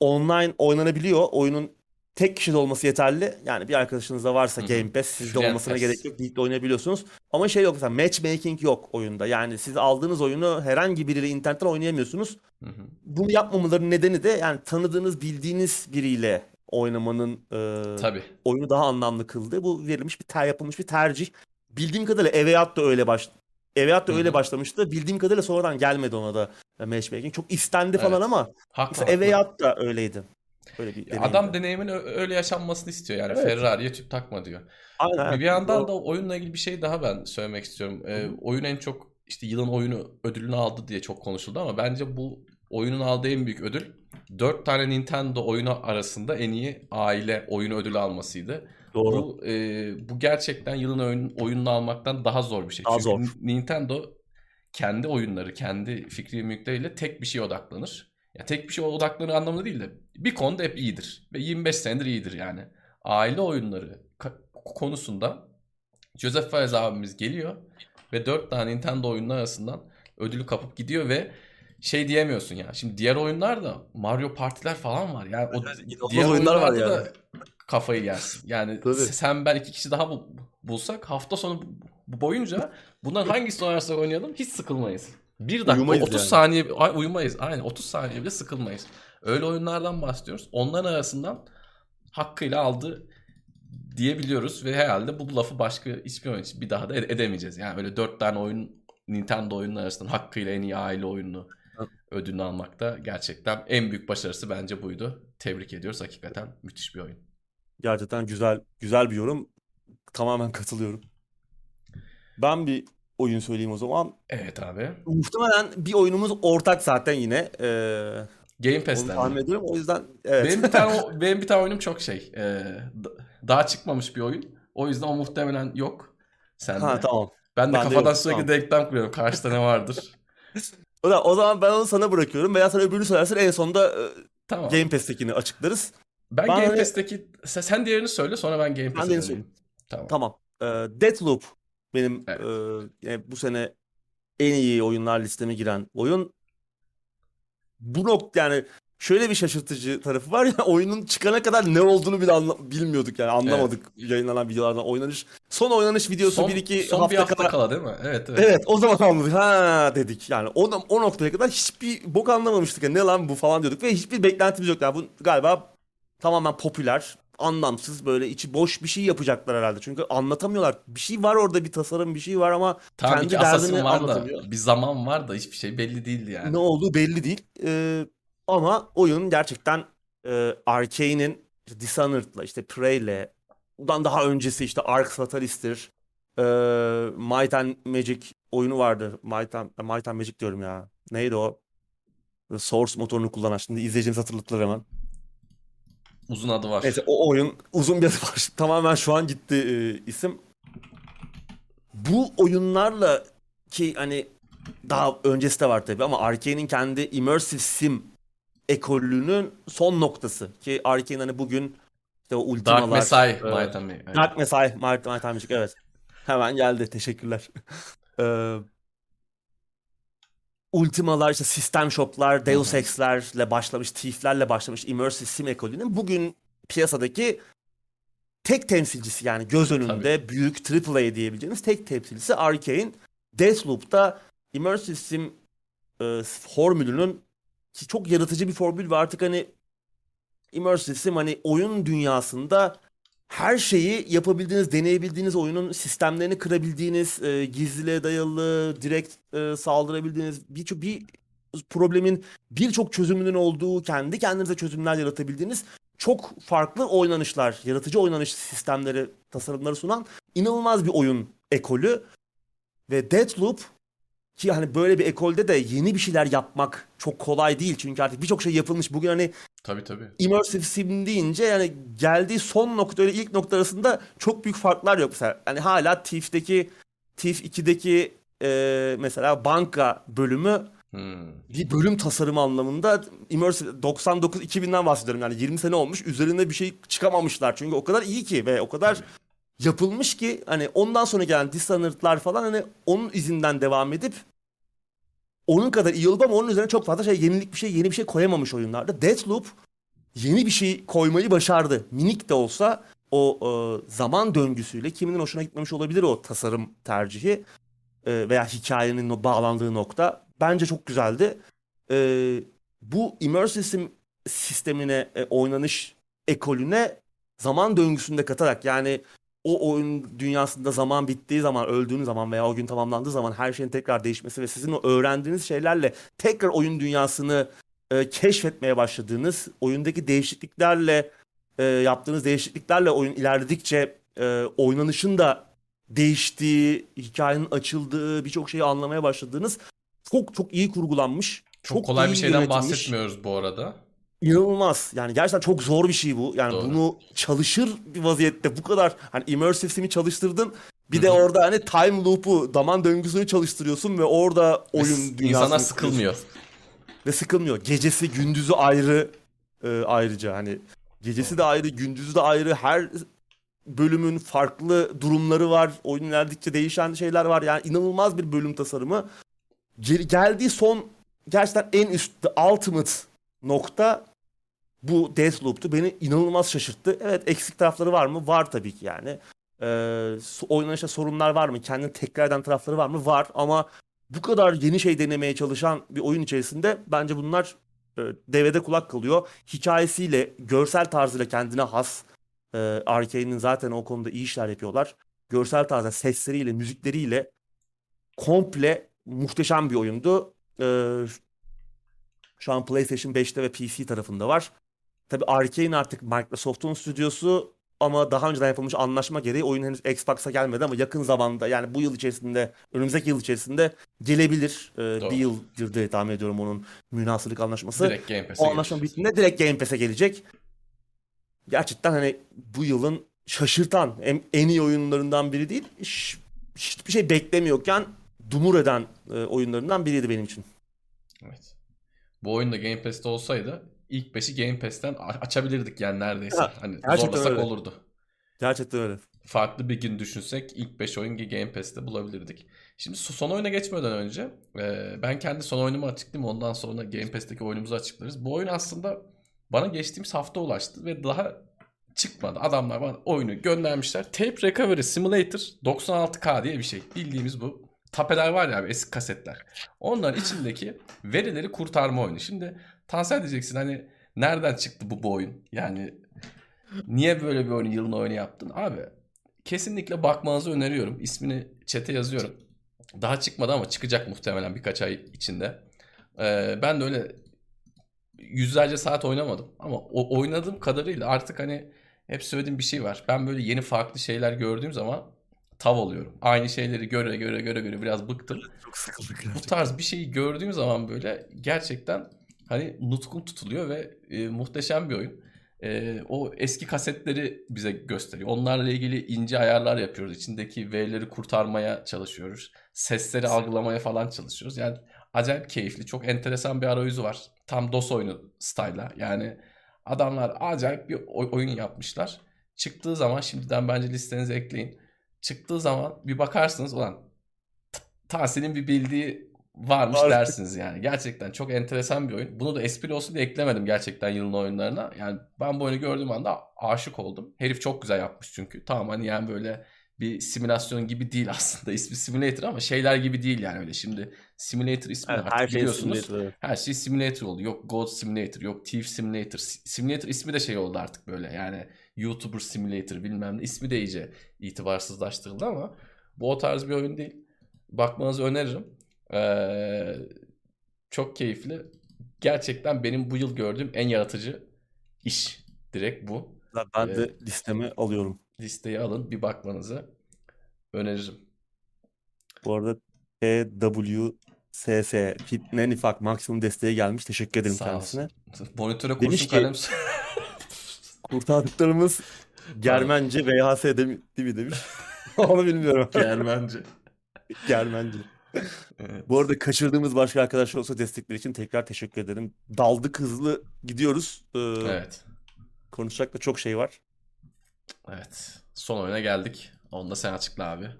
B: Online oynanabiliyor. Oyunun tek kişide olması yeterli. Yani bir arkadaşınız da varsa
A: Hı hı.
B: Game Pass sizde olmasına
A: Pass.
B: gerek yok. Birlikte oynayabiliyorsunuz. Ama şey yok mesela matchmaking yok oyunda. Yani siz aldığınız oyunu herhangi biriyle internetten oynayamıyorsunuz.
A: Hı hı.
B: Bunu yapmamaların nedeni de yani tanıdığınız, bildiğiniz biriyle oynamanın e,
A: Tabii.
B: oyunu daha anlamlı kıldı. Bu verilmiş bir ter yapılmış bir tercih. Bildiğim kadarıyla Eveyat da öyle baş Eveyat da öyle başlamıştı. Bildiğim kadarıyla sonradan gelmedi ona da e, matchmaking. Çok istendi falan
A: Evet.
B: ama
A: Haklı.
B: Eveyat da öyleydi. Öyle bir
A: Ya
B: deneyimdi.
A: Adam deneyimin ö- öyle yaşanmasını istiyor yani
B: Evet.
A: Ferrari'ye tüp takma diyor.
B: Aynen.
A: Bir yandan da oyunla ilgili bir şey daha ben söylemek istiyorum. Ee, oyun en çok işte yılın oyunu ödülünü aldı diye çok konuşuldu ama bence bu oyunun aldığı en büyük ödül 4 tane Nintendo oyunu arasında en iyi aile oyunu ödülü almasıydı.
B: Doğru.
A: Bu e, bu gerçekten yılın oyun, oyununu almaktan daha zor bir şey.
B: Daha
A: Çünkü
B: zor.
A: Nintendo kendi oyunları, kendi fikri mülkleriyle tek bir şeye odaklanır. Ya tek bir şeye odaklanır anlamında değil de bir konuda hep iyidir. Ve 25 senedir iyidir yani. Aile oyunları konusunda Joseph Fares abimiz geliyor ve 4 tane Nintendo oyunun arasından ödülü kapıp gidiyor ve şey diyemiyorsun ya. Şimdi diğer oyunlar da Mario Partiler falan var. Yani o
B: inanılmaz
A: diğer
B: oyunlar var
A: oyunlarda
B: yani.
A: da kafayı yersin. Yani
B: Tabii.
A: sen ben iki kişi daha bul- bulsak hafta sonu boyunca bunların hangisini oynarsak oynayalım hiç sıkılmayız. Bir dakika
B: Uyumayız
A: 30
B: yani.
A: saniye ay, uyumayız. Aynen 30 saniye bile sıkılmayız. Öyle oyunlardan bahsediyoruz. Onların arasından hakkıyla aldı diyebiliyoruz ve herhalde bu lafı başka hiçbir oyun için bir daha da ede- edemeyeceğiz. Yani böyle 4 tane oyun Nintendo oyunları arasından hakkıyla en iyi aile oyununu ödülünü almak da gerçekten en büyük başarısı bence buydu. Tebrik ediyoruz. Hakikaten müthiş bir oyun.
B: Gerçekten güzel güzel bir yorum. Tamamen katılıyorum. Ben bir oyun söyleyeyim o zaman.
A: Evet abi.
B: Muhtemelen bir oyunumuz ortak zaten yine. Ee,
A: Game
B: onu
A: Pass'ten.
B: tahmin
A: mi?
B: ediyorum. O yüzden evet.
A: Benim bir tane benim bir tane oyunum çok şey. e, da- daha çıkmamış bir oyun. O yüzden o muhtemelen yok. Sende.
B: Ha tamam.
A: Ben de
B: Bende
A: kafadan
B: yok,
A: sürekli
B: tamam.
A: denklem kuruyorum. Karşıda ne vardır?
B: O zaman, o zaman ben onu sana bırakıyorum. Veya sen öbürünü söylersen en sonunda e,
A: Tamam.
B: Game Pass'tekini açıklarız.
A: ben
B: Ben
A: Game Pass'teki sen, sen diğerini söyle sonra ben Game Pass'e
B: diğerini
A: döneyim. Tamam.
B: Tamam. Ee, Deathloop benim
A: Evet.
B: e, yani bu sene en iyi oyunlar listeme giren oyun. Bu nokta yani şöyle bir şaşırtıcı tarafı var ya oyunun çıkana kadar ne olduğunu bile anla- bilmiyorduk yani anlamadık yayınlanan videolardan oynanış. Son oynanış videosu
A: Son,
B: bir iki
A: son
B: hafta
A: bir hafta
B: kala
A: kala değil mi? Evet evet.
B: Evet o zaman anladık. Ha dedik yani. O, o noktaya kadar hiçbir bok anlamamıştık. Yani ne lan bu falan diyorduk. Ve hiçbir beklentimiz yok. Yani bu galiba tamamen popüler, anlamsız böyle içi boş bir şey yapacaklar herhalde. Çünkü anlatamıyorlar. Bir şey var orada bir tasarım bir şey var ama
A: Tamam
B: kendi
A: ki
B: derdini
A: var da
B: anlatamıyor.
A: bir zaman var da hiçbir şey belli değildi yani.
B: Ne olduğu belli değil. Ee, ama oyun gerçekten e, Arkane'in işte Dishonored'la işte Prey'le bundan daha öncesi işte Ark Fatalist'tir. E, Might and Magic oyunu vardı. Might and, Might and Magic diyorum ya. Neydi o? Source motorunu kullanan. Şimdi izleyicimiz hatırlattılar hemen.
A: Uzun adı var.
B: Neyse o oyun uzun bir adı var. Tamamen şu an gitti e, isim. Bu oyunlarla ki hani daha öncesi de var tabii ama Arkane'in kendi immersive sim ekolünün son noktası ki Arkane hani bugün İşte o ultimalar.
A: Dark Messiah,
B: e,
A: Might.
B: Dark Messiah, Might, Might evet. Hemen geldi. Teşekkürler. Ee, Ultimalar, işte System Shock'lar, Deus. Ex'lerle başlamış, Thief'lerle başlamış Immersive Sim ekolünün bugün piyasadaki tek temsilcisi yani göz önünde büyük AAA diyebileceğimiz tek temsilcisi Arkane. Deathloop'ta Immersive Sim e, formülünün ki çok yaratıcı bir formül ve artık hani Immersive Sim hani oyun dünyasında her şeyi yapabildiğiniz, deneyebildiğiniz oyunun sistemlerini kırabildiğiniz, e, gizliliğe dayalı, direkt e, saldırabildiğiniz birçok bir problemin birçok çözümünün olduğu, kendi kendinize çözümler yaratabildiğiniz çok farklı oynanışlar, yaratıcı oynanış sistemleri, tasarımları sunan inanılmaz bir oyun ekolü. Ve Deathloop ki hani böyle bir ekolde de yeni bir şeyler yapmak çok kolay değil. Çünkü artık birçok şey yapılmış. Bugün hani
A: Tabii tabii.
B: immersive sim deyince yani geldiği son nokta ile ilk nokta arasında çok büyük farklar yok. Mesela hani hala Thief'deki Thief 2'deki e, mesela banka bölümü
A: Hmm.
B: bir bölüm tasarımı anlamında immersive 99 2000'den bahsediyorum yani 20 sene olmuş üzerinde bir şey çıkamamışlar çünkü o kadar iyi ki ve o kadar
A: Tabii.
B: Yapılmış ki hani ondan sonra gelen Dishonored'lar falan hani onun izinden devam edip onun kadar iyi olup ama onun üzerine çok fazla şey yenilik bir şey yeni bir şey koyamamış oyunlarda. Deathloop yeni bir şey koymayı başardı. Minik de olsa o e, zaman döngüsüyle kiminin hoşuna gitmemiş olabilir o tasarım tercihi e, veya hikayenin o bağlandığı nokta. Bence çok güzeldi. E, bu immersive sistemine, e, oynanış ekolüne zaman döngüsünde katarak yani o oyun dünyasında zaman bittiği zaman, öldüğünüz zaman veya o gün tamamlandığı zaman her şeyin tekrar değişmesi ve sizin o öğrendiğiniz şeylerle tekrar oyun dünyasını e, keşfetmeye başladığınız, oyundaki değişikliklerle e, yaptığınız değişikliklerle oyun ilerledikçe e, oynanışın da değiştiği, hikayenin açıldığı, birçok şeyi anlamaya başladığınız çok çok iyi kurgulanmış.
A: Çok, kolay bir şeyden
B: yönetilmiş.
A: bahsetmiyoruz bu arada.
B: İnanılmaz. Yani gerçekten çok zor bir şey bu. Yani
A: Doğru.
B: bunu çalışır bir vaziyette bu kadar hani immersive sim'i çalıştırdın. Bir
A: Hı
B: de orada hani time loop'u, zaman döngüsünü çalıştırıyorsun ve orada
A: Ve
B: oyun dünyasını
A: İnsanlar sıkılmıyor.
B: Ve sıkılmıyor. Gecesi, gündüzü ayrı e, ayrıca hani gecesi de ayrı, gündüzü de ayrı. Her bölümün farklı durumları var. Oyun ilerledikçe değişen şeyler var. Yani inanılmaz bir bölüm tasarımı. Gel- geldiği son gerçekten en üst the ultimate nokta bu Deathloop'tu. Beni inanılmaz şaşırttı. Evet eksik tarafları var mı? Var tabii ki yani. Ee, oynanışta sorunlar var mı? Kendini tekrar eden tarafları var mı? Var ama bu kadar yeni şey denemeye çalışan bir oyun içerisinde bence bunlar e, devede kulak kalıyor. Hikayesiyle, görsel tarzıyla kendine has. E, Arkane'in zaten o konuda iyi işler yapıyorlar. Görsel tarzda sesleriyle, müzikleriyle komple muhteşem bir oyundu. E, şu an PlayStation 5'te ve PC tarafında var. Tabii Arkane artık Microsoft'un stüdyosu ama daha önceden yapılmış anlaşma gereği oyun henüz Xbox'a gelmedi ama yakın zamanda yani bu yıl içerisinde, önümüzdeki yıl içerisinde gelebilir. Ee,
A: Doğru.
B: bir yıldır diye tahmin ediyorum onun münasırlık anlaşması.
A: Direkt Game Pass'e
B: o anlaşma bittiğinde direkt Game Pass'e gelecek. Gerçekten hani bu yılın şaşırtan en, en iyi oyunlarından biri değil. Hiç- hiçbir şey beklemiyorken dumur eden e, oyunlarından biriydi benim için.
A: Evet. Bu oyun da Game Pass'te olsaydı ilk 5'i Game Pass'ten açabilirdik yani neredeyse.
B: Ha,
A: hani zorlasak
B: öyle.
A: olurdu.
B: Gerçekten öyle.
A: Farklı bir gün düşünsek ilk 5 oyun Game Pass'te bulabilirdik. Şimdi so- son oyuna geçmeden önce e, ben kendi son oyunumu açıklayayım ondan sonra Game Pass'teki oyunumuzu açıklarız. Bu oyun aslında bana geçtiğimiz hafta ulaştı ve daha çıkmadı. Adamlar bana oyunu göndermişler. Tape Recovery Simulator 96K diye bir şey. Bildiğimiz bu tapeler var ya abi eski kasetler. Onların içindeki verileri kurtarma oyunu. Şimdi Tansel diyeceksin hani nereden çıktı bu, bu oyun? Yani niye böyle bir oyunu yılın oyunu yaptın? Abi kesinlikle bakmanızı öneriyorum. İsmini chat'e yazıyorum. Daha çıkmadı ama çıkacak muhtemelen birkaç ay içinde. Ee, ben de öyle yüzlerce saat oynamadım. Ama o oynadığım kadarıyla artık hani hep söylediğim bir şey var. Ben böyle yeni farklı şeyler gördüğüm zaman tav oluyorum. Aynı şeyleri göre göre göre göre biraz bıktım.
B: Çok sıkıldık
A: Bu tarz bir şeyi gördüğüm zaman böyle gerçekten hani nutkun tutuluyor ve e, muhteşem bir oyun. E, o eski kasetleri bize gösteriyor. Onlarla ilgili ince ayarlar yapıyoruz. İçindeki verileri kurtarmaya çalışıyoruz. Sesleri algılamaya falan çalışıyoruz. Yani acayip keyifli, çok enteresan bir arayüzü var. Tam DOS oyunu style'a. Yani Adamlar acayip bir oyun yapmışlar. Çıktığı zaman şimdiden bence listenize ekleyin. Çıktığı zaman bir bakarsınız ulan Tahsin'in bir bildiği varmış Var. dersiniz yani. Gerçekten çok enteresan bir oyun. Bunu da espri olsun diye eklemedim gerçekten yılın oyunlarına. Yani ben bu oyunu gördüğüm anda aşık oldum. Herif çok güzel yapmış çünkü. Tamam hani yani böyle bir simülasyon gibi değil aslında. İsmi simulator ama şeyler gibi değil yani öyle. Şimdi simulator ismi evet, artık her şey biliyorsunuz. Simulator, Her şey simulator oldu. Yok God Simulator, yok Thief Simulator. Simulator ismi de şey oldu artık böyle. Yani YouTuber Simulator bilmem ne. ismi de iyice itibarsızlaştırıldı ama bu o tarz bir oyun değil. Bakmanızı öneririm. Ee, çok keyifli. Gerçekten benim bu yıl gördüğüm en yaratıcı iş. Direkt bu.
B: Ben ee, de listeme alıyorum.
A: Listeyi alın bir bakmanızı öneririm.
B: Bu arada PWSS Fitne Nifak maksimum desteği gelmiş. Teşekkür ederim Sağ kendisine.
A: Olsun. Monitöre kurşun Demiş kalem...
B: kurtardıklarımız Germence VHS değil mi demiş. Onu bilmiyorum.
A: Germence.
B: Germence. Evet. Bu arada kaçırdığımız başka arkadaşlar olsa destekleri için tekrar teşekkür ederim. Daldık hızlı gidiyoruz. Ee,
A: evet.
B: Konuşacak da çok şey var.
A: Evet. Son oyuna geldik. Onu da sen açıkla abi.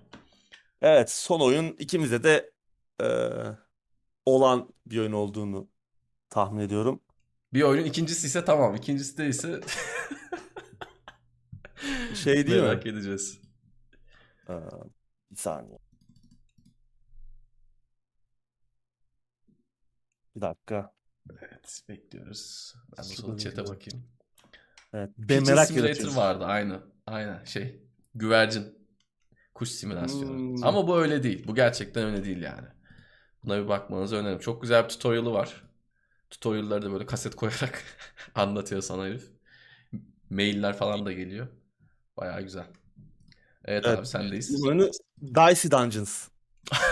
B: Evet. Son oyun ikimize de e, olan bir oyun olduğunu tahmin ediyorum.
A: Bir oyunun ikincisi ise tamam. İkincisi de ise
B: şey değil
A: Merak mi? edeceğiz.
B: Ee, bir saniye. Bir dakika.
A: Evet bekliyoruz. Ben bu chat'e bakayım.
B: Evet.
A: Ben merak Simulator vardı aynı. Aynen şey. Güvercin. Kuş simülasyonu. Hmm. Ama bu öyle değil. Bu gerçekten öyle değil yani. Buna bir bakmanızı öneririm. Çok güzel bir tutorial'ı var. Tutorial'ları da böyle kaset koyarak anlatıyor sana herif. Mailler falan da geliyor. Baya güzel. Evet, evet abi sendeyiz.
B: Oyunu Dicey Dungeons.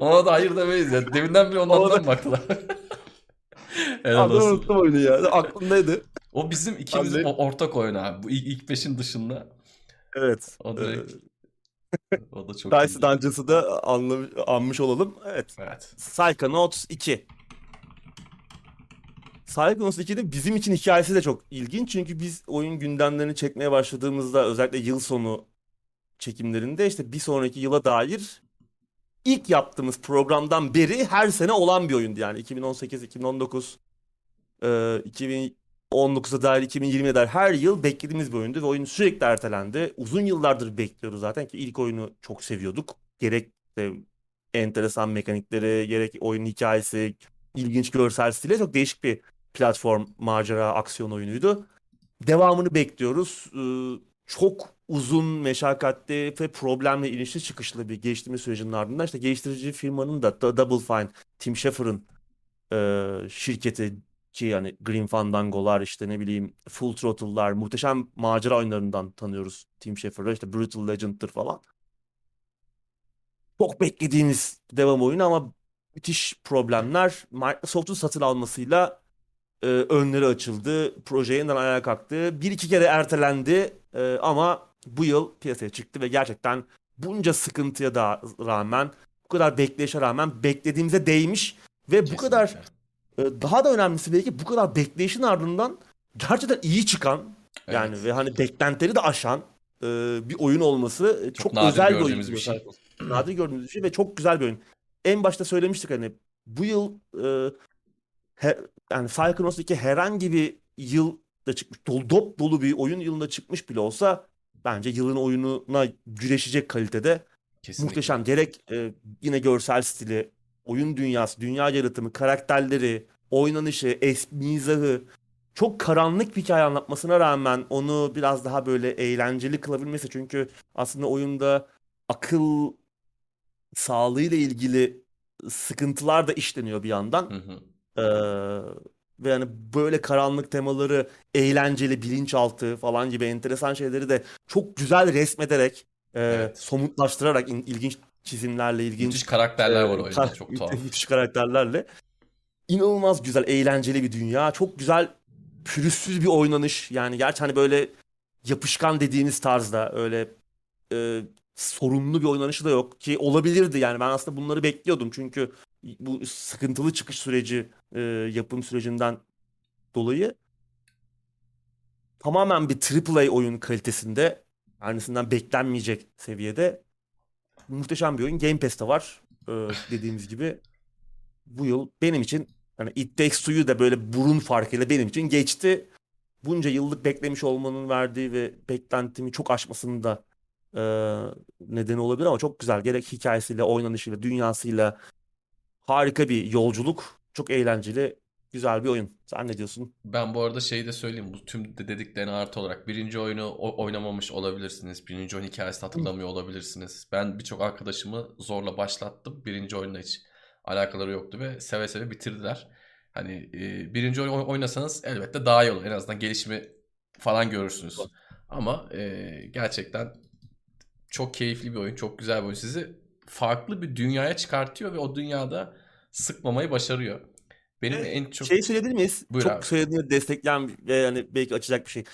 A: Ona da hayır demeyiz ya. Deminden bir ondan mı baktılar?
B: Helal olsun. unuttum oyunu ya. Aklımdaydı.
A: O bizim ikimizin Abi... ortak oyunu abi. Bu ilk, ilk beşin dışında.
B: Evet.
A: O direkt... o da çok
B: Dice Dungeons'ı da anlamış, anmış olalım. Evet.
A: Evet.
B: Psychonauts 2. Psychonauts 2'de bizim için hikayesi de çok ilginç. Çünkü biz oyun gündemlerini çekmeye başladığımızda özellikle yıl sonu çekimlerinde işte bir sonraki yıla dair ilk yaptığımız programdan beri her sene olan bir oyundu yani 2018, 2019, e, 2019'a dair 2020'ye dair her yıl beklediğimiz bir oyundu ve oyun sürekli ertelendi. Uzun yıllardır bekliyoruz zaten ki ilk oyunu çok seviyorduk. Gerek de enteresan mekanikleri, gerek oyun hikayesi, ilginç görsel stili çok değişik bir platform macera aksiyon oyunuydu. Devamını bekliyoruz. Çok uzun, meşakkatli ve problemle inişli çıkışlı bir geliştirme sürecinin ardından işte geliştirici firmanın da Double Fine, Tim Schafer'ın e, şirketi ki yani Green Fandango'lar işte ne bileyim Full Throttle'lar muhteşem macera oyunlarından tanıyoruz Tim Schafer'ı işte Brutal Legend'dır falan. Çok beklediğimiz devam oyunu ama müthiş problemler Microsoft'un satın almasıyla e, önleri açıldı. Proje yeniden ayağa kalktı. Bir iki kere ertelendi e, ama bu yıl piyasaya çıktı ve gerçekten bunca sıkıntıya da rağmen bu kadar bekleyişe rağmen beklediğimize değmiş ve Kesinlikle. bu kadar e, daha da önemlisi belki bu kadar bekleyişin ardından gerçekten iyi çıkan evet. yani ve hani beklentileri de aşan e, bir oyun olması çok, çok özel bir oyun. Bir şey. Nadir gördüğümüz bir şey ve çok güzel bir oyun. En başta söylemiştik hani bu yıl e, he, yani Psychonauts 2 herhangi bir yıl da çıkmış dolu, dop dolu bir oyun yılında çıkmış bile olsa bence yılın oyununa güreşecek kalitede Kesinlikle. muhteşem. Gerek e, yine görsel stili, oyun dünyası, dünya yaratımı, karakterleri, oynanışı, es mizahı çok karanlık bir hikaye anlatmasına rağmen onu biraz daha böyle eğlenceli kılabilmesi çünkü aslında oyunda akıl sağlığıyla ilgili sıkıntılar da işleniyor bir yandan. Hı hı. Ee, ve yani böyle karanlık temaları eğlenceli, bilinçaltı falan gibi enteresan şeyleri de çok güzel resmederek, e, evet. somutlaştırarak in, ilginç çizimlerle, ilginç
A: müthiş karakterler e, var oyunda çok tuhaf.
B: Müthiş karakterlerle inanılmaz güzel, eğlenceli bir dünya. Çok güzel pürüzsüz bir oynanış. Yani gerçi hani böyle yapışkan dediğimiz tarzda öyle e, sorunlu bir oynanışı da yok ki olabilirdi yani ben aslında bunları bekliyordum çünkü bu sıkıntılı çıkış süreci e, yapım sürecinden dolayı tamamen bir AAA oyun kalitesinde kendisinden beklenmeyecek seviyede muhteşem bir oyun. Game Pass'te var. Ee, dediğimiz gibi bu yıl benim için hani It Takes Two'yu da böyle burun farkıyla benim için geçti. Bunca yıllık beklemiş olmanın verdiği ve beklentimi çok aşmasının da e, nedeni olabilir ama çok güzel. Gerek hikayesiyle, oynanışıyla, dünyasıyla harika bir yolculuk. Çok eğlenceli, güzel bir oyun. Sen ne diyorsun?
A: Ben bu arada şeyi de söyleyeyim. Bu tüm de dediklerine artı olarak birinci oyunu oynamamış olabilirsiniz. Birinci oyun hikayesini hatırlamıyor olabilirsiniz. Ben birçok arkadaşımı zorla başlattım. Birinci oyunla hiç alakaları yoktu ve seve seve bitirdiler. Hani e, birinci oyun oy- oynasanız elbette daha iyi olur. En azından gelişimi falan görürsünüz. Ama e, gerçekten çok keyifli bir oyun. Çok güzel bir oyun. Sizi farklı bir dünyaya çıkartıyor ve o dünyada sıkmamayı başarıyor. Benim
B: Ve
A: en çok...
B: Şey söyleyebilir miyiz?
A: Buyur
B: çok
A: abi.
B: söylediğini destekleyen ve yani belki açacak bir şey.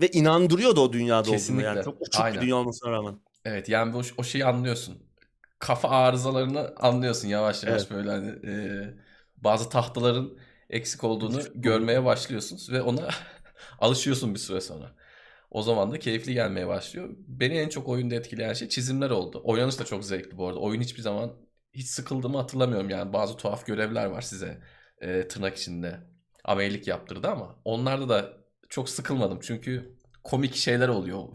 B: Ve inandırıyor da o dünyada olduğunu
A: Kesinlikle.
B: yani. Çok uçuk
A: Aynen.
B: bir dünya olmasına rağmen.
A: Evet yani o, o şeyi anlıyorsun. Kafa arızalarını anlıyorsun yavaş yavaş
B: Evet.
A: böyle hani e, bazı tahtaların eksik olduğunu görmeye başlıyorsunuz ve ona alışıyorsun bir süre sonra. O zaman da keyifli gelmeye başlıyor. Beni en çok oyunda etkileyen şey çizimler oldu. Oynanış da çok zevkli bu arada. Oyun hiçbir zaman hiç sıkıldığımı hatırlamıyorum yani. Bazı tuhaf görevler var size e, tırnak içinde amelilik yaptırdı ama onlarda da çok sıkılmadım. Çünkü komik şeyler oluyor.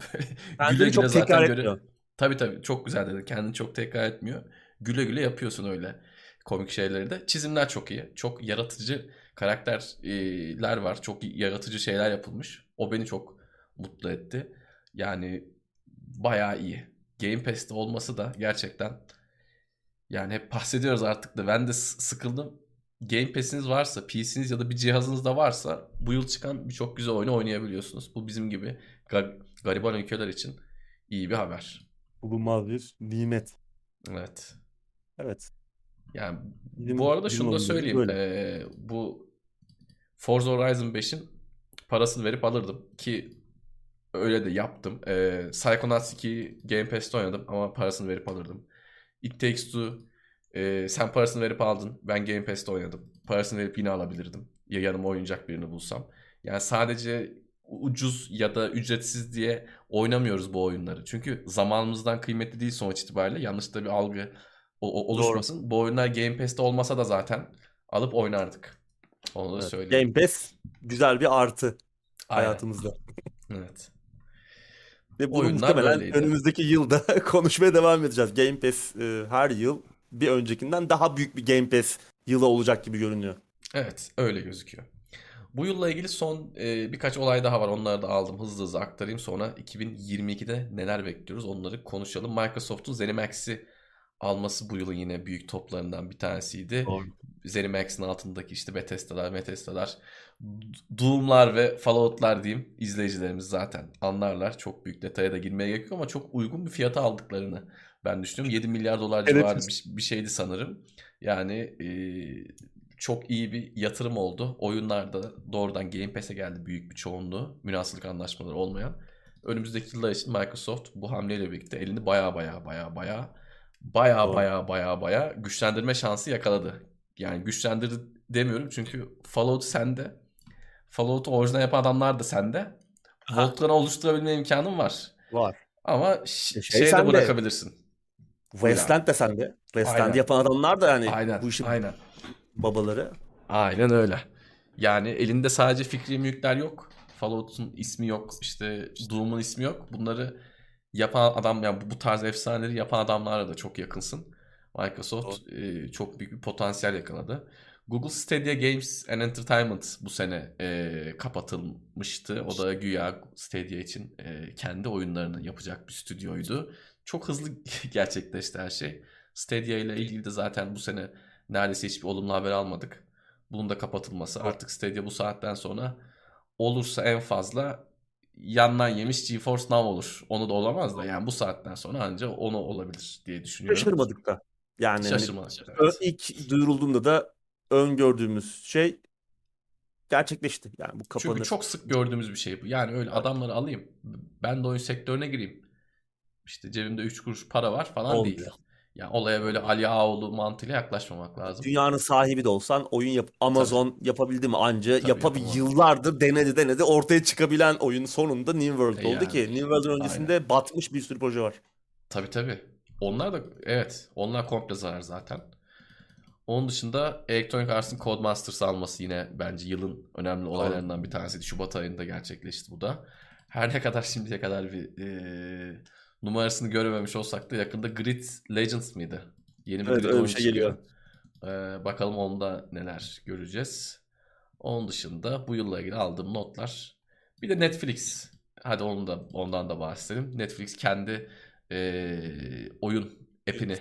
B: Kendini çok
A: zaten
B: tekrar
A: göre-
B: etmiyor.
A: Tabii tabii çok güzel dedin. Kendini çok tekrar etmiyor. Güle güle yapıyorsun öyle komik şeyleri de. Çizimler çok iyi. Çok yaratıcı karakterler var. Çok yaratıcı şeyler yapılmış. O beni çok mutlu etti. Yani bayağı iyi. Game Pass'te olması da gerçekten yani hep bahsediyoruz artık da ben de sıkıldım. Game Pass'iniz varsa, PC'niz ya da bir cihazınız da varsa bu yıl çıkan birçok güzel oyunu oynayabiliyorsunuz. Bu bizim gibi ga- gariban ülkeler için iyi bir haber.
B: Bulunmaz bir nimet.
A: Evet.
B: Evet.
A: Yani
B: Bizim-
A: bu arada şunu da söyleyeyim.
B: böyle.
A: Ee, bu Forza Horizon 5'in parasını verip alırdım ki öyle de yaptım. Ee, Psychonauts 2'yi Game Pass'te oynadım ama parasını verip alırdım. It Takes Two e, sen parasını verip aldın. Ben Game Pass'te oynadım. Parasını verip yine alabilirdim. Ya yanıma oynayacak birini bulsam. Yani sadece ucuz ya da ücretsiz diye oynamıyoruz bu oyunları. Çünkü zamanımızdan kıymetli değil sonuç itibariyle. Yanlış da bir algı o- o- oluşmasın. Bu oyunlar Game Pass'te olmasa da zaten alıp oynardık. Onu da
B: Evet.
A: söyleyeyim.
B: Game Pass güzel bir artı
A: Aynen.
B: hayatımızda.
A: Evet.
B: Ve bunu
A: Oyunlar
B: muhtemelen
A: böyleydi.
B: önümüzdeki yılda konuşmaya devam edeceğiz. Game Pass e, her yıl bir öncekinden daha büyük bir Game Pass yılı olacak gibi görünüyor.
A: Evet, öyle gözüküyor. Bu yılla ilgili son e, birkaç olay daha var. Onları da aldım. Hızlı hızlı aktarayım. Sonra 2022'de neler bekliyoruz onları konuşalım. Microsoft'un ZeniMax'i alması bu yılın yine büyük toplarından bir tanesiydi.
B: Doğru.
A: ZeniMax'in altındaki işte Bethesda'lar, Bethesda'lar, Doom'lar ve Fallout'lar diyeyim. izleyicilerimiz zaten anlarlar. Çok büyük detaya da girmeye gerek yok ama çok uygun bir fiyata aldıklarını ben düşünüyorum. 7 milyar dolar
B: Evet.
A: civarı bir, bir şeydi sanırım. Yani e, çok iyi bir yatırım oldu. Oyunlarda doğrudan Game Pass'e geldi büyük bir çoğunluğu. Münasırlık anlaşmaları olmayan. Önümüzdeki yıllar için Microsoft bu hamleyle birlikte elini baya baya baya baya baya baya baya baya güçlendirme şansı yakaladı. Yani güçlendirdi demiyorum çünkü Fallout sende. Fallout'u orijinal yapan adamlar da sende. Voltran'ı oluşturabilme imkanın var.
B: Var.
A: Ama
B: şey
A: şey de bırakabilirsin.
B: Wasteland de sende. Wasteland
A: Aynen.
B: yapan adamlar da yani
A: Aynen.
B: bu işin
A: Aynen.
B: babaları.
A: Aynen öyle. Yani elinde sadece fikri mülkler yok. Fallout'un ismi yok. işte Doom'un ismi yok. Bunları yapan adam yani bu- tarz efsaneleri yapan adamlarla da çok yakınsın. Microsoft e, çok büyük bir potansiyel yakaladı. Google Stadia Games and Entertainment bu sene e, kapatılmıştı. O da güya Stadia için e, kendi oyunlarını yapacak bir stüdyoydu. Çok hızlı gerçekleşti her şey. Stadia ile ilgili de zaten bu sene neredeyse hiçbir olumlu haber almadık. Bunun da kapatılması. Artık Stadia bu saatten sonra olursa en fazla yandan yemiş GeForce Now olur. Onu da olamaz da yani bu saatten sonra anca onu olabilir diye düşünüyorum.
B: Şaşırmadık da. Yani hani
A: Şaşırmadık.
B: ö-
A: Evet.
B: ilk duyurulduğunda da öngördüğümüz şey gerçekleşti. Yani bu kapanır.
A: Çünkü çok sık gördüğümüz bir şey bu. Yani öyle adamları alayım. Ben de oyun sektörüne gireyim. İşte cebimde 3 kuruş para var falan
B: Olmuyor.
A: değil. Yani olaya böyle Ali Ağoğlu mantığıyla yaklaşmamak lazım.
B: Dünyanın sahibi de olsan oyun yap Amazon yapabildi mi anca
A: Tabii
B: yapabil yıllardır denedi denedi ortaya çıkabilen oyun sonunda New World
A: E
B: oldu
A: yani.
B: ki New World'ın öncesinde batmış bir sürü proje var.
A: Tabii tabii. Onlar da evet onlar komple zarar zaten. Onun dışında Electronic Arts'ın Codemasters alması yine bence yılın önemli olaylarından bir tanesiydi. Şubat ayında gerçekleşti bu da. Her ne kadar şimdiye kadar bir eee, numarasını görememiş olsak da yakında Grid Legends mıydı? Yeni bir
B: Evet, öyle bir şey
A: çıkıyor. Eee, bakalım onda neler göreceğiz. Onun dışında bu yılla ilgili aldığım notlar. Bir de Netflix. Hadi onu da ondan da bahsedelim. Netflix kendi eee, oyun app'ini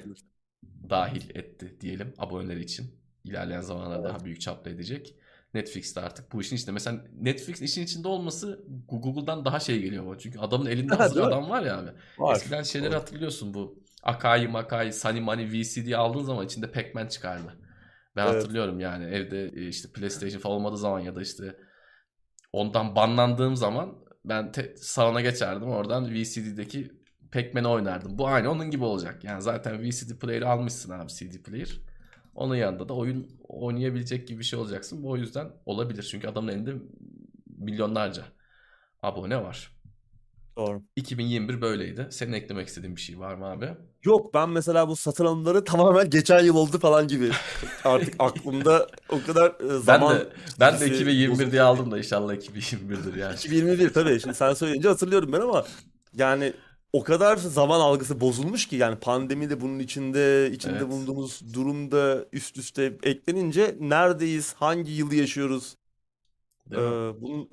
A: dahil etti diyelim aboneleri için. İlerleyen zamanlarda daha büyük çapta edecek. Netflix de artık bu işin içinde. Mesela Netflix işin içinde olması Google'dan daha şey geliyor bana. Çünkü adamın elinde hazır adam var ya abi.
B: Var.
A: Eskiden şeyleri
B: Doğru.
A: hatırlıyorsun bu Akai Makai, Sunny Money VCD aldığın zaman içinde Pac-Man çıkardı. Ben
B: Evet.
A: hatırlıyorum yani evde e, işte PlayStation falan olmadığı zaman ya da işte ondan banlandığım zaman ben te- salona geçerdim oradan VCD'deki Pac-Man'i oynardım. Bu aynı onun gibi olacak. Yani zaten VCD player'ı almışsın abi CD player. Onun yanında da oyun oynayabilecek gibi bir şey olacaksın. Bu o yüzden olabilir. Çünkü adamın elinde milyonlarca abone var.
B: Doğru.
A: 2021 böyleydi. Senin eklemek istediğin bir şey var mı abi?
B: Yok ben mesela bu satın alımları tamamen geçen yıl oldu falan gibi. Artık aklımda o kadar e,
A: Ben
B: zaman
A: de ben de
B: çizgisi
A: 2021
B: bozuldu.
A: diye aldım da inşallah 2021'dir yani.
B: 2021 tabii. Şimdi sen söyleyince hatırlıyorum ben ama yani o kadar zaman algısı bozulmuş ki yani pandemi de bunun içinde, içinde
A: Evet.
B: bulunduğumuz durumda üst üste eklenince neredeyiz, hangi yılı yaşıyoruz?
A: Değil mi?
B: Ee, bunu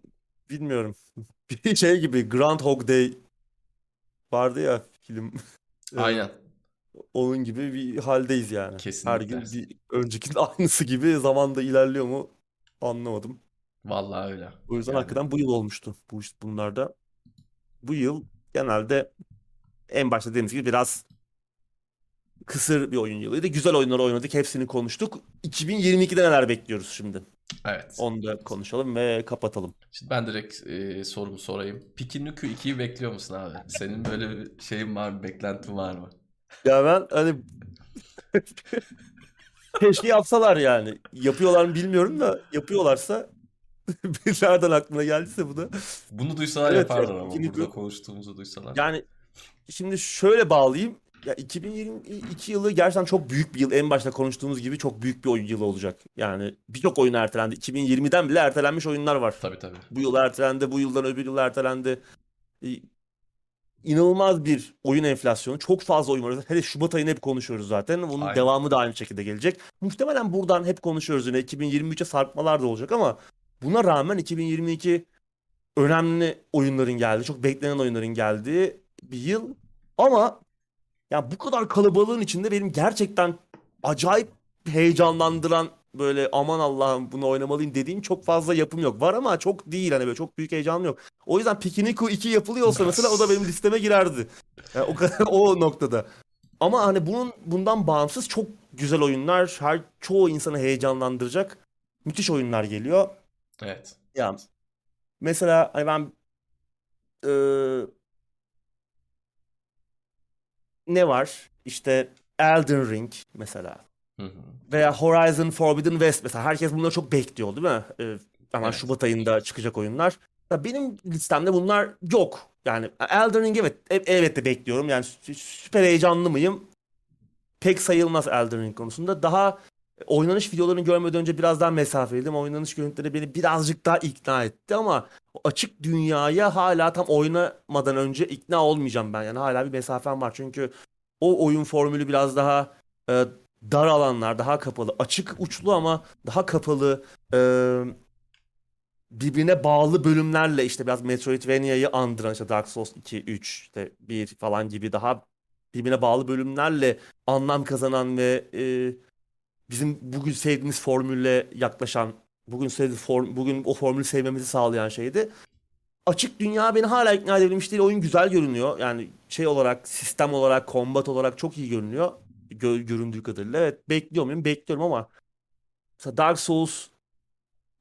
B: bilmiyorum. Bir şey gibi Groundhog Day vardı ya film. Ee,
A: Aynen.
B: Onun gibi bir haldeyiz yani. Her
A: Kesinlikle.
B: gün bir öncekinin aynısı gibi zamanda ilerliyor mu anlamadım.
A: Vallahi öyle.
B: O yüzden
A: Yani
B: hakikaten bu yıl olmuştu bu bunlarda. Bu yıl genelde en başta dediğimiz gibi biraz kısır bir oyun yılıydı. Güzel oyunlar oynadık. Hepsini konuştuk. 2022'de neler bekliyoruz şimdi?
A: evet.
B: Onu da konuşalım ve kapatalım.
A: Şimdi ben direkt e, sorumu sorayım. Pikinuku 2'yi bekliyor musun abi? Senin böyle bir şeyin var mı? Beklentin var mı?
B: Ya ben hani keşke yapsalar yani. Yapıyorlar mı bilmiyorum da yapıyorlarsa bir nereden aklına geldiyse bu da.
A: Bunu duysalar
B: Evet,
A: yaparlar ama
B: Pikiniku-
A: burada konuştuğumuzu duysalar.
B: Yani şimdi şöyle bağlayayım. Ya 2022 yılı gerçekten çok büyük bir yıl. En başta konuştuğumuz gibi çok büyük bir oyun yılı olacak. Yani birçok oyun ertelendi. 2020'den bile ertelenmiş oyunlar var.
A: Tabii tabii.
B: Bu yıl ertelendi, bu yıldan öbür yıl ertelendi. Ee, İnanılmaz bir oyun enflasyonu. Çok fazla oyun var. Hele Şubat ayını hep konuşuyoruz zaten. Bunun
A: Aynen.
B: devamı da aynı şekilde gelecek. Muhtemelen buradan hep konuşuyoruz yine. 2023'e sarkmalar da olacak ama buna rağmen 2022 önemli oyunların geldiği, çok beklenen oyunların geldiği bir yıl. Ama ya bu kadar kalabalığın içinde benim gerçekten acayip heyecanlandıran böyle aman Allah'ım bunu oynamalıyım dediğim çok fazla yapım yok. Var ama çok değil hani böyle çok büyük heyecanım yok. O yüzden Pikiniku 2 yapılıyor olsa mesela o da benim listeme girerdi. Yani o kadar o noktada. Ama hani bunun bundan bağımsız çok güzel oyunlar, her çoğu insanı heyecanlandıracak müthiş oyunlar geliyor.
A: Evet.
B: Ya mesela hani ben eee, ne var? İşte Elden Ring mesela
A: Hı hı.
B: veya Horizon Forbidden West mesela herkes bunları çok bekliyor değil mi? Ee, hemen
A: Evet.
B: Şubat ayında çıkacak oyunlar. Ya benim listemde bunlar yok. Yani Elden Ring evet e- elbette bekliyorum. Yani sü- süper heyecanlı mıyım? Pek sayılmaz Elden Ring konusunda. Daha oynanış videolarını görmeden önce biraz daha mesafeliydim. Oynanış görüntüleri beni birazcık daha ikna etti ama açık dünyaya hala tam oynamadan önce ikna olmayacağım ben. Yani hala bir mesafem var. Çünkü o oyun formülü biraz daha e, dar alanlar, daha kapalı, açık uçlu ama daha kapalı, e, birbirine bağlı bölümlerle işte biraz Metroidvania'yı andıran işte Dark Souls 2, 3, işte 1 falan gibi daha birbirine bağlı bölümlerle anlam kazanan ve e, bizim bugün sevdiğimiz formülle yaklaşan, bugün sevdiğimiz form, bugün o formülü sevmemizi sağlayan şeydi. Açık dünya beni hala ikna edebilmiş değil. Oyun güzel görünüyor. Yani şey olarak, sistem olarak, combat olarak çok iyi görünüyor. Gö- göründüğü kadarıyla. Evet bekliyor muyum? Bekliyorum ama mesela Dark Souls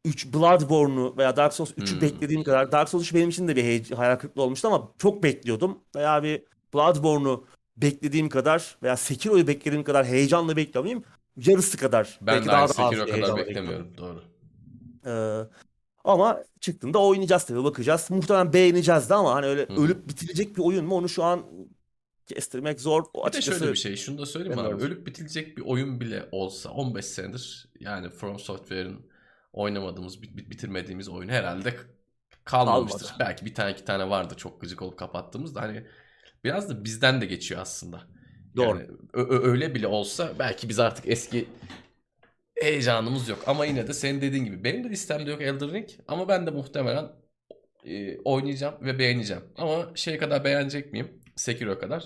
B: 3 Bloodborne'u veya Dark Souls 3'ü
A: Hmm.
B: beklediğim kadar Dark Souls 3 benim için de bir heye- hayal kırıklığı olmuştu ama çok bekliyordum. Veya bir Bloodborne'u beklediğim kadar veya Sekiro'yu beklediğim kadar heyecanla beklemeyeyim. Yarısı kadar.
A: Ben
B: belki
A: de
B: daha da az
A: kadar
B: heyecanla
A: beklemiyorum.
B: bekliyorum.
A: Doğru.
B: Ee, ama çıktığında oynayacağız tabii bakacağız. Muhtemelen beğeneceğiz de ama hani öyle
A: Hı hı.
B: ölüp bitirecek bir oyun mu onu şu an kestirmek zor. O
A: Bir de
B: açıkçası
A: şöyle bir şey, şunu da söyleyeyim abi.
B: bilmiyorum.
A: Ölüp bitilecek bir oyun bile olsa 15 senedir yani From Software'ın oynamadığımız, bit- bit- bitirmediğimiz oyun herhalde kalmamıştır.
B: Kalmadı.
A: Belki bir tane iki tane vardı çok gıcık olup kapattığımız da hani biraz da bizden de geçiyor aslında.
B: Doğru.
A: Yani öyle bile olsa belki biz artık eski heyecanımız yok. Ama yine de senin dediğin gibi benim de listemde yok Elden Ring ama ben de muhtemelen e, oynayacağım ve beğeneceğim. Ama şey kadar beğenecek miyim? Sekiro kadar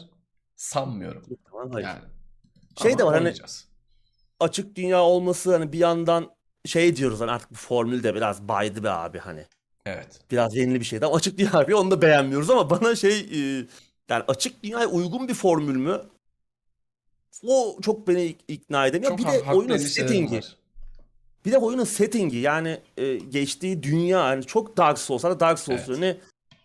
A: sanmıyorum.
B: Muhtemelen hayır.
A: Yani.
B: Şey
A: Ama
B: de var hani açık dünya olması hani bir yandan şey diyoruz hani artık bu formül de biraz baydı be abi hani.
A: Evet.
B: Biraz yeni bir şeydi ama açık dünya abi onu da beğenmiyoruz ama bana şey e, yani açık dünyaya uygun bir formül mü? O çok beni ik- ikna edemiyor.
A: Çok
B: Bir de oyunun settingi.
A: var.
B: Bir de oyunun settingi yani e, geçtiği dünya yani çok Dark Souls. Hani Dark Souls
A: Evet.
B: hani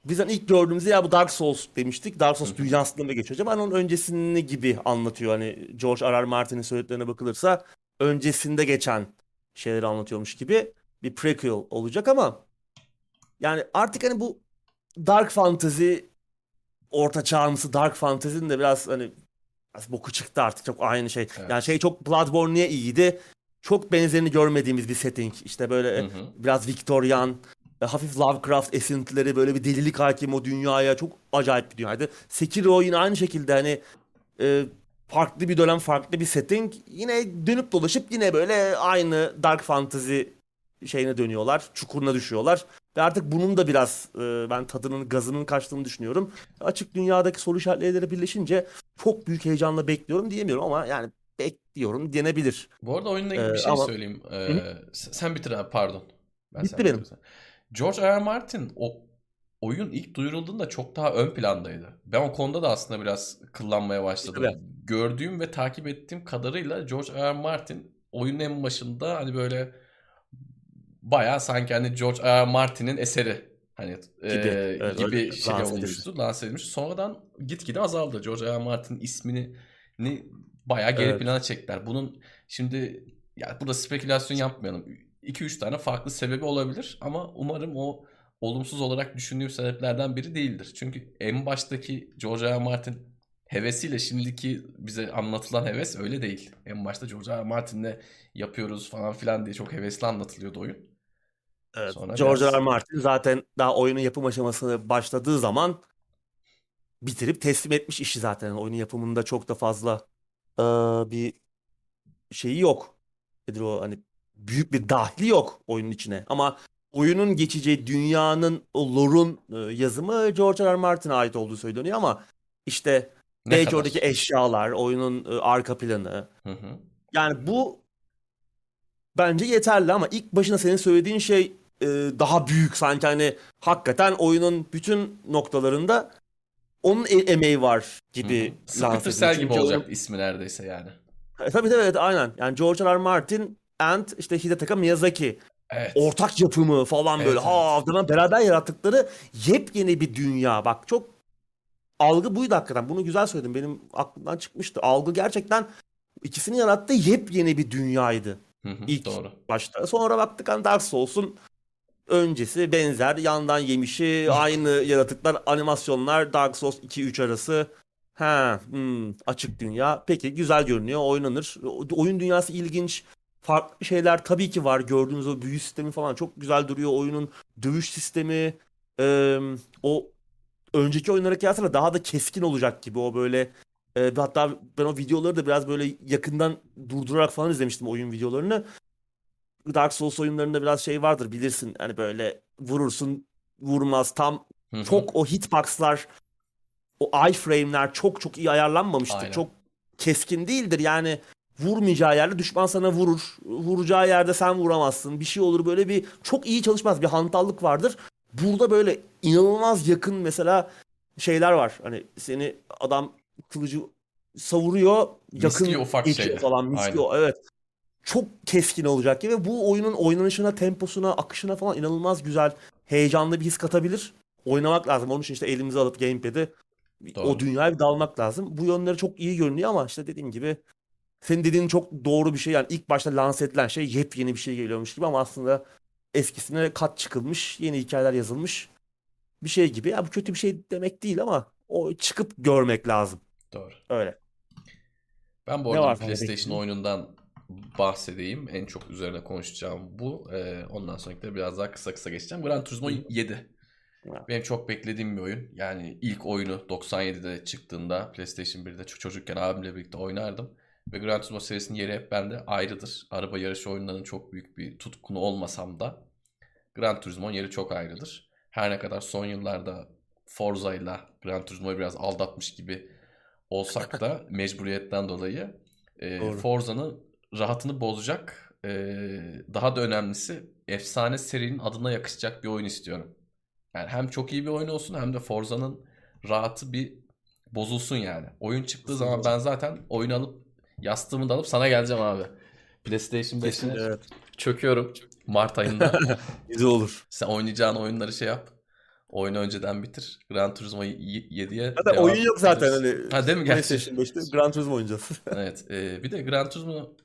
B: biz hani ilk gördüğümüzde ya bu Dark Souls demiştik. Dark Souls dünyasında mı geçiyor acaba? Hani onun öncesini gibi anlatıyor. Hani George R. R. Martin'in söylediklerine bakılırsa öncesinde geçen şeyleri anlatıyormuş gibi bir prequel olacak ama yani artık hani bu Dark Fantasy orta çağımsı Dark Fantasy'nin de biraz hani boku çıktı artık çok aynı şey.
A: Evet.
B: Yani şey çok Bloodborne niye iyiydi? Çok benzerini görmediğimiz bir setting. İşte böyle
A: Hı hı.
B: biraz Victorian, e, hafif Lovecraft esintileri böyle bir delilik hakim o dünyaya çok acayip bir dünyaydı. Sekiro yine aynı şekilde hani e, farklı bir dönem farklı bir setting yine dönüp dolaşıp yine böyle aynı Dark Fantasy şeyine dönüyorlar. Çukuruna düşüyorlar. Ve artık bunun da biraz e, ben tadının gazının kaçtığını düşünüyorum. Açık dünyadaki soru işaretleri birleşince çok büyük heyecanla bekliyorum diyemiyorum ama yani bekliyorum denebilir.
A: Bu arada oyunla ilgili
B: Ee,
A: bir şey
B: ama-
A: söyleyeyim. Ee, sen sen bitir abi pardon. Ben
B: Bitti benim.
A: bitirsen. George R. R. Martin o oyun ilk duyurulduğunda çok daha ön plandaydı. Ben o konuda da aslında biraz kıllanmaya başladım.
B: Evet.
A: Gördüğüm ve takip ettiğim kadarıyla George R. R. Martin oyunun en başında hani böyle bayağı sanki hani George R. R. Martin'in eseri hani
B: Gibi.
A: e,
B: Evet,
A: gibi şey
B: lanse
A: olmuştu, lanse edilmişti. Sonradan gitgide azaldı. George R. R. Martin'in ismini ni bayağı geri
B: Evet.
A: plana çektiler. Bunun şimdi ya burada spekülasyon yapmayalım. 2-3 tane farklı sebebi olabilir ama umarım o olumsuz olarak düşündüğüm sebeplerden biri değildir. Çünkü en baştaki George R. R. Martin hevesiyle şimdiki bize anlatılan heves öyle değil. En başta George R. R. Martin'le yapıyoruz falan filan diye çok hevesli anlatılıyordu oyun.
B: Evet.
A: Sonra
B: George
A: biraz-
B: R. Martin zaten daha oyunun yapım aşamasına başladığı zaman bitirip teslim etmiş işi zaten. Yani oyunun yapımında çok da fazla eee, bir şeyi yok. Nedir o hani büyük bir dahli yok oyunun içine. Ama oyunun geçeceği dünyanın o lore'un e, yazımı George R. R. Martin'e ait olduğu söyleniyor ama işte
A: Ne
B: belki
A: kadar?
B: oradaki eşyalar, oyunun e, arka planı,
A: Hı hı.
B: yani bu bence yeterli ama ilk başına senin söylediğin şey e, daha büyük sanki hani hakikaten oyunun bütün noktalarında onun e- emeği var gibi.
A: Cell gibi olacak
B: oyun-
A: ismi neredeyse yani.
B: E, tabii tabii evet aynen. Yani George R. R. Martin and işte Hidetaka Miyazaki
A: Evet.
B: ortak yapımı falan
A: Evet,
B: böyle
A: evet.
B: ha falan beraber yarattıkları yepyeni bir dünya. Bak çok algı buydu hakikaten. Bunu güzel söyledin. Benim aklımdan çıkmıştı. Algı gerçekten ikisini yarattığı yepyeni bir dünyaydı.
A: Hı hı,
B: İlk
A: Doğru.
B: başta. Sonra baktık hani Dark Souls'un öncesi benzer yandan yemişi aynı yaratıklar animasyonlar Dark Souls 2-3 arası. Ha, hmm, açık dünya. Peki güzel görünüyor. Oynanır. Oyun dünyası ilginç. Farklı şeyler tabii ki var. Gördüğünüz o büyü sistemi falan çok güzel duruyor. Oyunun dövüş sistemi e, o önceki oyunlara kıyasla daha da keskin olacak gibi. O böyle e, hatta ben o videoları da biraz böyle yakından durdurarak falan izlemiştim oyun videolarını. Dark Souls oyunlarında biraz şey vardır bilirsin. Hani böyle vurursun vurmaz tam
A: Hı hı.
B: çok o hitboxlar o iframe'ler çok çok iyi ayarlanmamıştır.
A: Aynen.
B: Çok keskin değildir. Yani vurmayacağı yerde düşman sana vurur. Vuracağı yerde sen vuramazsın. Bir şey olur böyle bir çok iyi çalışmaz. Bir hantallık vardır. Burada böyle inanılmaz yakın mesela şeyler var. Hani seni adam kılıcı savuruyor. Yakın
A: Misliyor ufak şeyler.
B: falan. Misliyor evet. Çok keskin olacak gibi ve bu oyunun oynanışına, temposuna, akışına falan inanılmaz güzel, heyecanlı bir his katabilir. Oynamak lazım. Onun için işte elimize alıp gamepad'i
A: Doğru.
B: O dünyaya bir dalmak lazım. Bu yönleri çok iyi görünüyor ama işte dediğim gibi senin dediğin çok doğru bir şey. Yani ilk başta lanse edilen şey yepyeni bir şey geliyormuş gibi ama aslında eskisine kat çıkılmış, yeni hikayeler yazılmış bir şey gibi. Ya bu kötü bir şey demek değil ama o çıkıp görmek lazım.
A: Doğru.
B: Öyle.
A: Ben bu arada PlayStation oyunundan bahsedeyim. En çok üzerine konuşacağım bu. Ee, ondan sonraki biraz daha kısa kısa geçeceğim. Gran Turismo
B: Hı.
A: 7.
B: Ha.
A: Benim çok beklediğim bir oyun. Yani ilk oyunu 97'de çıktığında PlayStation 1'de ço- çocukken abimle birlikte oynardım. Ve Gran Turismo serisinin yeri hep bende ayrıdır. Araba yarışı oyunlarının çok büyük bir tutkunu olmasam da Gran Turismo'nun yeri çok ayrıdır. Her ne kadar son yıllarda Forza ile Gran Turismo'yu biraz aldatmış gibi olsak da mecburiyetten dolayı e. Forza'nın rahatını bozacak e, daha da önemlisi efsane serinin adına yakışacak bir oyun istiyorum. Yani hem çok iyi bir oyun olsun hem de Forza'nın rahatı bir bozulsun yani. Oyun çıktığı zaman ben zaten oyunu alıp yastığımı da alıp sana geleceğim abi. PlayStation 5'ine
B: Kesin, evet.
A: çöküyorum Mart ayında.
B: Güzel olur.
A: Sen oynayacağın oyunları şey yap. Oyunu önceden bitir. Gran Turismo 7'ye
B: Zaten oyun yok zaten hani.
A: Ha değil mi gerçi?
B: PlayStation 5'te Gran Turismo oynayacağız.
A: Evet. e, bir de Gran Turismo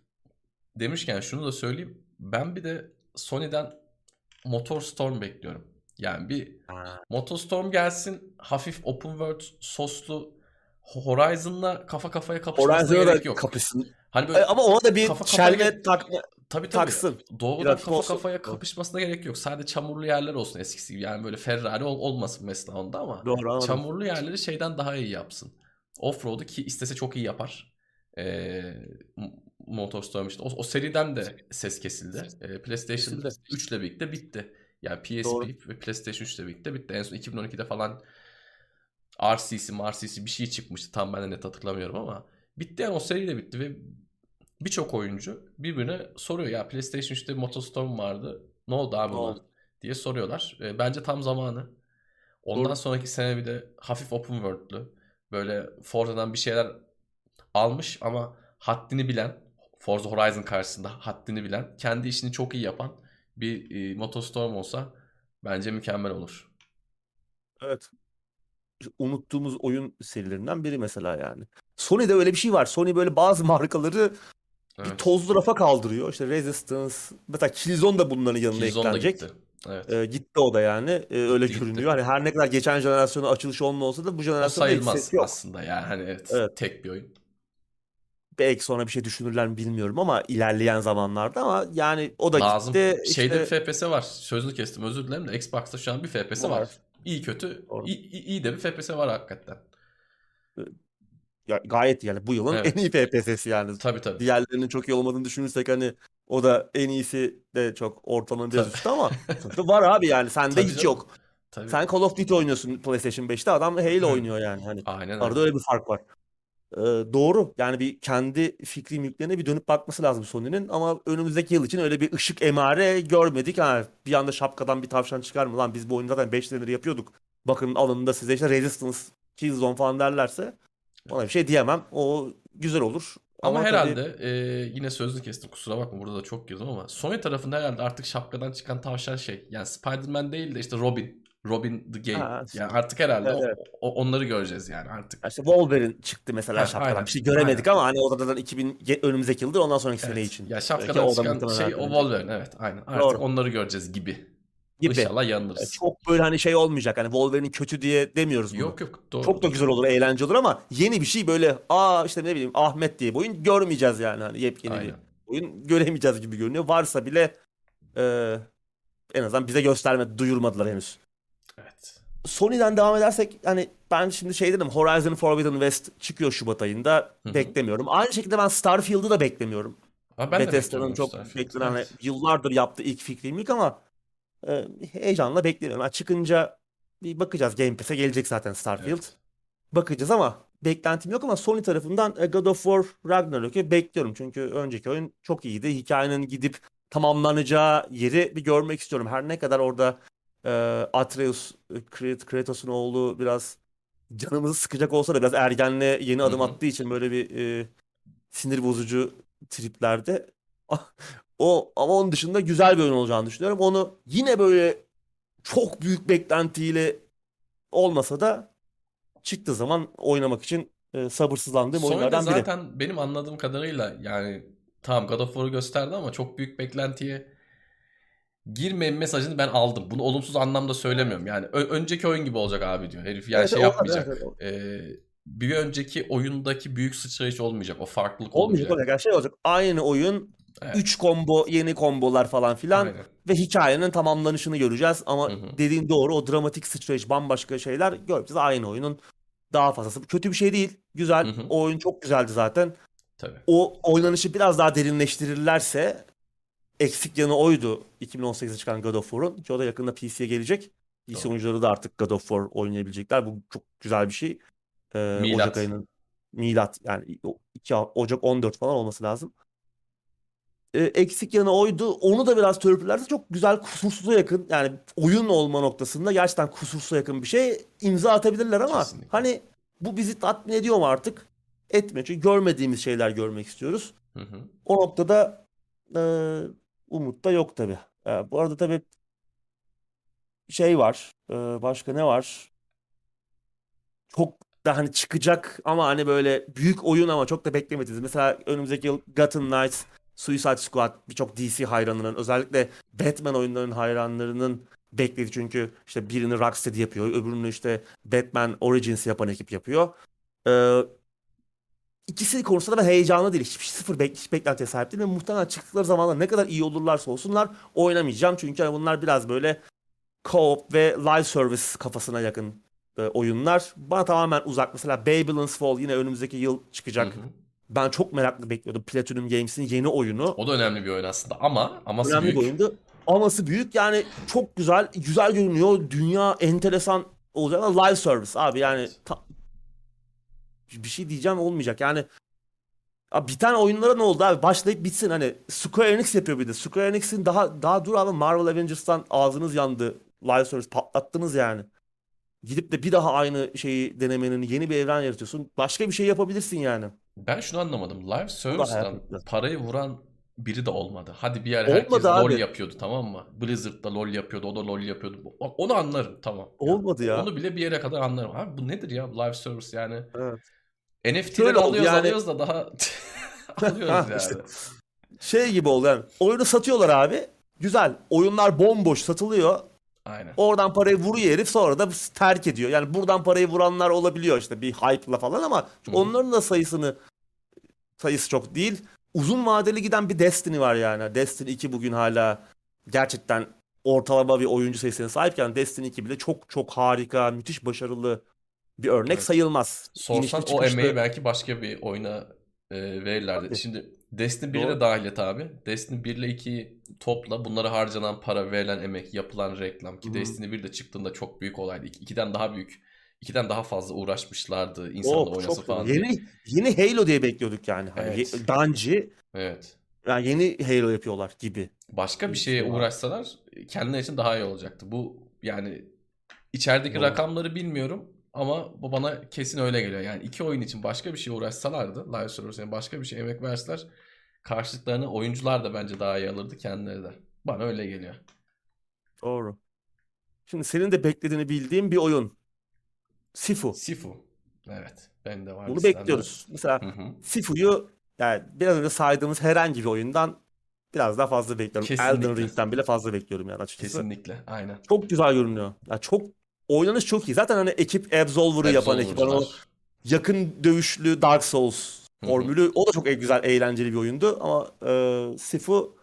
A: demişken şunu da söyleyeyim. Ben bir de Sony'den Motor Storm bekliyorum. Yani bir Motor Storm gelsin. Hafif open world soslu Horizon'la kafa kafaya kapışmasına
B: Horizon'a
A: gerek yok.
B: kapışsın.
A: Hani böyle
B: Ama ona da bir
A: kafa kafaya
B: çelme takma
A: tabii tabii
B: taksın.
A: doğrudan
B: Biraz
A: kafa
B: olsun.
A: kafaya kapışmasına gerek yok. Sadece çamurlu yerler olsun eskisi gibi. Yani böyle Ferrari ol- olmasın mesela onda ama
B: Doğru anladım.
A: çamurlu yerleri şeyden daha iyi yapsın. Offroad'u ki istese çok iyi yapar. Ee, M- Motorstorm işte. O, o seriden de ses kesildi. Ee, PlayStation
B: Kesildi.
A: 3 ile birlikte bitti. Yani PSP
B: Doğru.
A: ve PlayStation 3 ile birlikte bitti. En son 2012'de falan RCC, RCC bir şey çıkmıştı. Tam ben de net hatırlamıyorum ama bitti yani o seri de bitti ve birçok oyuncu birbirine soruyor ya PlayStation 3'te Motostorm vardı. Ne oldu abi
B: Ne
A: buna?"
B: oldu?
A: diye soruyorlar. E, bence tam zamanı. Ondan
B: Doğru.
A: sonraki sene bir de hafif open world'lü böyle Forza'dan bir şeyler almış ama haddini bilen Forza Horizon karşısında haddini bilen kendi işini çok iyi yapan bir e, Motostorm olsa bence mükemmel olur.
B: Evet. Unuttuğumuz oyun serilerinden biri mesela yani. Sony'de öyle bir şey var. Sony böyle bazı markaları bir
A: Evet.
B: tozlu rafa kaldırıyor. İşte Resistance, mesela Killzone da bunların yanına
A: Killzone
B: eklenecek.
A: gitti. Evet.
B: Ee, gitti o da yani. Ee, öyle
A: Gitti, gitti.
B: görünüyor. Hani her ne kadar geçen jenerasyonun açılışı olma olsa da bu
A: O
B: jenerasyonda hiç
A: sayılmaz
B: yok.
A: aslında yani hani evet,
B: Evet.
A: tek bir oyun.
B: Belki sonra bir şey düşünürler mi bilmiyorum ama ilerleyen zamanlarda ama yani o da
A: Lazım.
B: gitti.
A: Şeyde
B: İşte
A: bir FPS var. Sözünü kestim özür dilerim de Xbox'ta şu an bir FPS var.
B: Var.
A: İyi kötü.
B: Doğru.
A: iyi, iyi- de bir FPS var hakikaten.
B: ya, gayet yani bu yılın
A: Evet.
B: en iyi FPS'si yani.
A: Tabii tabii.
B: Diğerlerinin çok iyi olmadığını düşünürsek hani o da en iyisi de çok ortamın biraz üstü ama var abi yani sende
A: Tabii
B: hiç
A: canım.
B: yok.
A: Tabii.
B: Sen Call of Duty oynuyorsun PlayStation 5'te adam Halo oynuyor yani hani.
A: Aynen
B: Arada
A: öyle
B: bir fark var. Ee, doğru. Yani bir kendi fikri mülklerine bir dönüp bakması lazım Sony'nin ama önümüzdeki yıl için öyle bir ışık emare görmedik. Ha, bir anda şapkadan bir tavşan çıkar mı lan biz bu oyunu zaten 5 senedir yapıyorduk. Bakın alın da size işte Resistance, Killzone falan derlerse ona bir şey diyemem. O güzel olur.
A: Ama,
B: tabii-
A: herhalde e, yine sözünü kestim kusura bakma burada da çok girdim ama Sony tarafında herhalde artık şapkadan çıkan tavşan şey. Yani Spider-Man değil de işte Robin. Robin the Game.
B: Ha,
A: yani artık herhalde o-
B: evet.
A: o- onları göreceğiz yani artık.
B: İşte Wolverine çıktı mesela
A: Ha,
B: şapkadan.
A: aynen.
B: Bir şey göremedik
A: Aynen.
B: ama hani o da zaten 2000 ge- önümüzdeki yıldır ondan sonraki sene
A: Evet.
B: için.
A: Ya şapkadan çıkan şey o. Wolverine evet aynen. Artık
B: Doğru.
A: onları göreceğiz gibi.
B: gibi.
A: İnşallah yanılırız.
B: Çok böyle hani şey olmayacak. Hani Wolverine'in kötü diye demiyoruz bunu.
A: Yok yok doğru.
B: Çok da güzel olur, eğlenceli olur ama yeni bir şey böyle aa işte ne bileyim Ahmet diye bir oyun görmeyeceğiz yani. Hani yepyeni bir oyun göremeyeceğiz gibi görünüyor. Varsa bile e, en azından bize göstermedi, duyurmadılar henüz. Sony'den devam edersek hani ben şimdi şey dedim Horizon Forbidden West çıkıyor Şubat ayında.
A: Hı hı.
B: Beklemiyorum. Aynı şekilde ben Starfield'ı da beklemiyorum.
A: Ha, ben
B: Bethesda'nın çok
A: Starfield'ı.
B: beklenen hani
A: Evet.
B: yıllardır yaptığı ilk fikrim ilk ama e, heyecanla beklemiyorum. Yani çıkınca bir bakacağız Game Pass'e gelecek zaten Starfield.
A: Evet.
B: Bakacağız ama beklentim yok ama Sony tarafından e, God of War Ragnarok'u bekliyorum. Çünkü önceki oyun çok iyiydi. Hikayenin gidip tamamlanacağı yeri bir görmek istiyorum. Her ne kadar orada e, Atreus, Krat- Kratos'un oğlu biraz canımızı sıkacak olsa da biraz ergenliğe yeni adım attığı için böyle bir e, sinir bozucu triplerde. O ama onun dışında güzel bir oyun olacağını düşünüyorum. Onu yine böyle çok büyük beklentiyle olmasa da çıktığı zaman oynamak için e, sabırsızlandığım
A: Sony'de
B: oyunlardan biri.
A: zaten benim anladığım kadarıyla yani tamam God of War'u gösterdi ama çok büyük beklentiye girmeyin mesajını ben aldım. Bunu olumsuz anlamda söylemiyorum. Yani ö- önceki oyun gibi olacak abi diyor. Herif yani
B: Evet,
A: şey yapmayacak.
B: evet, evet.
A: Ee, bir önceki oyundaki büyük sıçrayış olmayacak. O farklılık
B: Olmayacak
A: olmayacak.
B: olacak. Şey olacak. Aynı oyun
A: Evet.
B: 3 combo, yeni kombolar falan filan
A: Aynen.
B: ve hikayenin tamamlanışını göreceğiz. Ama
A: Hı hı.
B: dediğin doğru o dramatik sıçrayış bambaşka şeyler göreceğiz. Aynı oyunun daha fazlası. Kötü bir şey değil. Güzel.
A: Hı hı.
B: O oyun çok güzeldi zaten.
A: Tabii.
B: O oynanışı biraz daha derinleştirirlerse eksik yanı oydu 2018'de çıkan God of War'un. Ki o da yakında PC'ye gelecek. PC
A: Doğru.
B: oyuncuları da artık God of War oynayabilecekler. Bu çok güzel bir şey. Ee,
A: Milat.
B: Ocak ayının milat yani o- iki, Ocak 14 falan olması lazım. Ee, eksik yanı oydu. Onu da biraz törpülerse çok güzel kusursuza yakın yani oyun olma noktasında gerçekten kusursuza yakın bir şey imza atabilirler ama
A: Kesinlikle.
B: hani bu bizi tatmin ediyor mu artık? Etmiyor. Çünkü görmediğimiz şeyler görmek istiyoruz.
A: Hı hı.
B: O noktada e, umut da yok tabii. E, bu arada tabii şey var. e, başka ne var? Çok da hani çıkacak ama hani böyle büyük oyun ama çok da beklemediğiniz. Mesela önümüzdeki yıl Gotham Knights, Suicide Squad birçok DC hayranlarının özellikle Batman oyunlarının hayranlarının beklediği çünkü işte birini Rocksteady yapıyor, öbürünü işte Batman Origins yapan ekip yapıyor. E, İkisi konusunda ben heyecanlı değil. Hiçbir sıfır bek hiç beklentiye sahip değilim. Ve muhtemelen çıktıkları zamanlar ne kadar iyi olurlarsa olsunlar oynamayacağım. Çünkü hani bunlar biraz böyle co-op ve live service kafasına yakın e, oyunlar. Bana tamamen uzak. Mesela Babylon's Fall yine önümüzdeki yıl çıkacak.
A: Hı hı.
B: Ben çok meraklı bekliyordum. Platinum Games'in yeni oyunu.
A: O da önemli bir oyun aslında ama aması
B: Önemli
A: büyük.
B: bir oyundu. Aması büyük yani çok güzel, güzel görünüyor. Dünya enteresan olacak ama live service abi yani ta- bir şey diyeceğim olmayacak. Yani abi biten oyunlara ne oldu abi? Başlayıp bitsin hani Square Enix yapıyor bir de. Square Enix'in daha daha dur abi Marvel Avengers'tan ağzınız yandı. Live service patlattınız yani. Gidip de bir daha aynı şeyi denemenin yeni bir evren yaratıyorsun. Başka bir şey yapabilirsin yani.
A: Ben şunu anlamadım. Live service'dan parayı vuran biri de olmadı. Hadi bir yer
B: Olmadı
A: herkes LoL
B: abi.
A: yapıyordu tamam mı? Blizzard da LoL yapıyordu, o da LoL yapıyordu. Bak onu anlarım tamam.
B: Olmadı ya.
A: Onu bile bir yere kadar anlarım. Abi bu nedir ya live service yani?
B: Evet. Oldu
A: alıyoruz
B: yani.
A: alıyoruz da daha alıyoruz
B: Ha,
A: yani.
B: işte. Şey gibi oldu yani. Oyunu satıyorlar abi. Güzel. Oyunlar bomboş satılıyor.
A: Aynen.
B: Oradan parayı vuruyor herif sonra da terk ediyor. Yani buradan parayı vuranlar olabiliyor işte bir hype'la falan ama
A: Hı hı.
B: onların da sayısını sayısı çok değil. Uzun vadeli giden bir Destiny var yani. Destiny 2 bugün hala gerçekten ortalama bir oyuncu sayısına sahipken Destiny 2 bile çok çok harika, müthiş başarılı bir örnek
A: Evet.
B: sayılmaz.
A: Sorsan
B: İnişli
A: o
B: çıkışlı.
A: emeği belki başka bir oyuna e, verirlerdi.
B: Tabii.
A: Şimdi Destiny 1'e
B: Doğru.
A: de dahil et abi. Destiny 1 ile 2'yi topla. Bunlara harcanan para, verilen emek, yapılan reklam ki
B: Hı.
A: Destiny 1 de çıktığında çok büyük olaydı. İki- İkiden daha büyük. İkiden daha fazla uğraşmışlardı insanlar
B: Çok
A: oynasın
B: çok
A: falan diye.
B: yeni yeni Halo diye bekliyorduk yani. Hani
A: Evet.
B: Bungie
A: Evet.
B: yani yeni Halo yapıyorlar gibi.
A: Başka bir şeye
B: şey
A: uğraşsalar kendileri için daha iyi olacaktı. Bu yani içerideki
B: Doğru.
A: rakamları bilmiyorum ama bu bana kesin öyle geliyor. Yani iki oyun için başka bir şeye uğraşsalardı, live service'e başka bir şey emek verseler karşılıklarını oyuncular da bence daha iyi alırdı kendileri de. Bana öyle geliyor.
B: Doğru. Şimdi senin de beklediğini bildiğim bir oyun. Sifu.
A: Sifu. Evet. Ben de var
B: Bunu bekliyoruz. Mesela
A: Hı hı.
B: Sifu'yu yani biraz önce saydığımız herhangi bir oyundan biraz daha fazla bekliyorum. Elden
A: Kesinlikle.
B: Ring'den bile fazla bekliyorum yani açıkçası.
A: Kesinlikle. Aynen.
B: Çok güzel görünüyor. Ya çok oynanış çok iyi. Zaten hani ekip Absolver'ı yapan ekip. Hani o yakın dövüşlü Dark Souls formülü o da çok güzel eğlenceli bir oyundu ama e, Sifu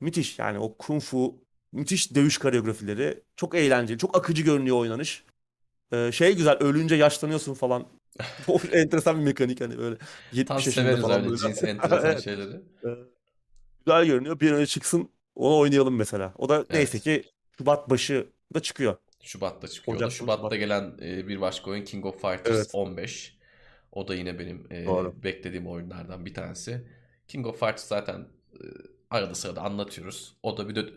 B: müthiş yani o kung fu müthiş dövüş koreografileri çok eğlenceli çok akıcı görünüyor oynanış E, şey güzel ölünce yaşlanıyorsun falan o enteresan bir mekanik hani böyle 70
A: Tam
B: yaşında falan
A: öyle
B: böyle.
A: cins enteresan
B: Evet.
A: şeyleri.
B: E, güzel görünüyor bir an önce çıksın onu oynayalım mesela o da neyse ki Şubat başı da çıkıyor
A: Şubat'ta çıkıyor.
B: Ocak
A: Şubat'ta
B: Şubat.
A: gelen e, bir başka oyun King of Fighters
B: Evet.
A: 15. O da yine benim e,
B: Doğru.
A: beklediğim oyunlardan bir tanesi. King of Fighters zaten e, arada sırada anlatıyoruz. O da bir, dö-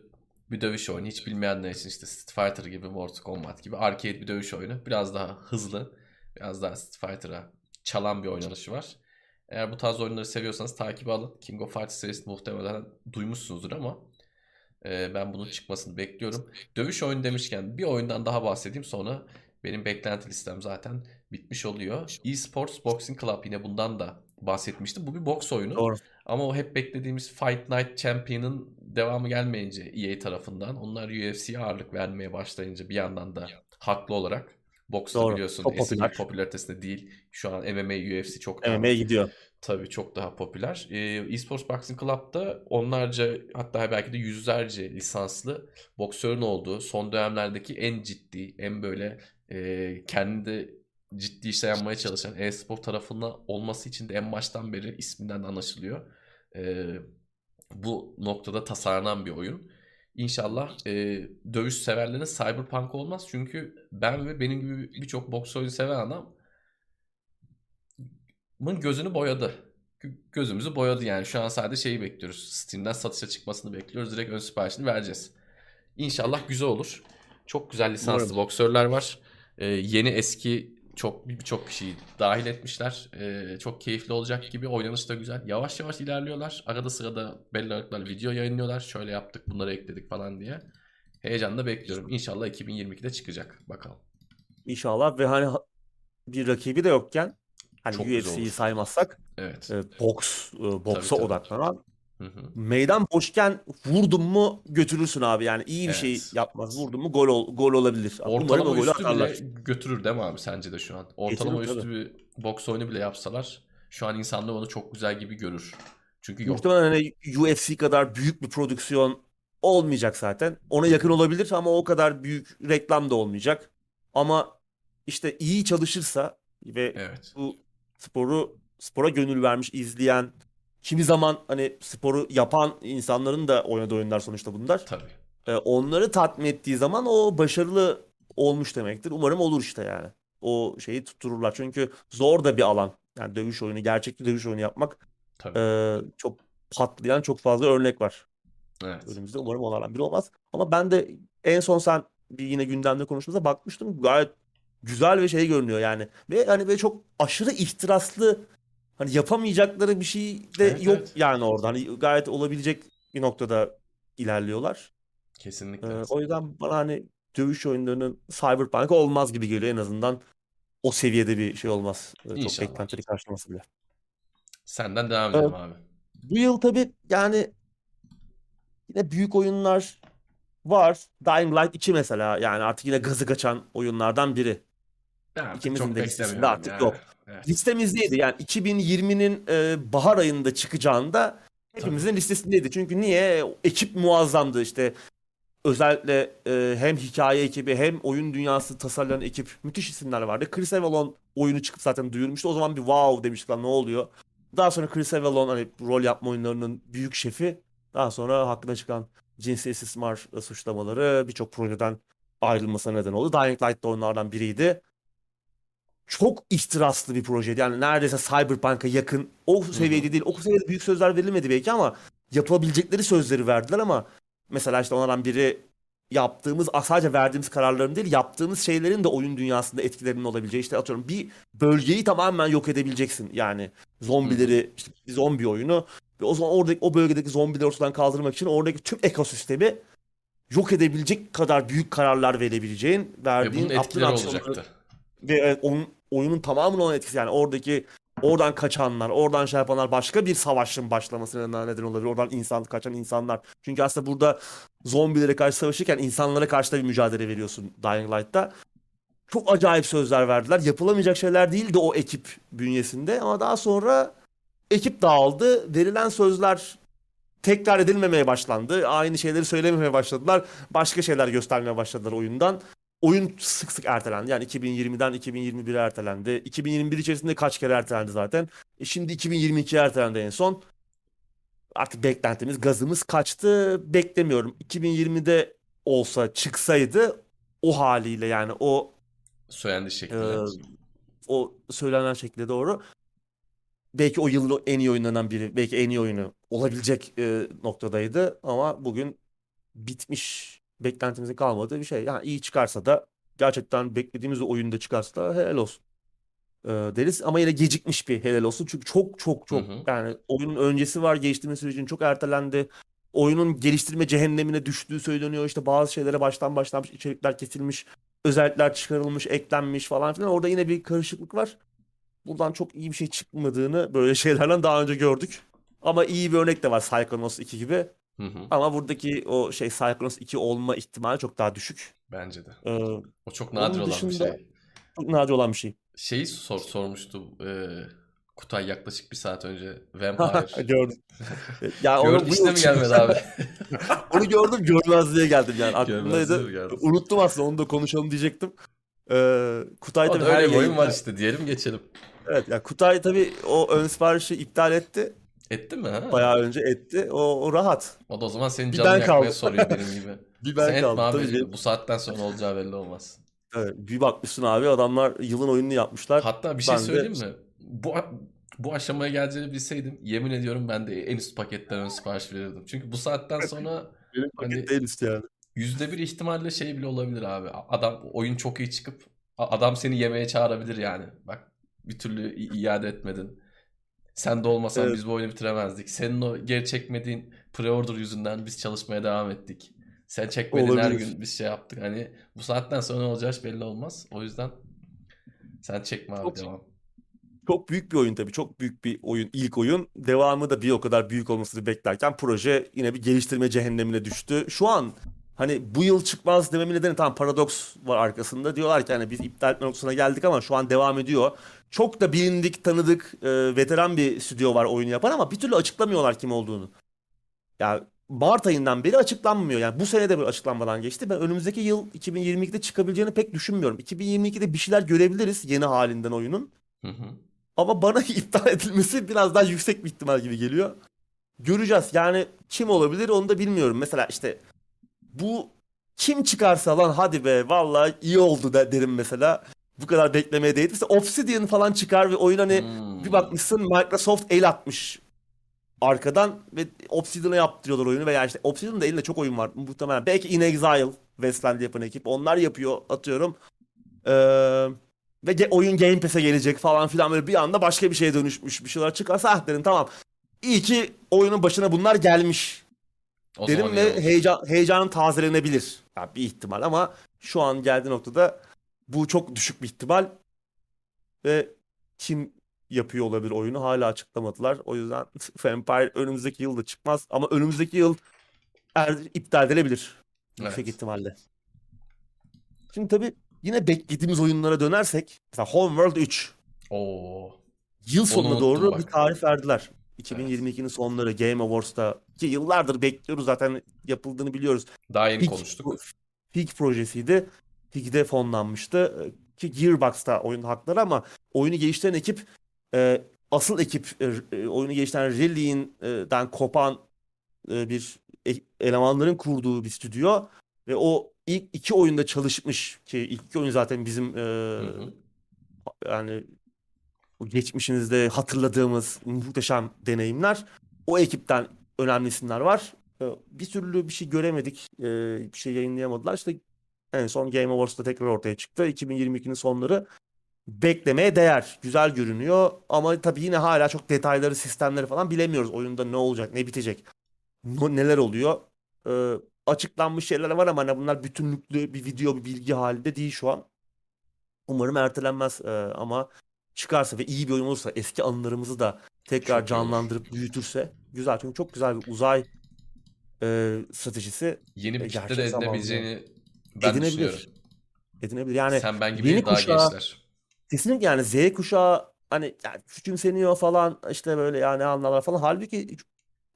A: bir dövüş oyunu. Hiç bilmeyenler için işte Street Fighter gibi, Mortal Kombat gibi arcade bir dövüş oyunu. Biraz daha hızlı, biraz daha Street Fighter'a çalan bir oynanışı var. Eğer bu tarz oyunları seviyorsanız takibi alın. King of Fighters serisini muhtemelen duymuşsunuzdur ama e, ben bunun çıkmasını bekliyorum. Dövüş oyunu demişken bir oyundan daha bahsedeyim sonra benim beklenti listem zaten bitmiş oluyor. eSports Boxing Club yine bundan da bahsetmiştim. Bu bir boks oyunu.
B: Doğru.
A: Ama o hep beklediğimiz Fight Night Champion'ın devamı gelmeyince EA tarafından onlar UFC'ye ağırlık vermeye başlayınca bir yandan da haklı olarak boksta
B: Doğru.
A: biliyorsun
B: Çok
A: eski
B: popüler.
A: popülaritesinde değil. Şu an MMA UFC çok
B: MMA'ye gidiyor.
A: Tabii çok daha popüler. Ee, eSports Boxing Club'da onlarca hatta belki de yüzlerce lisanslı boksörün olduğu son dönemlerdeki en ciddi, en böyle e, kendi ciddi işler yapmaya çalışan e-spor tarafında olması için de en baştan beri isminden de anlaşılıyor. Ee, bu noktada tasarlanan bir oyun. İnşallah e, dövüş severlerine Cyberpunk olmaz. Çünkü ben ve benim gibi birçok boks oyunu seven adam bunun gözünü boyadı. Gö- Gözümüzü boyadı yani. Şu an sadece şeyi bekliyoruz. Steam'den satışa çıkmasını bekliyoruz. Direkt ön siparişini vereceğiz. İnşallah güzel olur. Çok güzel lisanslı
B: Umarım.
A: boksörler var. Ee, yeni eski çok birçok kişiyi dahil etmişler. Ee, çok keyifli olacak gibi. Oynanış da güzel. Yavaş yavaş ilerliyorlar. Arada sırada belli aralıklarla video yayınlıyorlar. Şöyle yaptık, bunları ekledik falan diye. Heyecanla bekliyorum. İnşallah 2022'de çıkacak. Bakalım.
B: İnşallah ve hani ha- bir rakibi de yokken hani UFC'yi saymazsak
A: Evet.
B: e, boks e, boksa
A: tabii.
B: odaklanan
A: Hı hı.
B: meydan boşken vurdun mu götürürsün abi yani iyi bir şey
A: Evet.
B: yapmaz vurdun mu gol ol- gol olabilir. Umarım
A: Ortalama
B: golü
A: üstü
B: atarlar.
A: bile götürür değil mi abi sence de şu an? Ortalama
B: Getirir,
A: üstü bir boks oyunu bile yapsalar şu an insanlar onu çok güzel gibi görür. Çünkü yok.
B: Muhtemelen hani UFC kadar büyük bir prodüksiyon olmayacak zaten. Ona yakın olabilir ama o kadar büyük reklam da olmayacak. Ama işte iyi çalışırsa ve
A: Evet.
B: bu sporu spora gönül vermiş izleyen kimi zaman hani sporu yapan insanların da oynadığı oyunlar sonuçta bunlar.
A: Tabii.
B: Ee, onları tatmin ettiği zaman o başarılı olmuş demektir. Umarım olur işte yani. O şeyi tuttururlar. Çünkü zor da bir alan. Yani dövüş oyunu, gerçek bir dövüş oyunu yapmak
A: Tabii.
B: ee, çok patlayan çok fazla örnek var
A: Evet.
B: önümüzde. Umarım onlardan biri olmaz. Ama ben de en son sen bir yine gündemde konuştuğumuzda bakmıştım. Gayet güzel ve şey görünüyor yani. Ve hani böyle çok aşırı ihtiraslı hani yapamayacakları bir şey de
A: Evet,
B: yok
A: evet.
B: yani orada. Hani gayet olabilecek bir noktada ilerliyorlar.
A: Kesinlikle.
B: Ee, o yüzden bana hani dövüş oyunlarının Cyberpunk olmaz gibi geliyor en azından. O seviyede bir şey olmaz. Ee, Çok
A: İnşallah.
B: beklentileri karşılaması bile.
A: Senden devam edelim abi.
B: Bu yıl tabii yani yine büyük oyunlar var. Dying Light 2 mesela yani artık yine gazı kaçan oyunlardan biri.
A: Artık
B: İkimizin de listesinde artık
A: ya.
B: yok.
A: Evet.
B: Listemizdeydi yani 2020'nin e, bahar ayında çıkacağında hepimizin listesindeydi. Çünkü niye? Ekip muazzamdı işte. Özellikle e, hem hikaye ekibi hem oyun dünyası tasarlayan ekip müthiş isimler vardı. Chris Avellon oyunu çıkıp zaten duyurmuştu. O zaman bir wow demiştik lan ne oluyor. Daha sonra Chris Avellon hani rol yapma oyunlarının büyük şefi. Daha sonra hakkında çıkan cinsel istismar suçlamaları birçok projeden ayrılmasına neden oldu. Dying Light da onlardan biriydi. Çok ihtiraslı bir projeydi. Yani neredeyse Cyberpunk'a yakın. O seviyede değil. O seviyede büyük sözler verilmedi belki ama yapabilecekleri sözleri verdiler ama mesela işte onlardan biri yaptığımız sadece verdiğimiz kararların değil yaptığımız şeylerin de oyun dünyasında etkilerinin olabileceği işte atıyorum bir bölgeyi tamamen yok edebileceksin yani zombileri işte bir zombi oyunu ve o zaman oradaki o bölgedeki zombileri ortadan kaldırmak için oradaki tüm ekosistemi yok edebilecek kadar büyük kararlar verebileceğin
A: Ve
B: verdiğin
A: bunun
B: yaptığın
A: etkileri olacaktı.
B: ve evet, oyun, oyunun tamamının olan etkisi yani oradaki oradan kaçanlar, oradan şey yapanlar başka bir savaşın başlamasına neden olabilir. Oradan insan kaçan insanlar. Çünkü aslında burada zombilere karşı savaşırken insanlara karşı da bir mücadele veriyorsun Dying Light'ta. Çok acayip sözler verdiler. Yapılamayacak şeyler değildi o ekip bünyesinde ama daha sonra ekip dağıldı. Verilen sözler tekrar edilmemeye başlandı. Aynı şeyleri söylememeye başladılar. Başka şeyler göstermeye başladılar oyundan. Oyun sık sık ertelendi. Yani 2020'den 2021'e ertelendi. 2021 içerisinde kaç kere ertelendi zaten. E şimdi 2022'ye ertelendi en son. Artık beklentimiz, gazımız kaçtı. Beklemiyorum. 2020'de olsa çıksaydı o haliyle yani o
A: Söylendiği şekilde.
B: ee, o söylenen şekilde doğru. Belki o yılın en iyi oyunlarından biri, belki en iyi oyunu olabilecek e, noktadaydı ama bugün bitmiş, beklentimizin kalmadığı bir şey. Yani iyi çıkarsa da gerçekten beklediğimiz oyunda çıkarsa da helal olsun e, deriz. Ama yine gecikmiş bir helal olsun. Çünkü çok çok çok
A: Hı hı.
B: yani oyunun öncesi var, geliştirme sürecinin çok ertelendi. Oyunun geliştirme cehennemine düştüğü söyleniyor. İşte bazı şeylere baştan başlanmış içerikler kesilmiş. özellikler çıkarılmış, eklenmiş falan filan. Orada yine bir karışıklık var. Buradan çok iyi bir şey çıkmadığını böyle şeylerden daha önce gördük. Ama iyi bir örnek de var Psychonauts 2 gibi.
A: Hı hı.
B: Ama buradaki o şey Psychonauts 2 olma ihtimali çok daha düşük.
A: Bence de.
B: Ee,
A: O çok nadir olan bir şey.
B: çok nadir olan bir şey.
A: Şeyi sor, sormuştu e, Kutay yaklaşık bir saat önce. Vampire.
B: Gördüm. ya
A: Gördün işte mi gelmedi abi?
B: Onu gördüm görmezliğe geldim yani. Aklımdaydı. Unuttum aslında onu da konuşalım diyecektim. Ee, Kutay
A: O
B: tabii
A: öyle bir oyun var işte diyelim geçelim.
B: Evet ya Kutay tabii o ön siparişi iptal etti.
A: Etti mi ha?
B: Bayağı önce etti. O, o rahat.
A: O da o zaman senin canını yakmaya
B: kaldım.
A: soruyor benim gibi.
B: Bir
A: Sen
B: ben kaldım.
A: abi,
B: Tabii benim-
A: bu saatten sonra olacağı belli olmaz.
B: Evet, bir bakmışsın abi adamlar yılın oyununu yapmışlar.
A: Hatta bir şey
B: Ben de-
A: söyleyeyim mi? Bu bu aşamaya geleceğini bilseydim yemin ediyorum ben de en üst paketten ön sipariş verirdim. Çünkü bu saatten sonra
B: Benim
A: hani-
B: değil üstü yani.
A: yüzde bir ihtimalle şey bile olabilir abi. Adam oyun çok iyi çıkıp adam seni yemeğe çağırabilir yani. Bak bir türlü iade etmedin. Sen de olmasan
B: Evet.
A: biz bu oyunu bitiremezdik. Senin o geri çekmediğin pre-order yüzünden biz çalışmaya devam ettik. Sen çekmedin her
B: Olabilir.
A: gün biz şey yaptık. Hani bu saatten sonra ne olacağı hiç belli olmaz. O yüzden sen çekme abi
B: Çok-
A: devam.
B: Çok büyük bir oyun tabii. Çok büyük bir oyun. ilk oyun. Devamı da bir o kadar büyük olmasını beklerken proje yine bir geliştirme cehennemine düştü. Şu an hani bu yıl çıkmaz dememin nedeni tam paradoks var arkasında. Diyorlar ki hani biz iptal etme noktasına geldik ama şu an devam ediyor. Çok da bilindik, tanıdık, e, veteran bir stüdyo var oyunu yapan ama bir türlü açıklamıyorlar kim olduğunu. Ya Mart ayından beri açıklanmıyor. Yani bu sene de bir açıklanmadan geçti. Ben önümüzdeki yıl 2022'de çıkabileceğini pek düşünmüyorum. 2022'de bir şeyler görebiliriz yeni halinden oyunun.
A: Hı hı.
B: Ama bana iptal edilmesi biraz daha yüksek bir ihtimal gibi geliyor. Göreceğiz. Yani kim olabilir onu da bilmiyorum. Mesela işte bu kim çıkarsa lan hadi be vallahi iyi oldu da derim mesela. Bu kadar beklemeye değdi. Mesela Obsidian falan çıkar ve oyun hani
A: Hmm.
B: bir bakmışsın Microsoft el atmış arkadan ve Obsidian'a yaptırıyorlar oyunu veya işte Obsidian'ın da elinde çok oyun var muhtemelen. Belki In Exile, Westland yapan ekip. Onlar yapıyor atıyorum. Ee, ve ge- oyun Game Pass'e gelecek falan filan böyle bir anda başka bir şeye dönüşmüş bir şeyler çıkarsa ah derim tamam. İyi ki oyunun başına bunlar gelmiş
A: O iyi
B: ve heyecan, heyecanım tazelenebilir. Ya bir ihtimal ama şu an geldiği noktada bu çok düşük bir ihtimal ve kim yapıyor olabilir oyunu hala açıklamadılar. O yüzden Vampire önümüzdeki yıl da çıkmaz ama önümüzdeki yıl er, iptal edilebilir yüksek
A: Evet.
B: ihtimalle. Şimdi tabii yine beklediğimiz oyunlara dönersek mesela Homeworld 3
A: Oo.
B: yıl sonuna doğru
A: bak.
B: bir tarih verdiler. 2022'nin sonları Game Awards'ta ki yıllardır bekliyoruz zaten yapıldığını biliyoruz.
A: Daha yeni
B: Fig,
A: konuştuk.
B: Fig projesiydi. Fig'de fonlanmıştı. Ki Gearbox'ta oyun hakları ama oyunu geliştiren ekip e, asıl ekip e, e, oyunu geliştiren Rally'den kopan e, bir e- elemanların kurduğu bir stüdyo ve o ilk iki oyunda çalışmış ki ilk iki oyun zaten bizim e,
A: Hı hı.
B: yani bu geçmişimizde hatırladığımız muhteşem deneyimler. O ekipten önemli isimler var. Ee, Bir türlü bir şey göremedik. Ee, Bir şey yayınlayamadılar. İşte en son Game Awards'ta tekrar ortaya çıktı. 2022'nin sonları beklemeye değer. Güzel görünüyor ama tabii yine hala çok detayları, sistemleri falan bilemiyoruz. Oyunda ne olacak, ne bitecek, neler oluyor. Ee, açıklanmış şeyler var ama hani bunlar bütünlüklü bir video, bir bilgi halinde değil şu an. Umarım ertelenmez ama çıkarsa ve iyi bir oyun olursa eski anılarımızı da tekrar
A: Çok iyi
B: canlandırıp büyütürse güzel. Çünkü çok güzel bir uzay e, stratejisi
A: Yeni bir
B: E,
A: kitle de edinebileceğini ben
B: edinebilir.
A: düşünüyorum.
B: edinebilir. Yani
A: Sen ben gibi
B: yeni
A: daha
B: kuşağı-
A: gençler.
B: kesinlikle yani Z kuşağı hani yani küçümseniyor falan işte böyle yani anlarlar falan. Halbuki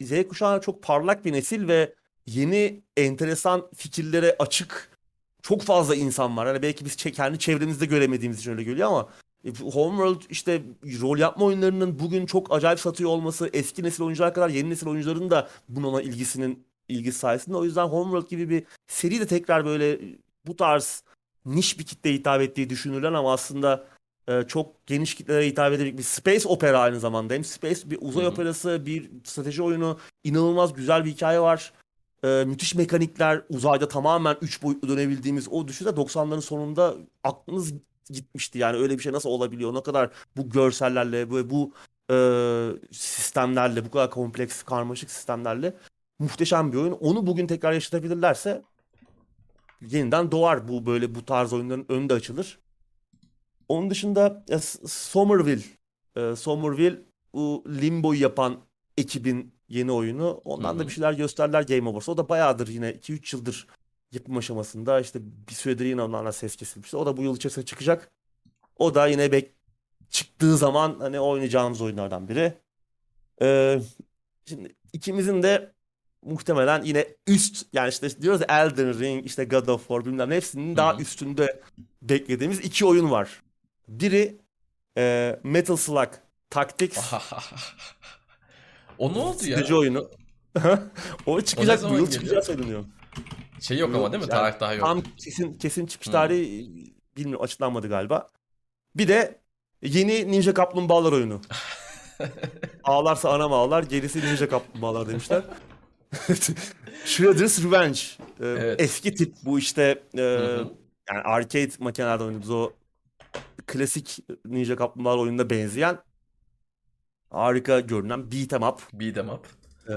B: Z kuşağı çok parlak bir nesil ve yeni enteresan fikirlere açık çok fazla insan var. Hani belki biz kendi çevremizde göremediğimiz için öyle geliyor ama Homeworld işte rol yapma oyunlarının bugün çok acayip satıyor olması eski nesil oyuncular kadar yeni nesil oyuncuların da bununla ilgisinin ilgisi sayesinde. O yüzden Homeworld gibi bir seri de tekrar böyle bu tarz niş bir kitleye hitap ettiği düşünülen ama aslında e, çok geniş kitlelere hitap edecek bir space opera aynı zamanda. Hem space bir uzay
A: Hı hı.
B: operası, bir strateji oyunu, inanılmaz güzel bir hikaye var. E, müthiş mekanikler, uzayda tamamen 3 boyutlu dönebildiğimiz o düşünce 90'ların sonunda aklınız gitmişti. Yani öyle bir şey nasıl olabiliyor? Ne kadar bu görsellerle ve bu e, sistemlerle, bu kadar kompleks, karmaşık sistemlerle muhteşem bir oyun. Onu bugün tekrar yaşatabilirlerse yeniden doğar bu böyle bu tarz oyunların önü de açılır. Onun dışında e, Somerville, e, Somerville bu Limbo'yu yapan ekibin yeni oyunu. Ondan
A: Hı
B: da bir şeyler gösterdiler Game Awards. O da bayağıdır yine 2-3 yıldır yapım aşamasında. İşte bir süredir yine onlarla ses kesilmişti. O da bu yıl içerisinde çıkacak. O da yine bek çıktığı zaman hani oynayacağımız oyunlardan biri. Ee, şimdi ikimizin de muhtemelen yine üst yani işte diyoruz ya Elden Ring, işte God of War bilmem ne hepsinin
A: Hı
B: daha üstünde beklediğimiz iki oyun var. Biri e, Metal Slug Tactics
A: o ne oldu ya?
B: oyunu. o çıkacak bu yıl çıkacağı söyleniyor.
A: Şey yok ama değil mi?
B: Yani
A: Tarih daha yok.
B: Tam kesin kesin çıkış tarihi bilmiyorum açıklanmadı galiba. Bir de yeni Ninja Kaplumbağalar oyunu. Ağlarsa anam ağlar, gerisi Ninja Kaplumbağalar demişler. Shredder's Revenge. Ee,
A: Evet.
B: Eski tip bu işte e, yani arcade makinelerde oynadığımız o klasik Ninja Kaplumbağalar oyununa benzeyen harika görünen beat 'em up.
A: Beat 'em up.
B: Ee,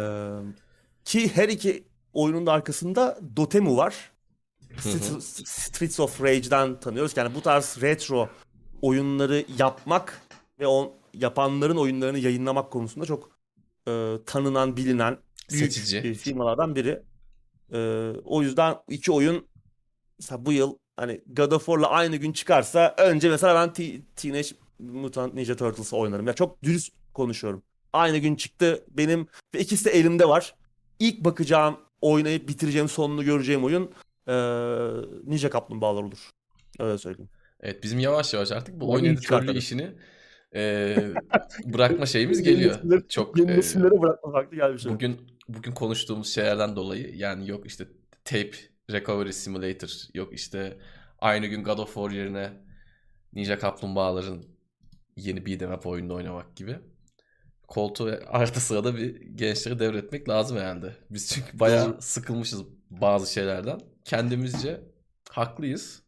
B: ki her iki oyunun da arkasında Dotemu var. Streets, of Rage'den tanıyoruz. Yani bu tarz retro oyunları yapmak ve o yapanların oyunlarını yayınlamak konusunda çok e, tanınan, bilinen büyük
A: Seçici.
B: firmalardan biri. E, o yüzden iki oyun mesela bu yıl hani God of War'la aynı gün çıkarsa önce mesela ben T- Teenage Mutant Ninja Turtles oynarım. Ya çok dürüst konuşuyorum. Aynı gün çıktı benim ve ikisi de elimde var. İlk bakacağım, oynayıp bitireceğim, sonunu göreceğim oyun e, Ninja Kaplumbağalar olur. Öyle söyleyeyim.
A: Evet bizim yavaş yavaş artık bu oyun editörlüğü işini e, bırakma şeyimiz
B: Yeni
A: geliyor.
B: nesilleri-
A: Çok
B: Yeni nesillere bırakma vakti gelmiş.
A: bugün bugün konuştuğumuz şeylerden dolayı yani yok işte tape recovery simulator yok işte aynı gün God of War yerine Ninja Kaplumbağaların yeni beat'em up oyununu oynamak gibi. Koltuğu arka sırada bir gençleri devretmek lazım herhalde. Biz çünkü bayağı sıkılmışız bazı şeylerden. Kendimizce haklıyız.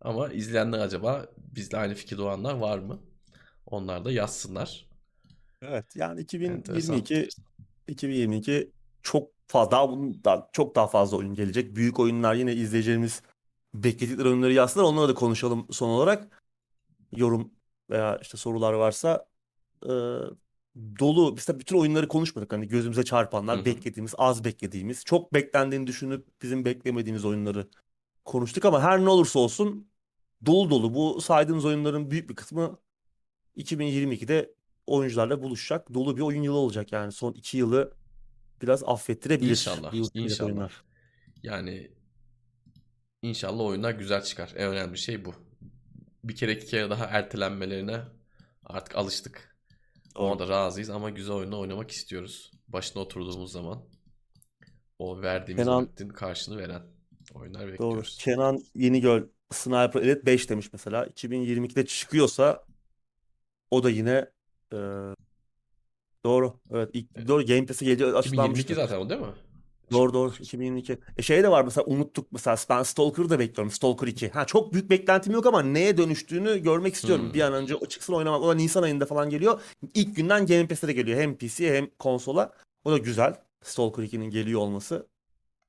A: Ama izleyenler acaba bizle aynı fikirde olanlar var mı? Onlar da yazsınlar.
B: Evet yani
A: Enteresan.
B: 2022 2022 çok fazla daha bundan çok daha fazla oyun gelecek. Büyük oyunlar yine izleyeceğimiz bekledikleri oyunları yazsınlar. Onları da konuşalım son olarak. Yorum veya işte sorular varsa e, dolu. De bütün oyunları konuşmadık. Hani gözümüze çarpanlar,
A: Hı
B: beklediğimiz, az beklediğimiz, çok beklendiğini düşünüp bizim beklemediğimiz oyunları konuştuk ama her ne olursa olsun dolu dolu. Bu saydığımız oyunların büyük bir kısmı 2022'de oyuncularla buluşacak. Dolu bir oyun yılı olacak yani. Son iki yılı biraz affettirebilir.
A: İnşallah, inşallah.
B: oyunlar.
A: Yani inşallah oyunlar güzel çıkar. En önemli şey bu. Bir kere iki kere daha ertelenmelerine artık alıştık. Ona da razıyız ama güzel oyunu oynamak istiyoruz. Başına oturduğumuz zaman o verdiğimiz
B: Kenan-
A: vaktin karşılığını veren oyunlar
B: Doğru.
A: bekliyoruz.
B: Kenan Yenigöl Sniper Elite 5 demiş mesela. 2022'de çıkıyorsa o da yine e, doğru. Evet. ilk
A: Evet.
B: doğru Game Pass'e geliyor
A: 2022
B: açıklanmıştı.
A: zaten o değil mi?
B: Doğru doğru 2022. E şey de var mesela unuttuk mesela ben Stalker'ı da bekliyorum. Stalker 2. Ha çok büyük beklentim yok ama neye dönüştüğünü görmek istiyorum.
A: Hmm.
B: Bir an önce o çıksın oynamak. O da Nisan ayında falan geliyor. İlk günden Game Pass'e de geliyor. Hem PC'ye hem konsola. O da güzel. Stalker 2'nin geliyor olması.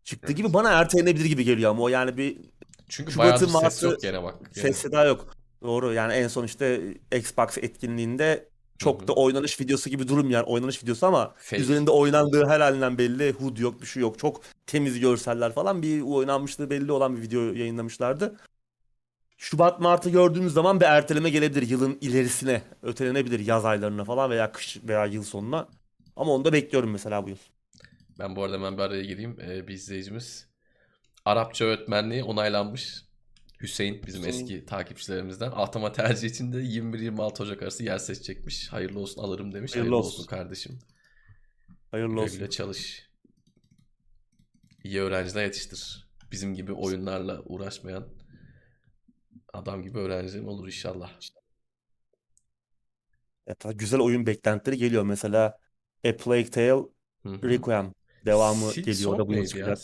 B: Çıktığı
A: Evet.
B: gibi bana ertelenebilir gibi geliyor ama o yani bir
A: Çünkü
B: Şubat'ın
A: bayağıdır ses
B: Mart'ı-
A: yok gene bak. Gene.
B: ses seda yok. Doğru yani en son işte Xbox etkinliğinde çok
A: Hı hı.
B: da oynanış videosu gibi durmayan oynanış videosu ama
A: Fake.
B: üzerinde oynandığı her halinden belli. HUD yok bir şey yok. Çok temiz görseller falan bir oynanmışlığı belli olan bir video yayınlamışlardı. Şubat Mart'ı gördüğümüz zaman bir erteleme gelebilir. Yılın ilerisine ötelenebilir yaz aylarına falan veya kış veya yıl sonuna. Ama onu da bekliyorum mesela bu yıl.
A: Ben bu arada hemen bir araya gireyim. Ee, bir izleyicimiz Arapça öğretmenliği onaylanmış. Hüseyin bizim
B: Hüseyin.
A: eski takipçilerimizden. Atama tercih için de 21-26 Ocak arası yer seçecekmiş. Hayırlı olsun alırım demiş.
B: Hayırlı
A: Hayırlı,
B: olsun.
A: olsun. kardeşim.
B: Hayırlı
A: Güle
B: olsun.
A: güle çalış. İyi öğrenciler yetiştir. Bizim gibi oyunlarla uğraşmayan adam gibi öğrencilerin olur inşallah.
B: Evet, güzel oyun beklentileri geliyor. Mesela A Plague Tale
A: Hı hı.
B: Requiem devamı
A: Silk
B: geliyor. O da bu yıl çıkacak.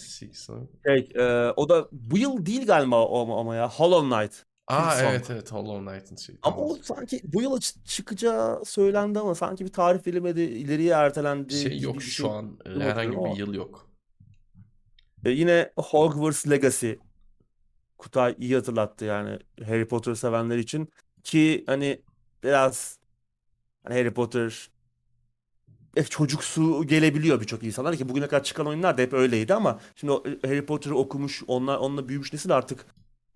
B: Şey, e, o da bu yıl değil galiba o- ama ya. Hollow Knight.
A: Aa
B: Silk Song.
A: evet evet Hollow Knight'ın şeyi.
B: Ama
A: Tamam.
B: o sanki bu yıl çı- çıkacağı söylendi ama sanki bir tarih verilmedi. ileriye ertelendi
A: Şey yok şu
B: şey.
A: an e, herhangi bir
B: ama.
A: yıl yok.
B: E, yine Hogwarts Legacy Kutay iyi hatırlattı yani Harry Potter sevenler için ki hani biraz hani Harry Potter çocuksu gelebiliyor birçok insanlar ki bugüne kadar çıkan oyunlar da hep öyleydi ama şimdi e, Harry Potter'ı okumuş, onlar onunla büyümüş nesil artık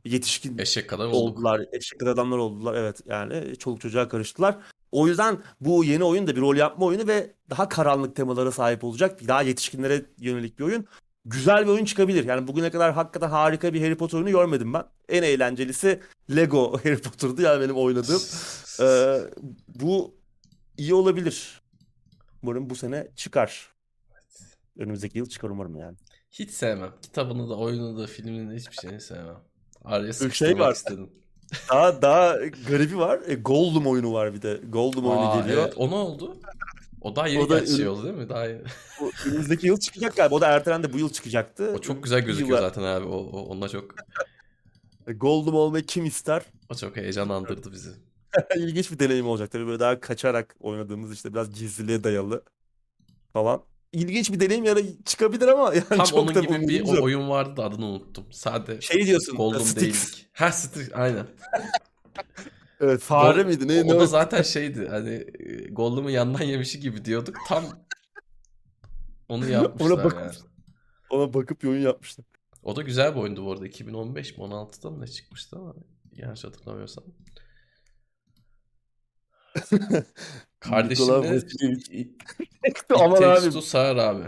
B: yetişkin
A: Eşek kadar olduk.
B: oldular. Eşek kadar adamlar oldular. Evet yani çoluk çocuğa karıştılar. O yüzden bu yeni oyun da bir rol yapma oyunu ve daha karanlık temalara sahip olacak. Daha yetişkinlere yönelik bir oyun. Güzel bir oyun çıkabilir. Yani bugüne kadar hakikaten harika bir Harry Potter oyunu görmedim ben. En eğlencelisi Lego Harry Potter'dı yani benim oynadığım. Ee, bu iyi olabilir. Umarım bu sene çıkar. Önümüzdeki yıl çıkar umarım yani.
A: Hiç sevmem. Kitabını da, oyununu da, filmini de hiçbir şeyini sevmem. Araya
B: şey
A: sıkıştırmak
B: var.
A: istedim.
B: Daha daha garibi var. E, Gollum oyunu var bir de. Gollum oyunu
A: Aa,
B: geliyor.
A: evet. O ne oldu? O daha yeni
B: O da
A: şey oldu değil mi? Daha yeni.
B: Bu önümüzdeki yıl çıkacak galiba. O da ertelendi. Bu yıl çıkacaktı.
A: O çok güzel gözüküyor
B: Yıllar-
A: zaten abi. O, o onunla çok
B: E, Gollum olmayı kim ister?
A: o çok heyecanlandırdı bizi.
B: İlginç bir deneyim olacak. Tabii böyle daha kaçarak oynadığımız işte biraz gizliliğe dayalı falan. İlginç bir deneyim yani çıkabilir ama yani
A: Tam
B: çok
A: onun
B: da
A: gibi bir
B: yok.
A: oyun vardı da adını unuttum. Sade
B: Şey diyorsun. Styx.
A: değildik. Ha Styx aynen.
B: Evet, fare
A: Gol-
B: miydi? Ne,
A: o,
B: ne
A: o? da zaten şeydi hani e, Gollum'u yandan yemişi gibi diyorduk. Tam onu yapmışlar
B: bakıp-
A: yani.
B: Ona bakıp oyun yapmışlar.
A: O da güzel bir oyundu bu arada. 2015 mi 16'da mı ne çıkmıştı ama yanlış hatırlamıyorsam.
B: Vasiljevic.
A: It
B: Aman
A: Takes
B: abi.
A: Two sağır abi.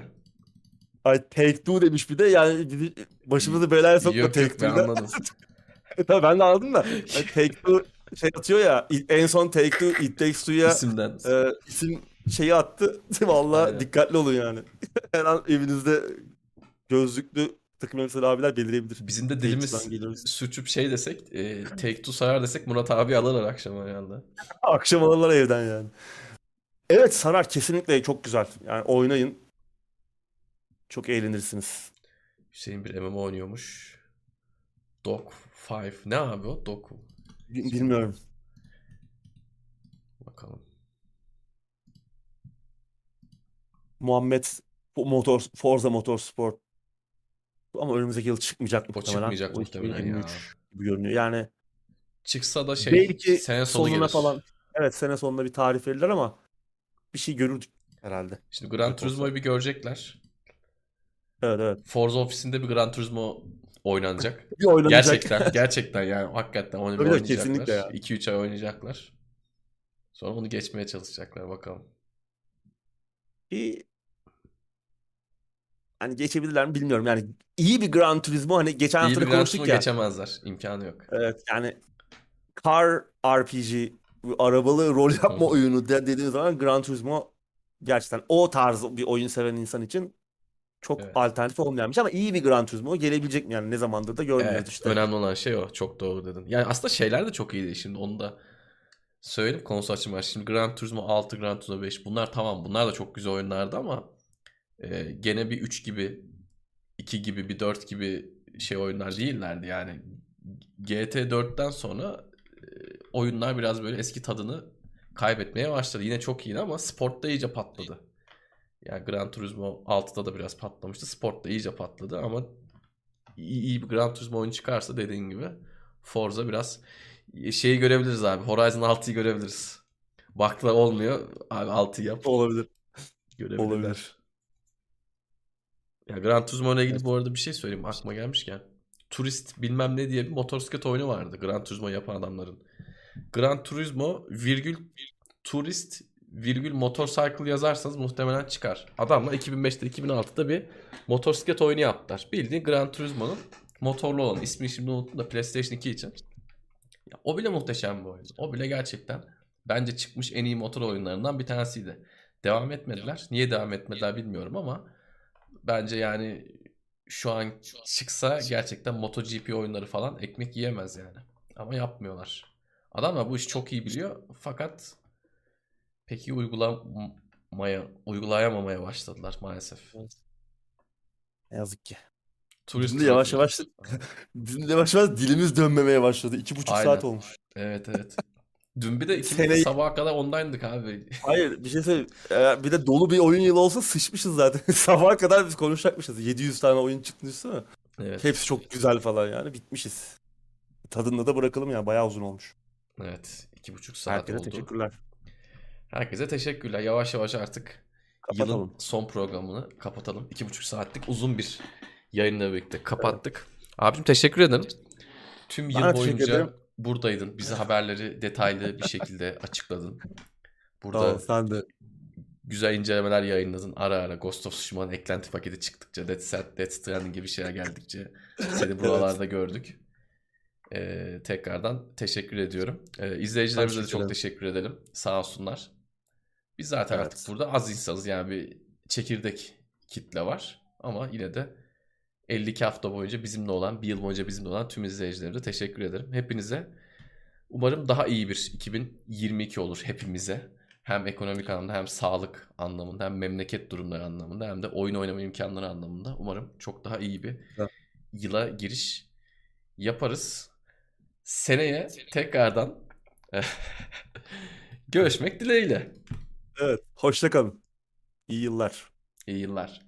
B: Ay take two demiş bir de yani başımızı belaya sokma
A: Yok
B: take
A: yok ben
B: two'da.
A: anladım.
B: Tabii ben de anladım da. Yani take two şey atıyor ya en son take two it takes two'ya
A: İsimden.
B: e, isim şeyi attı. Vallahi
A: Aynen.
B: dikkatli olun yani. Her an evinizde gözlüklü takım elbiseli abiler belirebilir.
A: Bizim de dilimiz sürçüp şey desek, e, Take Two sarar desek Murat abi alırlar akşam herhalde.
B: Akşam alırlar evden yani. Evet sarar kesinlikle çok güzel. Yani oynayın. Çok eğlenirsiniz.
A: Hüseyin bir MMO oynuyormuş. Dog 5. Ne abi o? Dog.
B: Bi- Bilmiyorum.
A: Bakalım.
B: Muhammed Motor Forza Motorsport ama önümüzdeki yıl çıkmayacak
A: O
B: muhtemelen.
A: çıkmayacak
B: O
A: muhtemelen ya.
B: 2023 gibi görünüyor. Yani
A: Çıksa da şey
B: belki
A: sene sonu
B: sonuna
A: gelir.
B: falan evet sene sonunda bir tarih verirler ama bir şey görürdük herhalde.
A: Şimdi Gran
B: Yok.
A: Turismo'yu bir görecekler.
B: Evet evet.
A: Forza ofisinde bir Gran Turismo oynanacak.
B: Bir oynanacak.
A: Gerçekten gerçekten yani hakikaten onu bir
B: Öyle,
A: oynayacaklar.
B: kesinlikle ya.
A: 2-3 ay oynayacaklar. Sonra onu geçmeye çalışacaklar bakalım.
B: Bir hani geçebilirler mi bilmiyorum. Yani iyi bir Gran Turismo hani geçen
A: İyi
B: hafta
A: bir
B: da
A: Gran
B: konuştuk ya.
A: geçemezler. İmkanı yok.
B: Evet yani car RPG arabalı rol yapma oyunu de- dediğimiz zaman Gran Turismo gerçekten o tarz bir oyun seven insan için çok
A: Evet.
B: alternatif olmayan bir şey ama iyi bir Gran Turismo gelebilecek mi yani ne zamandır da görmüyoruz
A: Evet,
B: işte.
A: önemli olan şey o. Çok doğru dedin. Yani aslında şeyler de çok iyiydi. Şimdi onu da söyleyeyim konusu açılmaz. Şimdi Gran Turismo 6, Gran Turismo 5 bunlar tamam. Bunlar da çok güzel oyunlardı ama e, gene bir 3 gibi, 2 gibi, bir 4 gibi şey oyunlar değillerdi. Yani GT4'ten sonra e, oyunlar biraz böyle eski tadını kaybetmeye başladı. Yine çok iyiydi ama sportta iyice patladı. Yani Gran Turismo 6'da da biraz patlamıştı. Sportta iyice patladı ama iyi, iyi bir Gran Turismo oyunu çıkarsa dediğin gibi Forza biraz şeyi görebiliriz abi. Horizon 6'yı görebiliriz. Bakla olmuyor. Abi 6'yı yap.
B: Olabilir.
A: Görebilirler.
B: Olabilir.
A: Ya Gran Turismo ile ilgili bu arada bir şey söyleyeyim aklıma gelmişken. Turist bilmem ne diye bir motosiklet oyunu vardı Gran Turismo yapan adamların. Gran Turismo virgül turist virgül motorcycle yazarsanız muhtemelen çıkar. Adamlar 2005'te 2006'da bir motosiklet oyunu yaptılar. Bildiğin Gran Turismo'nun motorlu olan ismini şimdi unuttum da PlayStation 2 için. Ya, o bile muhteşem bir oyun. O bile gerçekten bence çıkmış en iyi motor oyunlarından bir tanesiydi. Devam etmediler. Niye devam etmediler bilmiyorum ama bence yani şu an çıksa gerçekten MotoGP oyunları falan ekmek yiyemez yani. Ama yapmıyorlar. Adamlar bu işi çok iyi biliyor fakat pek iyi uygulamaya, uygulayamamaya başladılar maalesef.
B: Ne yazık ki.
A: Turist
B: de yavaş yavaş yavaş yavaş dilimiz dönmemeye başladı. İki buçuk
A: Aynen.
B: saat olmuş.
A: Evet evet. Dün bir de ikimiz
B: Seneyi-
A: sabaha kadar online'dık abi.
B: Hayır bir şey söyleyeyim. Bir de dolu bir oyun yılı olsa sıçmışız zaten. Sabaha kadar biz konuşacakmışız. 700 tane oyun çıktı üstüne.
A: Evet.
B: Hepsi çok güzel falan yani. Bitmişiz. tadında da bırakalım ya. Bayağı uzun olmuş.
A: Evet. iki buçuk saat
B: Herkese
A: oldu.
B: teşekkürler.
A: Herkese teşekkürler. Yavaş yavaş artık
B: Kapatalım.
A: yılın son programını kapatalım. İki buçuk saatlik uzun bir yayınla birlikte kapattık. Abicim teşekkür ederim. Tüm yıl
B: Ben teşekkür
A: boyunca
B: ederim.
A: Buradaydın. Bize haberleri detaylı bir şekilde açıkladın. Burada
B: sen de.
A: güzel incelemeler yayınladın. Ara ara Ghost of Tsushima'nın eklenti paketi çıktıkça, Death, Set- Death Stranding gibi şeyler geldikçe seni buralarda gördük. Ee, tekrardan teşekkür ediyorum. Ee, izleyicilerimize de çok teşekkür edelim. Sağ olsunlar. Biz zaten
B: Evet.
A: artık burada az insanız. Yani bir çekirdek kitle var. Ama yine de 52 hafta boyunca bizimle olan, bir yıl boyunca bizimle olan tüm izleyicilerimize teşekkür ederim. Hepinize umarım daha iyi bir 2022 olur hepimize. Hem ekonomik anlamda hem sağlık anlamında hem memleket durumları anlamında hem de oyun oynama imkanları anlamında. Umarım çok daha iyi bir
B: Evet.
A: yıla giriş yaparız. Seneye tekrardan görüşmek dileğiyle.
B: Evet. Hoşça kalın. İyi yıllar.
A: İyi yıllar.